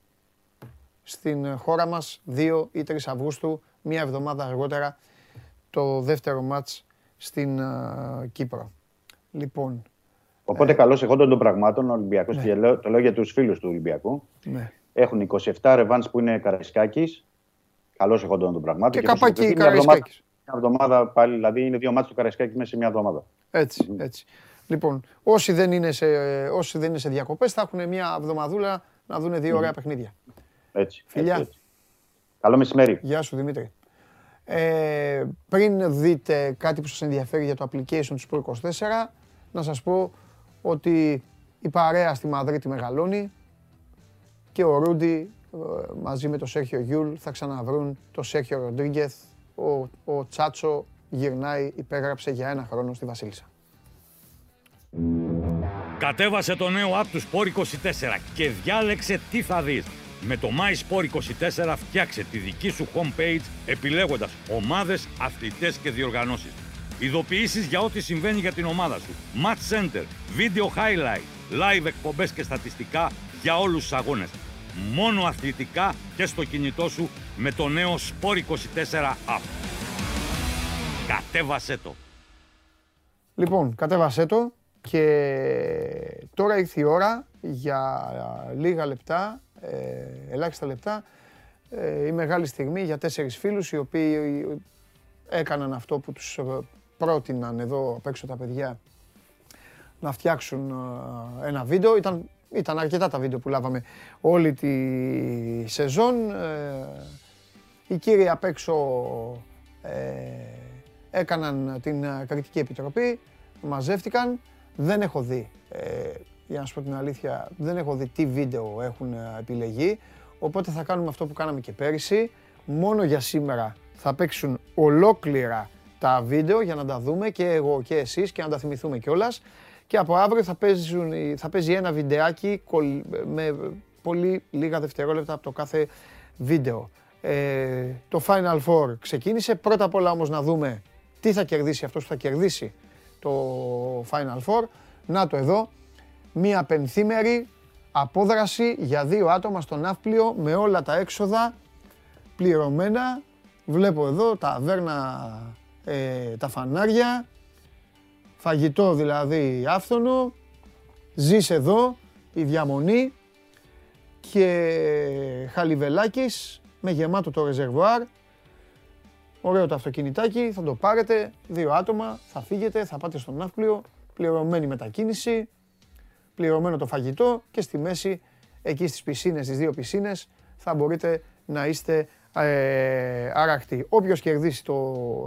στην χώρα μας 2 ή 3 Αυγούστου, μία εβδομάδα αργότερα το δεύτερο μάτς στην α, Κύπρο. Λοιπόν, Οπότε, καλώς εχόντων των πραγμάτων, ο Ολυμπιακός, Ναι. και λέω- το λέω για τους φίλους του Ολυμπιακού, ναι. Έχουν 27 ρεβάν που είναι Καραϊσκάκης. Καλώς εχόντων των πραγμάτων. Και έχουν καπάκι συμμετοχή μια εβδομάδα- Καραϊσκάκης. Μια εβδομάδα πάλι, δηλαδή είναι δύο μάτς του Καραϊσκάκη μέσα σε μια εβδομάδα. Έτσι, έτσι. Λοιπόν, όσοι δεν είναι σε, όσοι δεν είναι σε διακοπές θα έχουν μια εβδομαδούλα να δουν δύο ωραία παιχνίδια. Έτσι. Φιλιά. έτσι, έτσι. Καλό μεσημέρι. Γεια σου Δημήτρη. Ε, πριν δείτε κάτι που σας ενδιαφέρει για το application του Sport 24, να σας πω ότι η παρέα στη Μαδρίτη μεγαλώνει και ο Ρούντι ε, μαζί με τον Σέρχιο Γιούλ θα ξαναβρούν τον Σέρχιο Ροντρίγκεθ. Ο, ο Τσάτσο γυρνάει, υπέγραψε για ένα χρόνο στη Βασίλισσα. Κατέβασε το νέο app του Sport 24 και διάλεξε τι θα δεις. Με το My Sport 24 φτιάξε τη δική σου homepage επιλέγοντας ομάδες, αθλητές και διοργανώσεις. Ειδοποιήσεις για ό,τι συμβαίνει για την ομάδα σου. Match Center, Video Highlight, Live εκπομπές και στατιστικά για όλους τους αγώνες. Μόνο αθλητικά και στο κινητό σου με το νέο Sport 24 app. Κατέβασέ το! Λοιπόν, κατέβασέ το και τώρα ήρθε η ώρα για λίγα λεπτά, ε, ελάχιστα λεπτά, ε, η μεγάλη στιγμή για τέσσερις φίλους οι οποίοι έκαναν αυτό που τους ε, πρότειναν εδώ απ' έξω τα παιδιά να φτιάξουν ε, ένα βίντεο. Ήταν, ήταν αρκετά τα βίντεο που λάβαμε όλη τη σεζόν. Ε, οι κύριοι απ' έξω ε, έκαναν την ε, κριτική επιτροπή, μαζεύτηκαν. Δεν έχω δει, ε, για να σου πω την αλήθεια, δεν έχω δει τι βίντεο έχουν ε, επιλεγεί. Οπότε θα κάνουμε αυτό που κάναμε και πέρυσι. Μόνο για σήμερα θα παίξουν ολόκληρα τα βίντεο για να τα δούμε και εγώ και εσείς και να τα θυμηθούμε κιόλας. Και από αύριο θα, παίζουν, θα παίζει ένα βιντεάκι κολ- με πολύ λίγα δευτερόλεπτα από το κάθε βίντεο. Ε, το Final Four ξεκίνησε. Πρώτα απ' όλα όμως να δούμε τι θα κερδίσει αυτός που θα κερδίσει το Final Four. Να το εδώ, μία πενθήμερη απόδραση για δύο άτομα στο ναύπλιο με όλα τα έξοδα πληρωμένα. Βλέπω εδώ τα αβέρνα, ε, τα φανάρια, φαγητό δηλαδή άφθονο, ζεις εδώ, η διαμονή και χαλιβελάκης με γεμάτο το ρεζερβουάρ. Ωραίο το αυτοκινητάκι, θα το πάρετε, δύο άτομα, θα φύγετε, θα πάτε στο ναύπλιο πληρωμένη μετακίνηση, πληρωμένο το φαγητό και στη μέση, εκεί στις πισίνες, στις δύο πισίνες, θα μπορείτε να είστε ε, άρακτοι. Όποιος κερδίσει το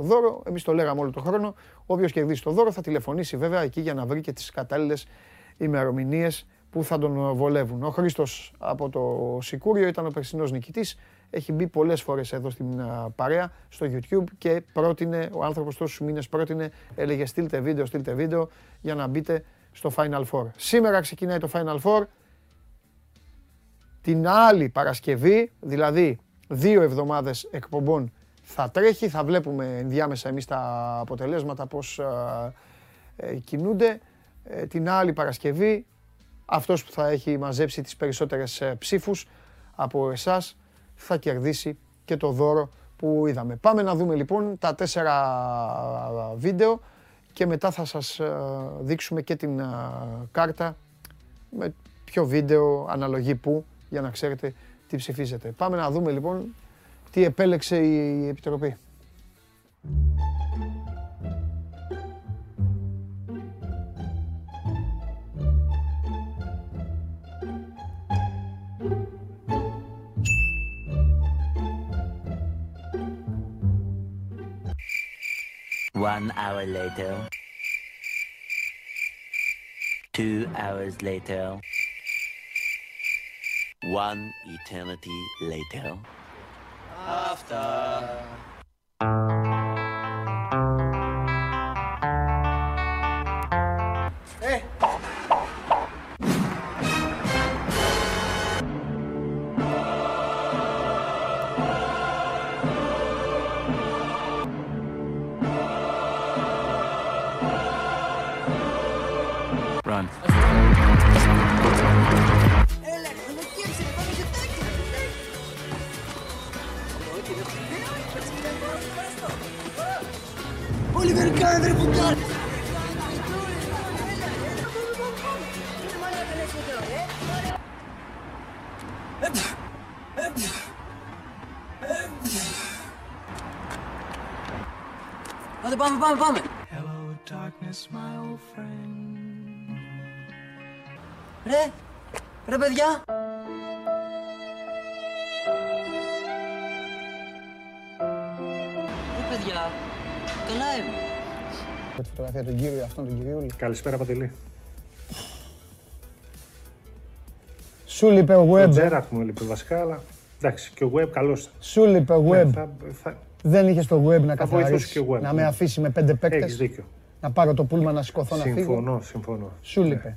δώρο, εμείς το λέγαμε όλο τον χρόνο, όποιος κερδίσει το δώρο θα τηλεφωνήσει βέβαια εκεί για να βρει και τις κατάλληλες ημερομηνίες που θα τον βολεύουν. Ο Χρήστος από το Σικούριο ήταν ο περσινός νικητής. Έχει μπει πολλές φορές εδώ στην α, παρέα στο YouTube και πρότεινε, ο άνθρωπος τόσους μήνες πρότεινε, έλεγε στείλτε βίντεο, στείλτε βίντεο για να μπείτε στο Final Four. Σήμερα ξεκινάει το Final Four. Την άλλη Παρασκευή, δηλαδή δύο εβδομάδες εκπομπών θα τρέχει, θα βλέπουμε ενδιάμεσα εμείς τα αποτελέσματα πώς α, ε, κινούνται. Ε, την άλλη Παρασκευή αυτός που θα έχει μαζέψει τις περισσότερες ε, ψήφους από εσάς θα κερδίσει και το δώρο που είδαμε. Πάμε να δούμε λοιπόν τα τέσσερα βίντεο και μετά θα σας ε, δείξουμε και την ε, κάρτα με ποιο βίντεο αναλογεί που για να ξέρετε τι ψηφίζετε. Πάμε να δούμε λοιπόν τι επέλεξε η Επιτροπή. One hour later. Two hours later. One eternity later. After. Run. Άντε πάμε, πάμε, πάμε. Ρε, ρε παιδιά. Τη φωτογραφία του κύριου αυτόν τον κυριούλη. Καλησπέρα, Παντελή. Σου λείπε ο Ο Web. Τζέραρτ μου έλειπε βασικά, αλλά εντάξει, και ο Web καλός ήταν. Σου λείπε ο Ναι, Web. θα, θα, Δεν είχες το Web να Θα βοηθούσε καθαρίσει. και ο Web, Να ναι. με αφήσει με πέντε έχεις παίκτες. δίκιο. Να πάρω το πούλμα να σηκωθώ να φύγω. Συμφωνώ, συμφωνώ. Σου λείπε.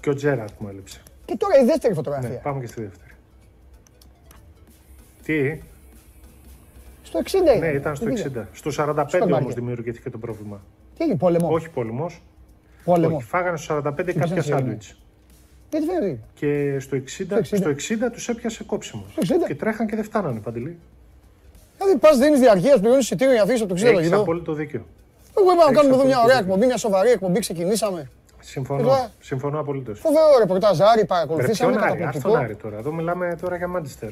Και ο Τζέραρτ μου έλειψε. Και τώρα η δεύτερη Ναι, φωτογραφία. πάμε και στη δεύτερη. Τι, Στο 60 ναι, ήταν στο 60. Στο 45 όμως μπάσκετ. δημιουργήθηκε το πρόβλημα. Τι έγινε, πόλεμο; Όχι πόλεμος. Πόλεμο. Όχι, φάγανε στο 45 κάποια ψάχνεις, σάντουιτς. Γιατί φαίνεται. Και στο 60, 60. στο 60 τους έπιασε κόψιμος. Στο 60. Και τρέχαν και δεν φτάνανε παντελή. Δηλαδή πας δίνεις διαρκεία, πληρώνεις εισιτήριο για να φύγει από το 60 το Έχει γήπεδο. απόλυτο δίκιο. Εγώ είπα να έχεις κάνουμε εδώ μια απόλυτο ωραία δίκιο. εκπομπή, μια σοβαρή εκπομπή. Ξεκινήσαμε. Συμφωνώ. Εδώ. Συμφωνώ απολύτως. Φοβερό ρεπορτάζ, Άρη, Ρε, παρακολουθήσαμε ποιον Άρη, αυτόν καταπληκτικό. Άρη τώρα. Εδώ μιλάμε τώρα για Μάντσεστερ.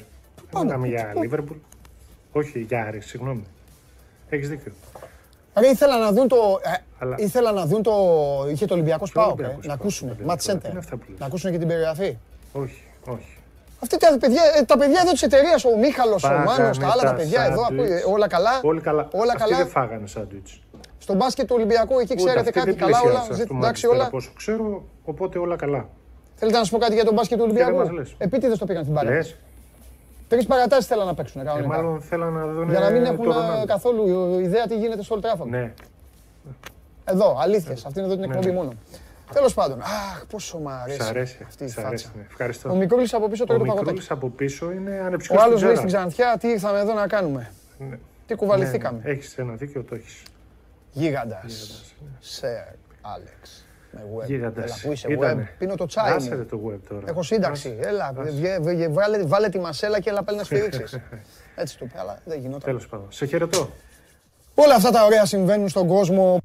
Δεν μιλάμε για Λίβερπουλ. Όχι, για Άρη, συγγνώμη. Έχεις δίκιο. Ρε, ήθελα να δουν το. ε, Αλλά- Ήθελα να δουν το. Είχε το Ολυμπιακό Πάοκ. ε, Ολυμπιακός Να ΠΑΟΚ, ακούσουν. παιδί, Ματ τώρα, τι Σέντερ. είναι αυτά που λες. Να ακούσουν και την περιγραφή. Όχι, όχι. Αυτή τα παιδιά, ε, τα παιδιά εδώ της εταιρείας, ο Μίχαλος, ο Φάγανε Μάνος, τα άλλα τα τα παιδιά εδώ, σάντουιτς. ακούει, όλα καλά. Όλοι καλά. Όλα Αυτοί καλά. δεν φάγανε σάντουιτς. Στο μπάσκετ του Ολυμπιακού, εκεί ξέρετε κάτι καλά, όλα. Εντάξει, όλα. Από όσο ξέρω, οπότε όλα καλά. Θέλετε να σας πω κάτι για τον μπάσκετ του δεν μας Ολυμπιακού. λες. Επίτηδες το πήγαν στην Λες, παράταση. Τρεις παρατάσεις θέλαν να παίξουν. ε, κανονικά. μάλλον θέλαν να δουν. Για να μην το έχουν ε, Ρονάλντο. καθόλου ιδέα τι γίνεται στο Old Trafford. Ναι, Εδώ, αλήθειες. Αυτή είναι εδώ την Ναι, εκπομπή ναι. μόνο. Τέλος πάντων. Αχ, πόσο μ' αρέσει, σ' αρέσει. αυτή η Σ' αρέσει. φάτσα. ναι. Ευχαριστώ. Ο Μικρούλη από πίσω Ο τρώει το παγωτάκι. Μικρούλης από πίσω είναι Ο ανεψιός άλλος του λέει Τζέραρτ. στην Ξανθιά τι ήρθαμε εδώ να κάνουμε. Ναι. Τι κουβαληθήκαμε. Ναι, έχεις ένα δίκιο, το έχεις. Γίγαντας. Σερ Άλεξ. Με web. Γίγαντας. Έλα, που είσαι web. Ήτανε. Πίνω το τσάι Άσε μου. ρε το web τώρα. Έχω σύνταξη. Έλα, βγε- βγε- βάλε, βάλε τη μασέλα και έλα πάλι να σφυρίξεις. Έτσι του είπε, αλλά δεν γινόταν. Τέλος πάντων. Σε χαιρετώ. Όλα αυτά τα ωραία συμβαίνουν στον κόσμο.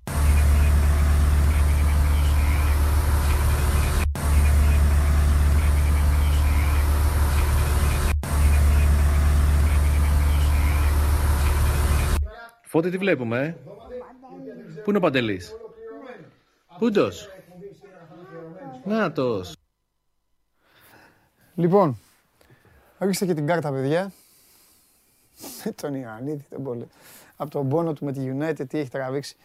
Φώτη τι βλέπουμε, ε; Πού είναι ο Παντελής; Πούντος. Νάτος. Λοιπόν, ρίξτε και την κάρτα, παιδιά. τον Ιωαννίδη, δεν μπορεί. Από τον πόνο του με τη United, τι έχει τραβήξει.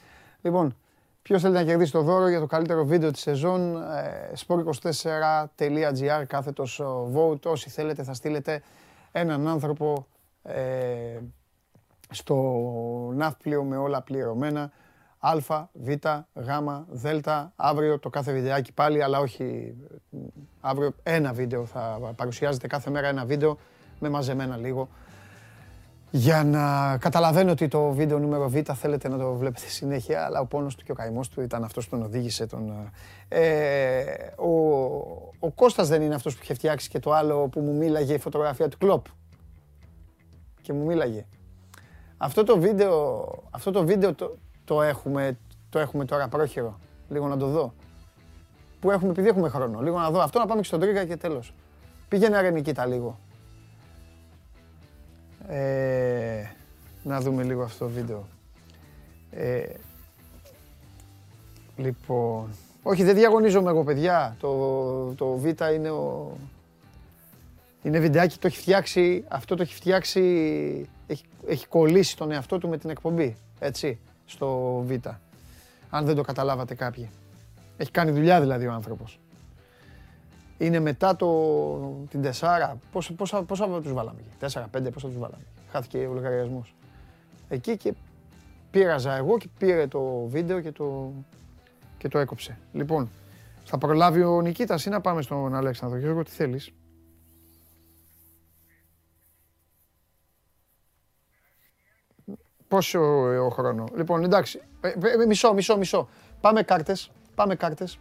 Λοιπόν, ποιος θέλει να κερδίσει το δώρο για το καλύτερο βίντεο της σεζόν, ε, sport24.gr, κάθετος vote. Όσοι θέλετε, θα στείλετε έναν άνθρωπο ε, στο ναύπλιο με όλα πληρωμένα. Α, Β, Γ, Δ, αύριο το κάθε βιντεάκι πάλι, αλλά όχι αύριο ένα βίντεο θα παρουσιάζεται κάθε μέρα ένα βίντεο με μαζεμένα λίγο. Για να καταλαβαίνω ότι το βίντεο νούμερο Β θέλετε να το βλέπετε συνέχεια, αλλά ο πόνος του και ο καημός του ήταν αυτός που τον οδήγησε. Τον, ε, ο, ο Κώστας δεν είναι αυτός που είχε φτιάξει και το άλλο που μου μίλαγε η φωτογραφία του Κλόπ. Και μου μίλαγε. Αυτό το βίντεο, αυτό το, βίντεο το, το, έχουμε, το έχουμε τώρα πρόχειρο. Λίγο να το δω. Που έχουμε, επειδή έχουμε χρόνο. Λίγο να δω αυτό, να πάμε και στον Τρίγα και τέλος. Πήγαινε ρε Νικήτα λίγο. Ε, να δούμε λίγο αυτό το βίντεο. Ε, λοιπόν, όχι δεν διαγωνίζομαι εγώ παιδιά, το, το Β είναι ο... Είναι βιντεάκι, το έχει φτιάξει, αυτό το έχει φτιάξει, έχει, έχει κολλήσει τον εαυτό του με την εκπομπή, έτσι, στο Β. Αν δεν το καταλάβατε κάποιοι. Έχει κάνει δουλειά δηλαδή ο άνθρωπος. Είναι μετά το, την τεσσάρα. Πόσα, πόσα, πόσα τους βάλαμε εκεί; Τέσσερα, πέντε, πόσα τους βάλαμε; Χάθηκε ο λογαριασμός. Εκεί και πήραζα εγώ και πήρε το βίντεο και το, και το έκοψε. Λοιπόν, θα προλάβει ο Νικήτας ή να πάμε στον Αλέξανδρο. Γιώργο, τι θέλεις; Πόσο ο χρόνο. Λοιπόν, εντάξει. Ε, ε, μισό, μισό, μισό. Πάμε κάρτες. Πάμε κάρτες.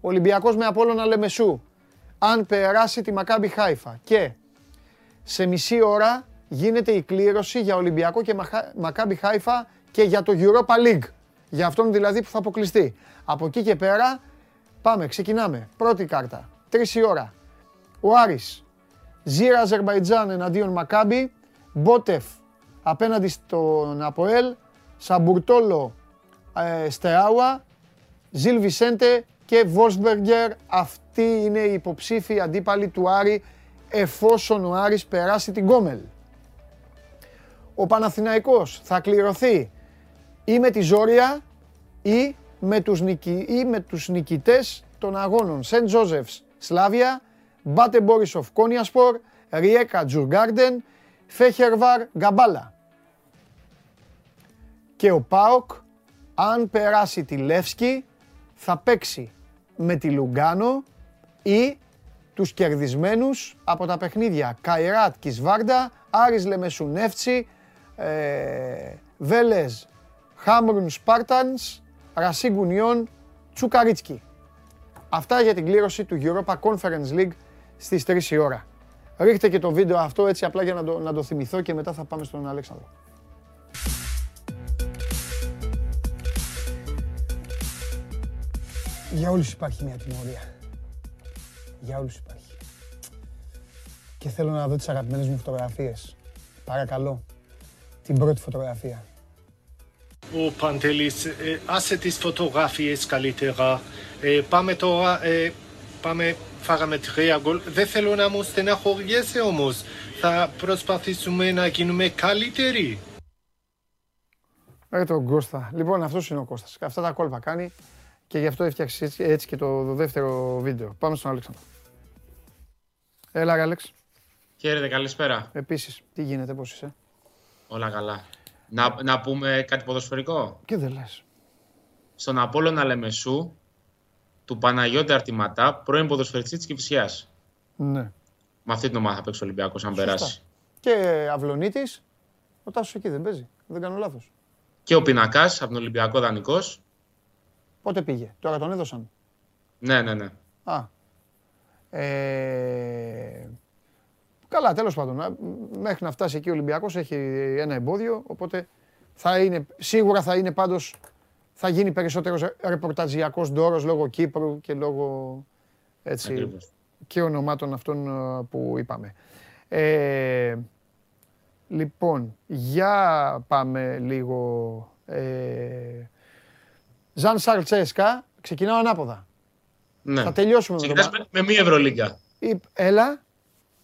Ολυμπιακός με Απόλλωνα Λεμεσού. Αν περάσει τη Μακάμπι Χάιφα. Και σε μισή ώρα γίνεται η κλήρωση για Ολυμπιακό και Μακάμπι Χάιφα και για το Europa League. Για αυτόν δηλαδή που θα αποκλειστεί. Από εκεί και πέρα πάμε, ξεκινάμε. Πρώτη κάρτα. Τρεις η ώρα. Ο Άρης. Ζήρα Αζερβαϊτζάν εναντίον Μακάμπι. Μπότεφ απέναντι στον Αποέλ. Σαμπουρτόλο ε, Στεάουα. Ζιλ Βισέντε και Βόσμπεργκερ. Αυτοί είναι οι υποψήφοι αντίπαλοι του Άρη εφόσον ο Άρης περάσει την Κόμελ. Ο Παναθηναϊκός θα κληρωθεί ή με τη Ζόρια ή με τους, νικη... ή με τους νικητές των αγώνων Σεντ Τζόζεφς Σλάβια, Μπάτε Μπόρισοφ Κόνιασπορ, Ριέκα Τζουργκάρντεν, Φέχερβαρ Γκαμπάλα. Και ο ΠΑΟΚ, αν περάσει τη Λεύσκη, θα παίξει με τη Λουγκάνο ή τους κερδισμένους από τα παιχνίδια Καϊράτ Κισβάρντα, Άρης Λεμεσουνεύτσι, ε, Βέλες Χάμρουν Σπάρτανς, Ρασίγκουνιόν Τσουκαρίτσκι. Αυτά για την κλήρωση του Europa Conference League στις 3 η ώρα. Ρίχτε και το βίντεο αυτό έτσι απλά για να το, να το θυμηθώ και μετά θα πάμε στον Αλέξανδρο. Για όλους υπάρχει μια τιμωρία. Για όλους υπάρχει. Και θέλω να δω τις αγαπημένες μου φωτογραφίες. Παρακαλώ. Την πρώτη φωτογραφία. Ο Παντελής, ε, άσε τις φωτογραφίες καλύτερα. Ε, πάμε τώρα, ε, πάμε, φάγαμε τρία γκολ. Δεν θέλω να μου στεναχωριέσαι όμως. Θα προσπαθήσουμε να γίνουμε καλύτεροι. Ρε τον Κώστα. Λοιπόν, αυτός είναι ο Κώστας. Αυτά τα κόλπα κάνει και γι' αυτό έφτιαξε έτσι, έτσι και το δεύτερο βίντεο. Πάμε στον Αλέξανδρο. Έλα, ρε, Άλεξ. Χαίρετε, καλησπέρα. Επίσης, τι γίνεται, πώς είσαι; Όλα καλά. Να, να πούμε κάτι ποδοσφαιρικό; Και δεν λες. Στον Απόλλωνα Λεμεσού, του Παναγιώτη Αρτηματά, πρώην ποδοσφαιριστής της Κηφισιάς. Ναι. Με αυτή την ομάδα θα παίξει ο Ολυμπιακός, αν περάσει. Και Αυλονίτης, ο Τάσος εκεί δεν παίζει. Δεν κάνω λάθος. Και ο Πινακάς, από τον Ολυμπιακό Δανικός. Πότε πήγε, τώρα τον έδωσαν. Ναι, ναι, ναι. Α. Ε... Καλά, τέλος πάντων. Μέχρι να φτάσει εκεί ο Ολυμπιακός έχει ένα εμπόδιο, οπότε θα είναι, σίγουρα θα είναι πάντως, θα γίνει περισσότερος ρεπορταζιακός ντόρος λόγω Κύπρου και λόγω έτσι, και ονομάτων αυτών ε, που είπαμε. Ε, λοιπόν, για πάμε λίγο... Ε, Ζαν Σαρτσέσκα, Ξεκινάω ανάποδα. Ναι. Θα τελειώσουμε με Ξεκινάς τον με, με μία Ευρωλίγκα. Ή- Έλα.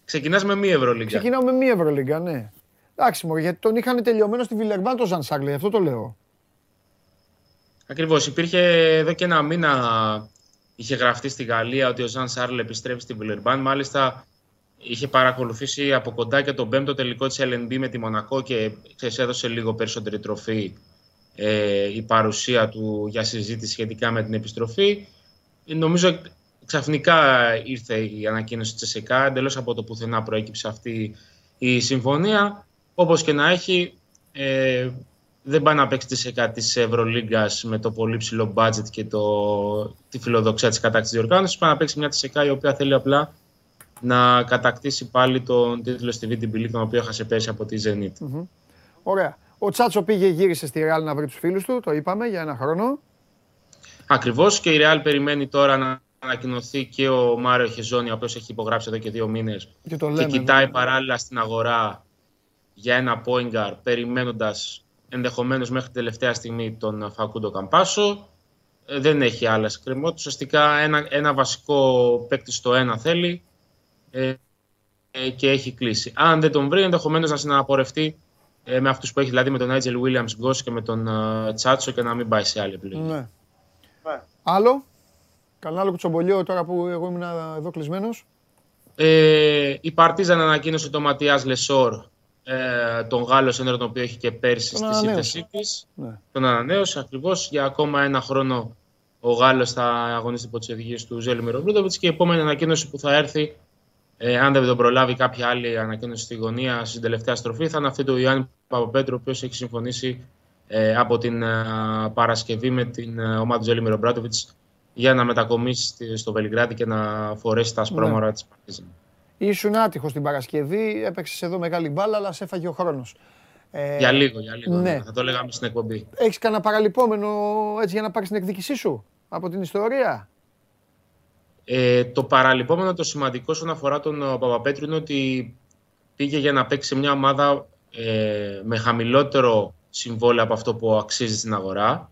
Ξεκινάς με μία Ευρωλίγκα. Ξεκινάω με μία Ευρωλίγκα, ναι. Εντάξει, μωρέ, γιατί τον είχαν τελειωμένο στη Βιλερμπάν τον Ζανσάρλ, αυτό το λέω. Ακριβώς. Υπήρχε εδώ και ένα μήνα είχε γραφτεί στη Γαλλία ότι ο Ζαν Σάρλ επιστρέφει στην Βιλερμπάν. Μάλιστα είχε παρακολουθήσει από κοντά και τον πέμπτο τελικό της LNB με τη Μονακό και ξέρεις, έδωσε λίγο περισσότερη τροφή ε, η παρουσία του για συζήτηση σχετικά με την επιστροφή. Ε, Νομίζω ξαφνικά ήρθε η ανακοίνωση της ΕΣΕΚΑ, εντελώς από το πουθενά προέκυψε αυτή η συμφωνία. Όπως και να έχει, ε, δεν πάει να παίξει τη ΣΕΚΑ της Ευρωλίγκας με το πολύ ψηλό budget και το, τη φιλοδοξία της κατάκτησης διοργάνωσης. Πάει να παίξει μια της ΣΕΚΑ η οποία θέλει απλά να κατακτήσει πάλι τον τίτλο στη VTB League, τον οποίο έχασε πέρσι από τη Zenit. Μμμ. Ωραία. Ο Τσάτσο πήγε, γύρισε στη Ρεάλ να βρει τους φίλους του, το είπαμε για ένα χρόνο. Ακριβώς και η Real περιμένει τώρα να ανακοινωθεί και ο Μάριο Χεζόνι, ο οποίος έχει υπογράψει εδώ και δύο μήνες Και το και λέμε. κοιτάει εδώ. παράλληλα στην αγορά για ένα point guard, περιμένοντας ενδεχομένως μέχρι την τελευταία στιγμή τον Φακούντο Καμπάσο. Ε, Δεν έχει άλλα κρεμότητα. Ουσιαστικά ένα, ένα βασικό παίκτη στο ένα θέλει ε, ε, και έχει κλείσει. Αν δεν τον βρει, ενδεχομένως να συναπορευτεί ε, με αυτούς που έχει, δηλαδή με τον Nigel Williams Goss και με τον ε, Τσάτσο και να μην πάει σε άλλη επιλογή. Ναι. Άλλο; Κανένα άλλο κουτσομπολιό τώρα που εγώ ήμουν εδώ κλεισμένος. Ε, η Παρτίζαν ανακοίνωσε τον Ματίας Λεσόρ, ε, τον Γάλλο σέντερ, τον οποίο έχει και πέρσι Τον στη ανανέωσε. σύνθεσή της. Ναι. Τον ανανέωσε ακριβώς. Για ακόμα ένα χρόνο ο Γάλλος θα αγωνίσει υπό τις οδηγίες του Ζέλιμιρο Μπρούντοβιτς και η επόμενη ανακοίνωση που θα έρθει, ε, αν δεν τον προλάβει κάποια άλλη ανακοίνωση στη γωνία στην τελευταία στροφή, θα είναι αυτή του Ιωάννη Παπαπέτρου, ο οποίος έχει συμφωνήσει ε, από την ε, Παρασκευή με την ε, ομάδα του Ζέλιμιρο Μπράντοβιτς για να μετακομίσει στη- στο Βελιγράδι και να φορέσει τα ασπρόμαρα της Παρτίζαν. Ήσουν άτυχος την Παρασκευή, έπαιξες εδώ μεγάλη μπάλα, αλλά σε έφαγε ο χρόνος. Ε, Για λίγο, για λίγο. ναι. Θα το λέγαμε στην εκπομπή. Έχεις κανένα παραλυπόμενο έτσι για να πάρεις την εκδίκησή σου από την ιστορία; Ε, το παραλυπόμενο, το σημαντικό όσον αφορά τον ε, Παπαπέτρου είναι ότι πήγε για να παίξει σε μια ομάδα ε, με χαμηλότερο συμβόλαιο από αυτό που αξίζει στην αγορά.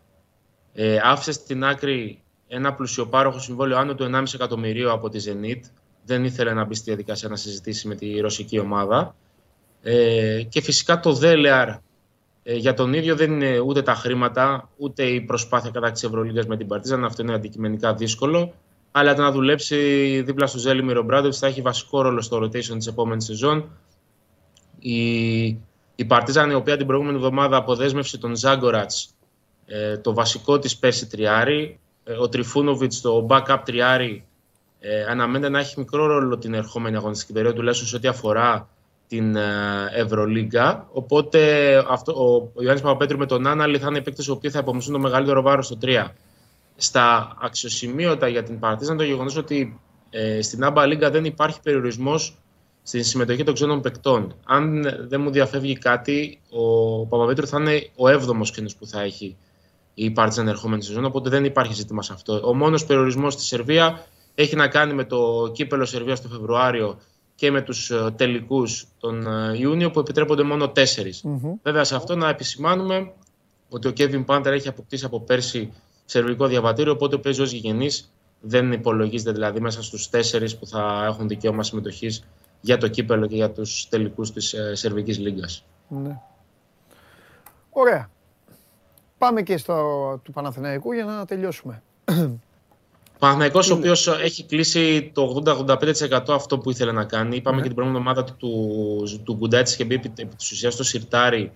Ε, άφησε στην άκρη ένα πλουσιοπάροχο συμβόλαιο άνω του 1,5 εκατομμυρίου από τη Zenit. Δεν ήθελε να μπει στη διαδικασία να συζητήσει με τη ρωσική ομάδα. Ε, και φυσικά το δέλεαρ ε, για τον ίδιο δεν είναι ούτε τα χρήματα, ούτε η προσπάθεια κατάκτησης Ευρωλίγκα με την Παρτίζαν. Αυτό είναι αντικειμενικά δύσκολο. Αλλά το να δουλέψει δίπλα στον Ζέλιμιρ Ομπράντοβιτς θα έχει βασικό ρόλο στο rotation της επόμενης σεζόν. Η, η Παρτίζαν, η οποία την προηγούμενη εβδομάδα αποδέσμευσε τον Ζάγκορατ, ε, το βασικό της πέρσι τριάρι. Ε, ο Τριφούνοβιτς, το backup τριάρι, ε, αναμένεται να έχει μικρό ρόλο την ερχόμενη αγωνιστική περίοδο, τουλάχιστον σε ό,τι αφορά την ε, Ευρωλίγκα. Οπότε αυτό, ο, ο Ιωάννης Παπαπέτρου με τον Άναλη θα είναι οι παίκτες οι οποίοι θα υπομισθούν το μεγαλύτερο βάρος στο 3. Στα αξιοσημείωτα για την Παρτίζαν το γεγονός ότι ε, στην Άμπα Λίγκα δεν υπάρχει περιορισμός στην συμμετοχή των ξένων παικτών. Αν δεν μου διαφεύγει κάτι, ο Παπαπέτρου θα είναι ο 7ο ξένος που θα έχει η Παρτίζαν ερχόμενη σεζόν, οπότε δεν υπάρχει ζήτημα σε αυτό. Ο μόνος περιορισμός στη Σερβία έχει να κάνει με το κύπελο Σερβίας το Φεβρουάριο και με τους ε, τελικούς τον ε, Ιούνιο που επιτρέπονται μόνο τέσσερις. Βέβαια σε αυτό να επισημάνουμε ότι ο Κέβιν Πάντερ έχει αποκτήσει από πέρσι σερβικό διαβατήριο, οπότε παίζει ως γηγενής, δεν υπολογίζεται δηλαδή μέσα στους τέσσερις που θα έχουν δικαίωμα συμμετοχής για το κύπελο και για τους τελικούς της ε, Σερβικής Λίγκας. Ναι. Ωραία. Πάμε και στο του Παναθηναϊκού για να τελειώσουμε. Παναθηναϊκός ο οποίος έχει κλείσει το 80-85% αυτό που ήθελε να κάνει. Είπαμε Ναι. και την προηγούμενη ομάδα του, του, του Γκουντάιτς είχε μπει επί, επί της ουσίας στο σιρτάρι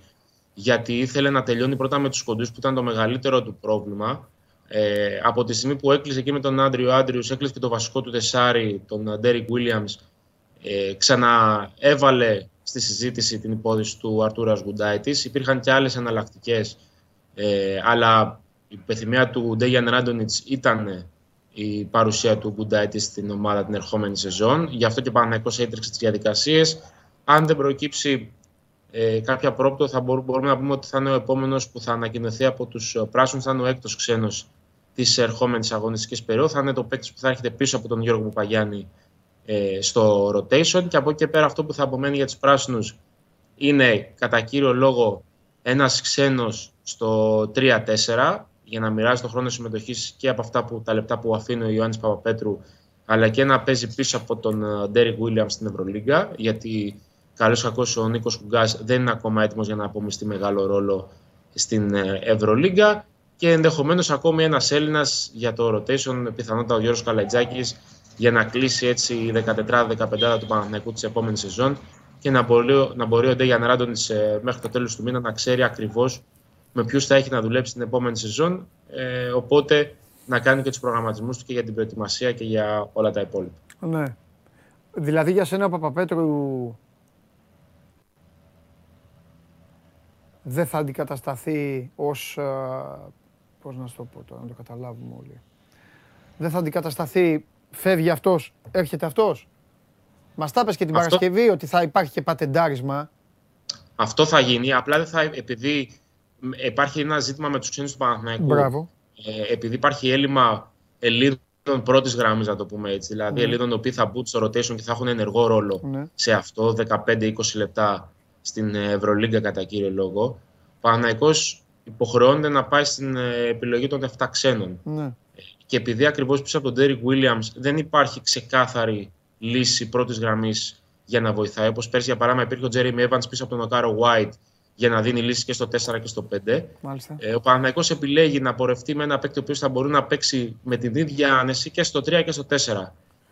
γιατί ήθελε να τελειώνει πρώτα με τους κοντούς που ήταν το μεγαλύτερο του πρόβλημα. Ε, από τη στιγμή που έκλεισε εκεί με τον Άντριο Άντριους, έκλεισε και το βασικό του τεσάρι, τον Ντέρικ Williams, ε, ξαναέβαλε στη συζήτηση την υπόθεση του Αρτούρας Γκουντάιτης. Υπήρχαν και άλλες εναλλακτικές, ε, αλλά η επιθυμία του Ντέγιαν Ράντονιτς ήταν η παρουσία του Γκουντάιτη στην ομάδα την ερχόμενη σεζόν. Γι' αυτό και ο Παναθηναϊκός έτρεξε τις διαδικασίες. Αν δεν προκύψει ε, κάποια πρόπτω, θα μπορούμε, μπορούμε να πούμε ότι θα είναι ο επόμενος που θα ανακοινωθεί από τους ε, πράσινους, θα είναι ο έκτος ξένος της ερχόμενης αγωνιστικής περίοδου. Θα είναι το παίκτης που θα έρχεται πίσω από τον Γιώργο Παπαγιάννη ε, στο rotation και από εκεί και πέρα αυτό που θα απομένει για τους πράσινους είναι κατά κύριο λόγο ένας ξένος στο 3-4. Για να μοιράζει τον χρόνο συμμετοχής και από αυτά που, τα λεπτά που αφήνει ο Ιωάννης Παπαπέτρου, αλλά και να παίζει πίσω από τον Ντέρι Βίλιαμ στην Ευρωλίγκα. Γιατί καλός κακός ο Νίκος Κουγκάς δεν είναι ακόμα έτοιμος για να απομειστεί μεγάλο ρόλο στην ε, Ευρωλίγκα. Και ενδεχομένως ακόμη ένας Έλληνας για το rotation, πιθανότατα ο Γιώργος Καλατζάκη, για να κλείσει έτσι η 14-15 του Παναθηναϊκού της επόμενης σεζόν και να μπορεί, να μπορεί ο Ντέγιαν Ράντονης ε, μέχρι το τέλος του μήνα να ξέρει ακριβώς με ποιους θα έχει να δουλέψει την επόμενη σεζόν. Ε, οπότε να κάνει και τους προγραμματισμούς του και για την προετοιμασία και για όλα τα υπόλοιπα. Ναι. Δηλαδή για σένα ο Παπαπέτρου δεν θα αντικατασταθεί ως, ε, πώς να σου το πω τώρα, να το καταλάβουμε όλοι. Δεν θα αντικατασταθεί, φεύγει αυτός, έρχεται αυτός. Μας τα είπες και την Αυτό- Παρασκευή ότι θα υπάρχει και πατεντάρισμα. Αυτό θα γίνει. Απλά δεν θα, επειδή μ, υπάρχει ένα ζήτημα με τους ξένου του Παναθηναϊκού. Μπράβο. Ε, επειδή υπάρχει έλλειμμα Ελλήνων πρώτης γραμμής, να το πούμε έτσι. Δηλαδή, Ναι. Ελλήνων οι οποίοι θα μπουν στο rotation και θα έχουν ενεργό ρόλο Ναι. σε αυτό, 15-20 λεπτά στην Ευρωλίγκα κατά κύριο λόγο. Ο Παναθηναϊκός υποχρεώνεται να πάει στην ε, επιλογή των 7 ξένων. Ναι. Και επειδή ακριβώς πίσω από τον Derek Williams δεν υπάρχει ξεκάθαρη λύση πρώτης γραμμής για να βοηθάει. Όπως πέρσι, για παράδειγμα, υπήρχε ο Jeremy Evans πίσω από τον Οκάρο White για να δίνει λύσει και στο 4 και στο 5. Μάλιστα. Ε, ο Παναθηναϊκός επιλέγει να πορευτεί με ένα παίκτη ο οποίος θα μπορεί να παίξει με την ίδια άνεση και στο 3 και στο 4.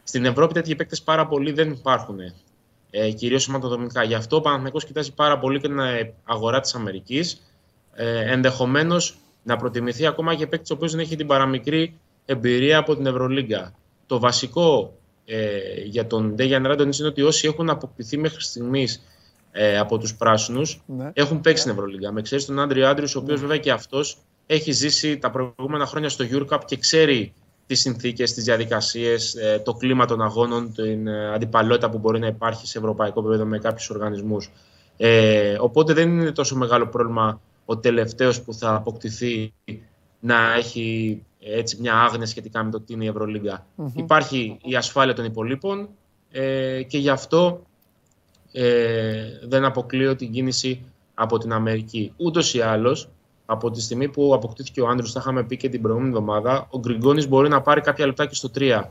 Στην Ευρώπη τέτοιοι παίκτες πάρα πολλοί δεν υπάρχουν. Ε, Κυρίως σωματοδομικά. Γι' αυτό ο Παναθηναϊκός κοιτάζει πάρα πολύ και την ε, αγορά της Αμερικής. Ε, Ενδεχομένως να προτιμηθεί ακόμα και παίκτης ο οποίος δεν έχει την παραμικρή εμπειρία από την Ευρωλίγκα. Το βασικό ε, για τον Ντέγιαν Ράντον είναι ότι όσοι έχουν αποκτηθεί μέχρι στιγμής ε, από τους πράσινους Ναι. έχουν παίξει στην Ευρωλίγκα. Με ξέρεις τον Άντριο Άντριους, ο οποίος βέβαια και αυτός έχει ζήσει τα προηγούμενα χρόνια στο Eurocup και ξέρει τις συνθήκες, τις διαδικασίες, το κλίμα των αγώνων, την ε, αντιπαλότητα που μπορεί να υπάρχει σε ευρωπαϊκό επίπεδο με κάποιους οργανισμούς. Ε, οπότε δεν είναι τόσο μεγάλο πρόβλημα ο τελευταίος που θα αποκτηθεί να έχει ε, έτσι μια άγνοια σχετικά με το τι είναι η Ευρωλίγκα. Μμμ. Υπάρχει η ασφάλεια των υπολείπων ε, και γι' αυτό ε, δεν αποκλείω την κίνηση από την Αμερική. Ούτως ή άλλως, από τη στιγμή που αποκτήθηκε ο Άντρου, τα είχαμε πει και την προηγούμενη εβδομάδα, ο Γκριγκόνης μπορεί να πάρει κάποια λεπτά και στο 3.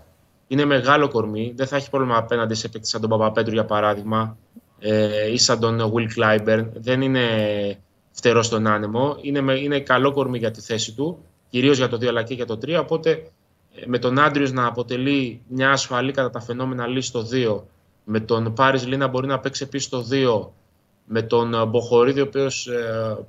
Είναι μεγάλο κορμί, δεν θα έχει πρόβλημα απέναντι σε παίκτη σαν τον Παπαπέτρου για παράδειγμα ε, ή σαν τον Will Clyburn. Δεν είναι φτερό στον άνεμο. Είναι, με- είναι καλό κορμί για τη θέση του, κυρίως για το 2 αλλά και για το 3. Οπότε ε, με τον Άντριος να αποτελεί μια ασφαλή κατά τα φαινόμενα λύση στο 2, με τον Πάρη Λί να μπορεί να παίξει επίσης στο 2, με τον ε, Μποχορίδη, ο οποίος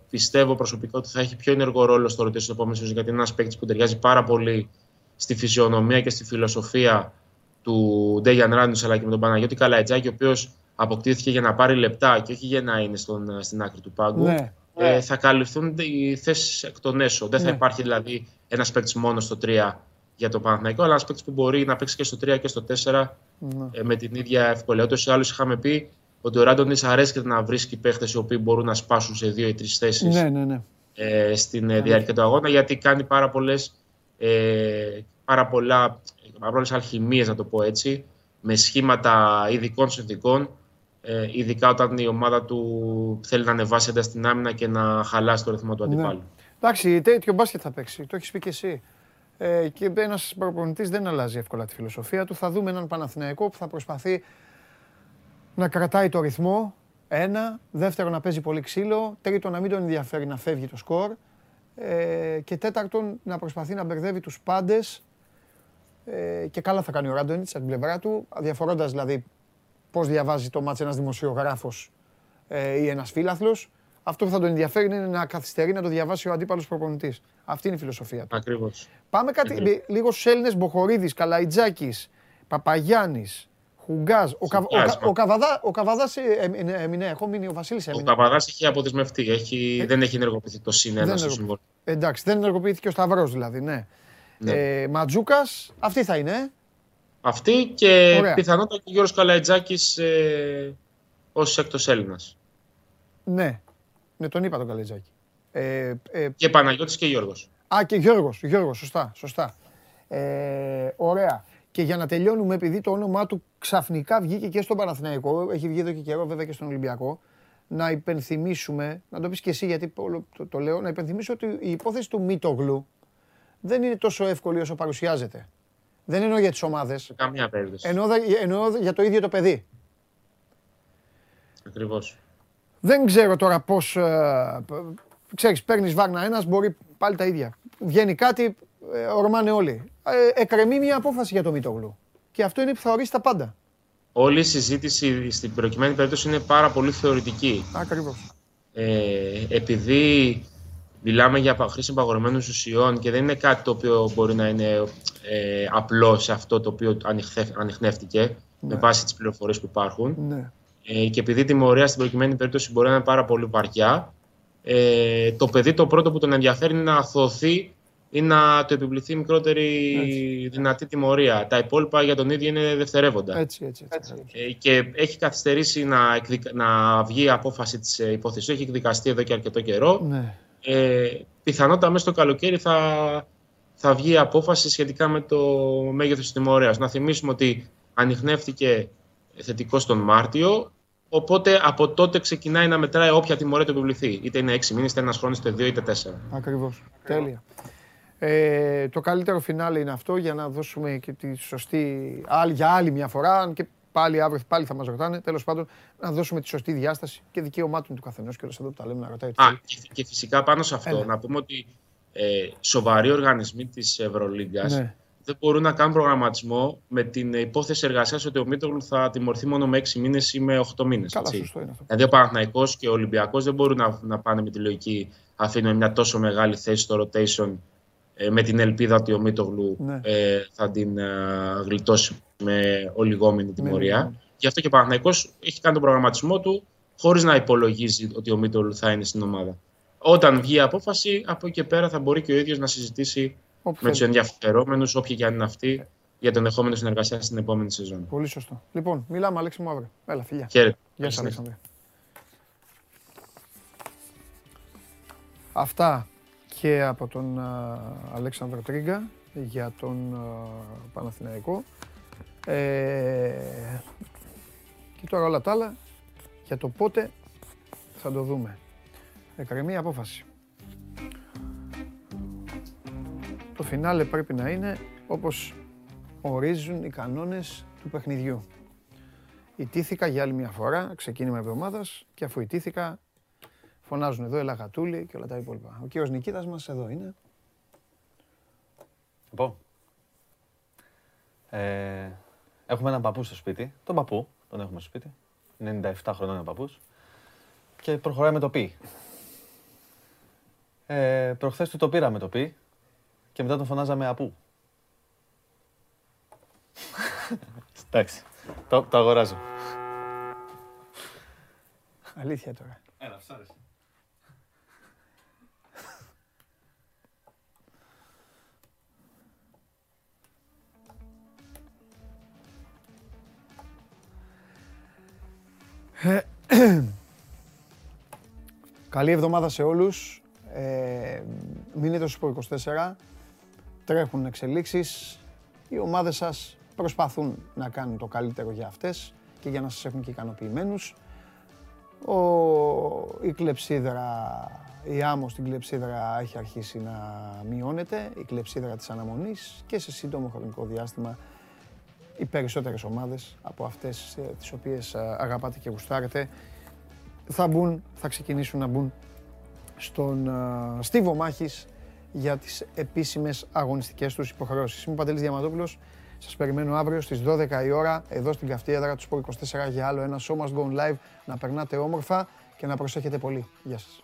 πιστεύω προσωπικά ότι θα έχει πιο ενεργό ρόλο στο ρωτήσιο επόμενο σεζόν, γιατί είναι ένας παίκτης που ταιριάζει πάρα πολύ στη φυσιονομία και στη φιλοσοφία του Ντέγιαν Ράντου αλλά και με τον Παναγιώτη Καλαϊτζάκη, ο οποίος αποκτήθηκε για να πάρει λεπτά και όχι για να είναι στον, ε, στην άκρη του πάγκου. Ναι. Ε, θα καλυφθούν οι θέσεις εκ των έσω. Δεν θα Ναι. υπάρχει δηλαδή ένας παίκτης μόνος στο 3 για το Παναθηναϊκό, αλλά ένας παίκτης που μπορεί να παίξει και στο 3 και στο 4 Ναι. ε, με την ίδια ευκολία. Ούτως ή άλλως είχαμε πει ότι ο Ράντονης αρέσκεται να βρίσκει παίχτε οι οποίοι μπορούν να σπάσουν σε δύο ή τρεις θέσεις Ναι, ναι, ναι. ε, στην ε, διάρκεια του αγώνα, γιατί κάνει πάρα πολλές ε, πάρα πολλά, πάρα πολλές αλχημίες, να το πω έτσι, με σχήματα ειδικών συνθηκών, ε, ειδικά όταν η ομάδα του θέλει να ανεβάσει ένταση στην άμυνα και να χαλάσει το ρυθμό του Ναι. αντιπάλου. Εντάξει, τέτοιο μπάσκετ θα παίξει. Το έχεις πει και εσύ. Ε, και ένα προπονητής δεν αλλάζει εύκολα τη φιλοσοφία του. Θα δούμε έναν Παναθηναϊκό που θα προσπαθεί να κρατάει το ρυθμό. Ένα. Δεύτερο, να παίζει πολύ ξύλο. Τρίτο, να μην τον ενδιαφέρει να φεύγει το σκορ. Ε, και τέταρτον, να προσπαθεί να μπερδεύει τους πάντες. Ε, και καλά θα κάνει ο Ράντονιτς από την πλευρά του, διαφορώντα δηλαδή πώς διαβάζει το μάτς ένας δημοσιογράφος ε, ή ένας φίλαθλος. Αυτό που θα τον ενδιαφέρει είναι να καθυστερεί να το διαβάσει ο αντίπαλος προπονητής. Αυτή είναι η φιλοσοφία του. Ακριβώς. Πάμε κάτι, Ακριβώς. λίγος στου Έλληνες Μποχορίδης, Καλαϊτζάκης, Παπαγιάννης, Χουγκάζ. Ο, Καβ, ο, Χουγκάζ, Κα- ο, Καβαδά, ο Καβαδάς ε, έμεινε, έμεινε, έχω μείνει, ο Βασίλης Ο έμεινε. Καβαδάς έχει αποδεσμευτεί. Έχει, δεν έχει ενεργοποιηθεί το συν Δεν ένα στο ενεργο- συμβόλαιο. Εντάξει, δεν ενεργοποιήθηκε ο Σταυρός δηλαδή, ναι. Ναι. Ε, Ματζούκας, αυτή θα είναι. ε; Αυτή και Ωραία. πιθανότατα και ο Γιώργος Καλαϊτζάκης ε, ως έκτος Έλληνας. Ναι, ναι, τον είπα τον Καλαϊτζάκη. Ε, ε, Και Παναγιώτης και Γιώργος. Α, και Γιώργος, Γιώργος, σωστά, σωστά. Ε, ωραία. Και για να τελειώνουμε, επειδή το όνομά του ξαφνικά βγήκε και στον Παναθηναϊκό, έχει βγει εδώ και καιρό βέβαια και στον Ολυμπιακό, να υπενθυμίσουμε, να το πεις και εσύ γιατί όλο το, το λέω, να υπενθυμίσω ότι η υπόθεση του Μίτογλου δεν είναι τόσο εύκολη όσο παρουσιάζεται. Δεν εννοώ για τις ομάδες. Σε καμία περίπτωση. Εννοώ, δα- εννοώ για το ίδιο το παιδί. Ακριβώς. Δεν ξέρω τώρα πώς, ε, π- ξέρεις, παίρνεις βάρνα ένας, μπορεί πάλι τα ίδια. Βγαίνει κάτι, ε, ορμάνε όλοι. Ε, εκκρεμεί μια απόφαση για το Μητόγλου. Και αυτό είναι που θα ορίσει τα πάντα. Όλη η συζήτηση στην προκειμένη περίπτωση είναι πάρα πολύ θεωρητική. Ακριβώς. Ε, επειδή μιλάμε για πα- χρήση απαγορευμένων ουσιών και δεν είναι κάτι το οποίο μπορεί να είναι ε, απλό σε αυτό το οποίο ανοιχθε- ανιχνεύτηκε με βάση τις πληροφορίες που υπάρχουν. Ναι. Ε, και επειδή η τιμωρία στην προκειμένη περίπτωση μπορεί να είναι πάρα πολύ βαριά, ε, το παιδί το πρώτο που τον ενδιαφέρει είναι να αθωωωθεί ή να του επιβληθεί μικρότερη δυνατή τιμωρία. Τα υπόλοιπα για τον ίδιο είναι δευτερεύοντα. Έτσι, έτσι. έτσι. Ε, και έχει καθυστερήσει να, εκδικα- να βγει η απόφαση της ε, υπόθεσης. Έχει εκδικαστεί εδώ και αρκετό καιρό. Ναι. Ε, πιθανότατα μέσα στο καλοκαίρι θα, θα βγει η απόφαση σχετικά με το μέγεθος της τιμωρίας. Να θυμίσουμε ότι ανοιχνεύτηκε θετικός τον Μάρτιο, οπότε από τότε ξεκινάει να μετράει όποια τιμωρία του επιβληθεί. Είτε είναι 6 μήνες, είτε ένας χρόνος, είτε 2 είτε 4. Ακριβώς. Τέλεια. Ε, το καλύτερο φινάλε είναι αυτό για να δώσουμε και τη σωστή, άλλη, για άλλη μια φορά, αν και πάλι αύριο πάλι θα μας ρωτάνε, τέλος πάντων, να δώσουμε τη σωστή διάσταση και δικαιωμάτων του καθενός και όλα εδώ που τα λέμε να ρωτάει. τι Α, θέλει. και, και φυσικά πάνω σε αυτό, Έλα. να πούμε ότι ε, σοβαροί οργανισμοί της Ευρωλίγκας Ναι. Δεν μπορούν να κάνουν προγραμματισμό με την υπόθεση εργασίας ότι ο Μίτογλου θα τιμωρηθεί μόνο με 6 μήνες ή με 8 μήνες. Καλά, έτσι. σωστό είναι αυτό. Δηλαδή ο Παναθηναϊκός και ο Ολυμπιακός δεν μπορούν να, να πάνε με τη λογική αφήνουμε μια τόσο μεγάλη θέση στο rotation ε, με την ελπίδα ότι ο Μίτογλου Ναι. ε, θα την ε, γλιτώσει με ολιγόμενη τιμωρία. λιγόμενη. Γι' αυτό και ο Παναθηναϊκός έχει κάνει τον προγραμματισμό του χωρίς να υπολογίζει ότι ο Μίτογλου θα είναι στην ομάδα. Όταν βγει η απόφαση, από εκεί και πέρα θα μπορεί και ο ίδιος να συζητήσει Όπου με τους θέλει. ενδιαφερόμενους, όποιοι και αν είναι αυτοί, για τον ενδεχόμενο συνεργασία στην επόμενη σεζόν. Πολύ σωστό. Λοιπόν, μιλάμε Αλέξη μου αύριο. Έλα, φιλιά. Χαίρετε. Γεια σας, Καλή Αλέξανδρε. Αυτά και από τον α, Αλέξανδρο Τρίγκα για τον α, Παναθηναϊκό. Ε, και τώρα όλα τα άλλα για το πότε θα το δούμε. Εκκρεμεί η απόφαση. Φινάλε πρέπει να είναι όπως ορίζουν οι κανόνες του παιχνιδιού. Ιτήθηκα για άλλη μια φορά, ξεκίνημα εβδομάδας και αφού ιτήθηκα, φωνάζουν εδώ Ελαγατούλη και όλα τα υπόλοιπα. Ο κύριος Νικήτας μας εδώ είναι. πω. Ε, έχουμε έναν παππού στο σπίτι. Τον παππού, τον έχουμε στο σπίτι. 97 χρονών είναι ο παππούς. Και προχωράει με το πι. Ε, προχθές του το πήραμε το πι και μετά τον φωνάζαμε απού. Εντάξει, το, το αγοράζω. Αλήθεια τώρα. Έλα, σ' άρεσε. Καλή εβδομάδα σε όλους. Ε, μείνετε στο 24. Τρέχουν εξελίξεις. Οι ομάδες σας προσπαθούν να κάνουν το καλύτερο για αυτές και για να σας έχουν και ικανοποιημένους. Ο, η κλεψίδρα, η άμμος στην κλεψίδρα έχει αρχίσει να μειώνεται, η κλεψίδρα της αναμονής και σε σύντομο χρονικό διάστημα οι περισσότερες ομάδες από αυτές ε, τις οποίες ε, αγαπάτε και γουστάρετε θα μπουν, θα ξεκινήσουν να μπουν στον ε, στίβο μάχης για τις επίσημες αγωνιστικές τους υποχρεώσεις. Είμαι ο Παντελής Διαμαντόπουλος. Σας περιμένω αύριο στις 12 η ώρα εδώ στην καυτή έδρα του Sport 24 για άλλο ένα Show Must Go Live. Να περνάτε όμορφα και να προσέχετε πολύ. Γεια σας.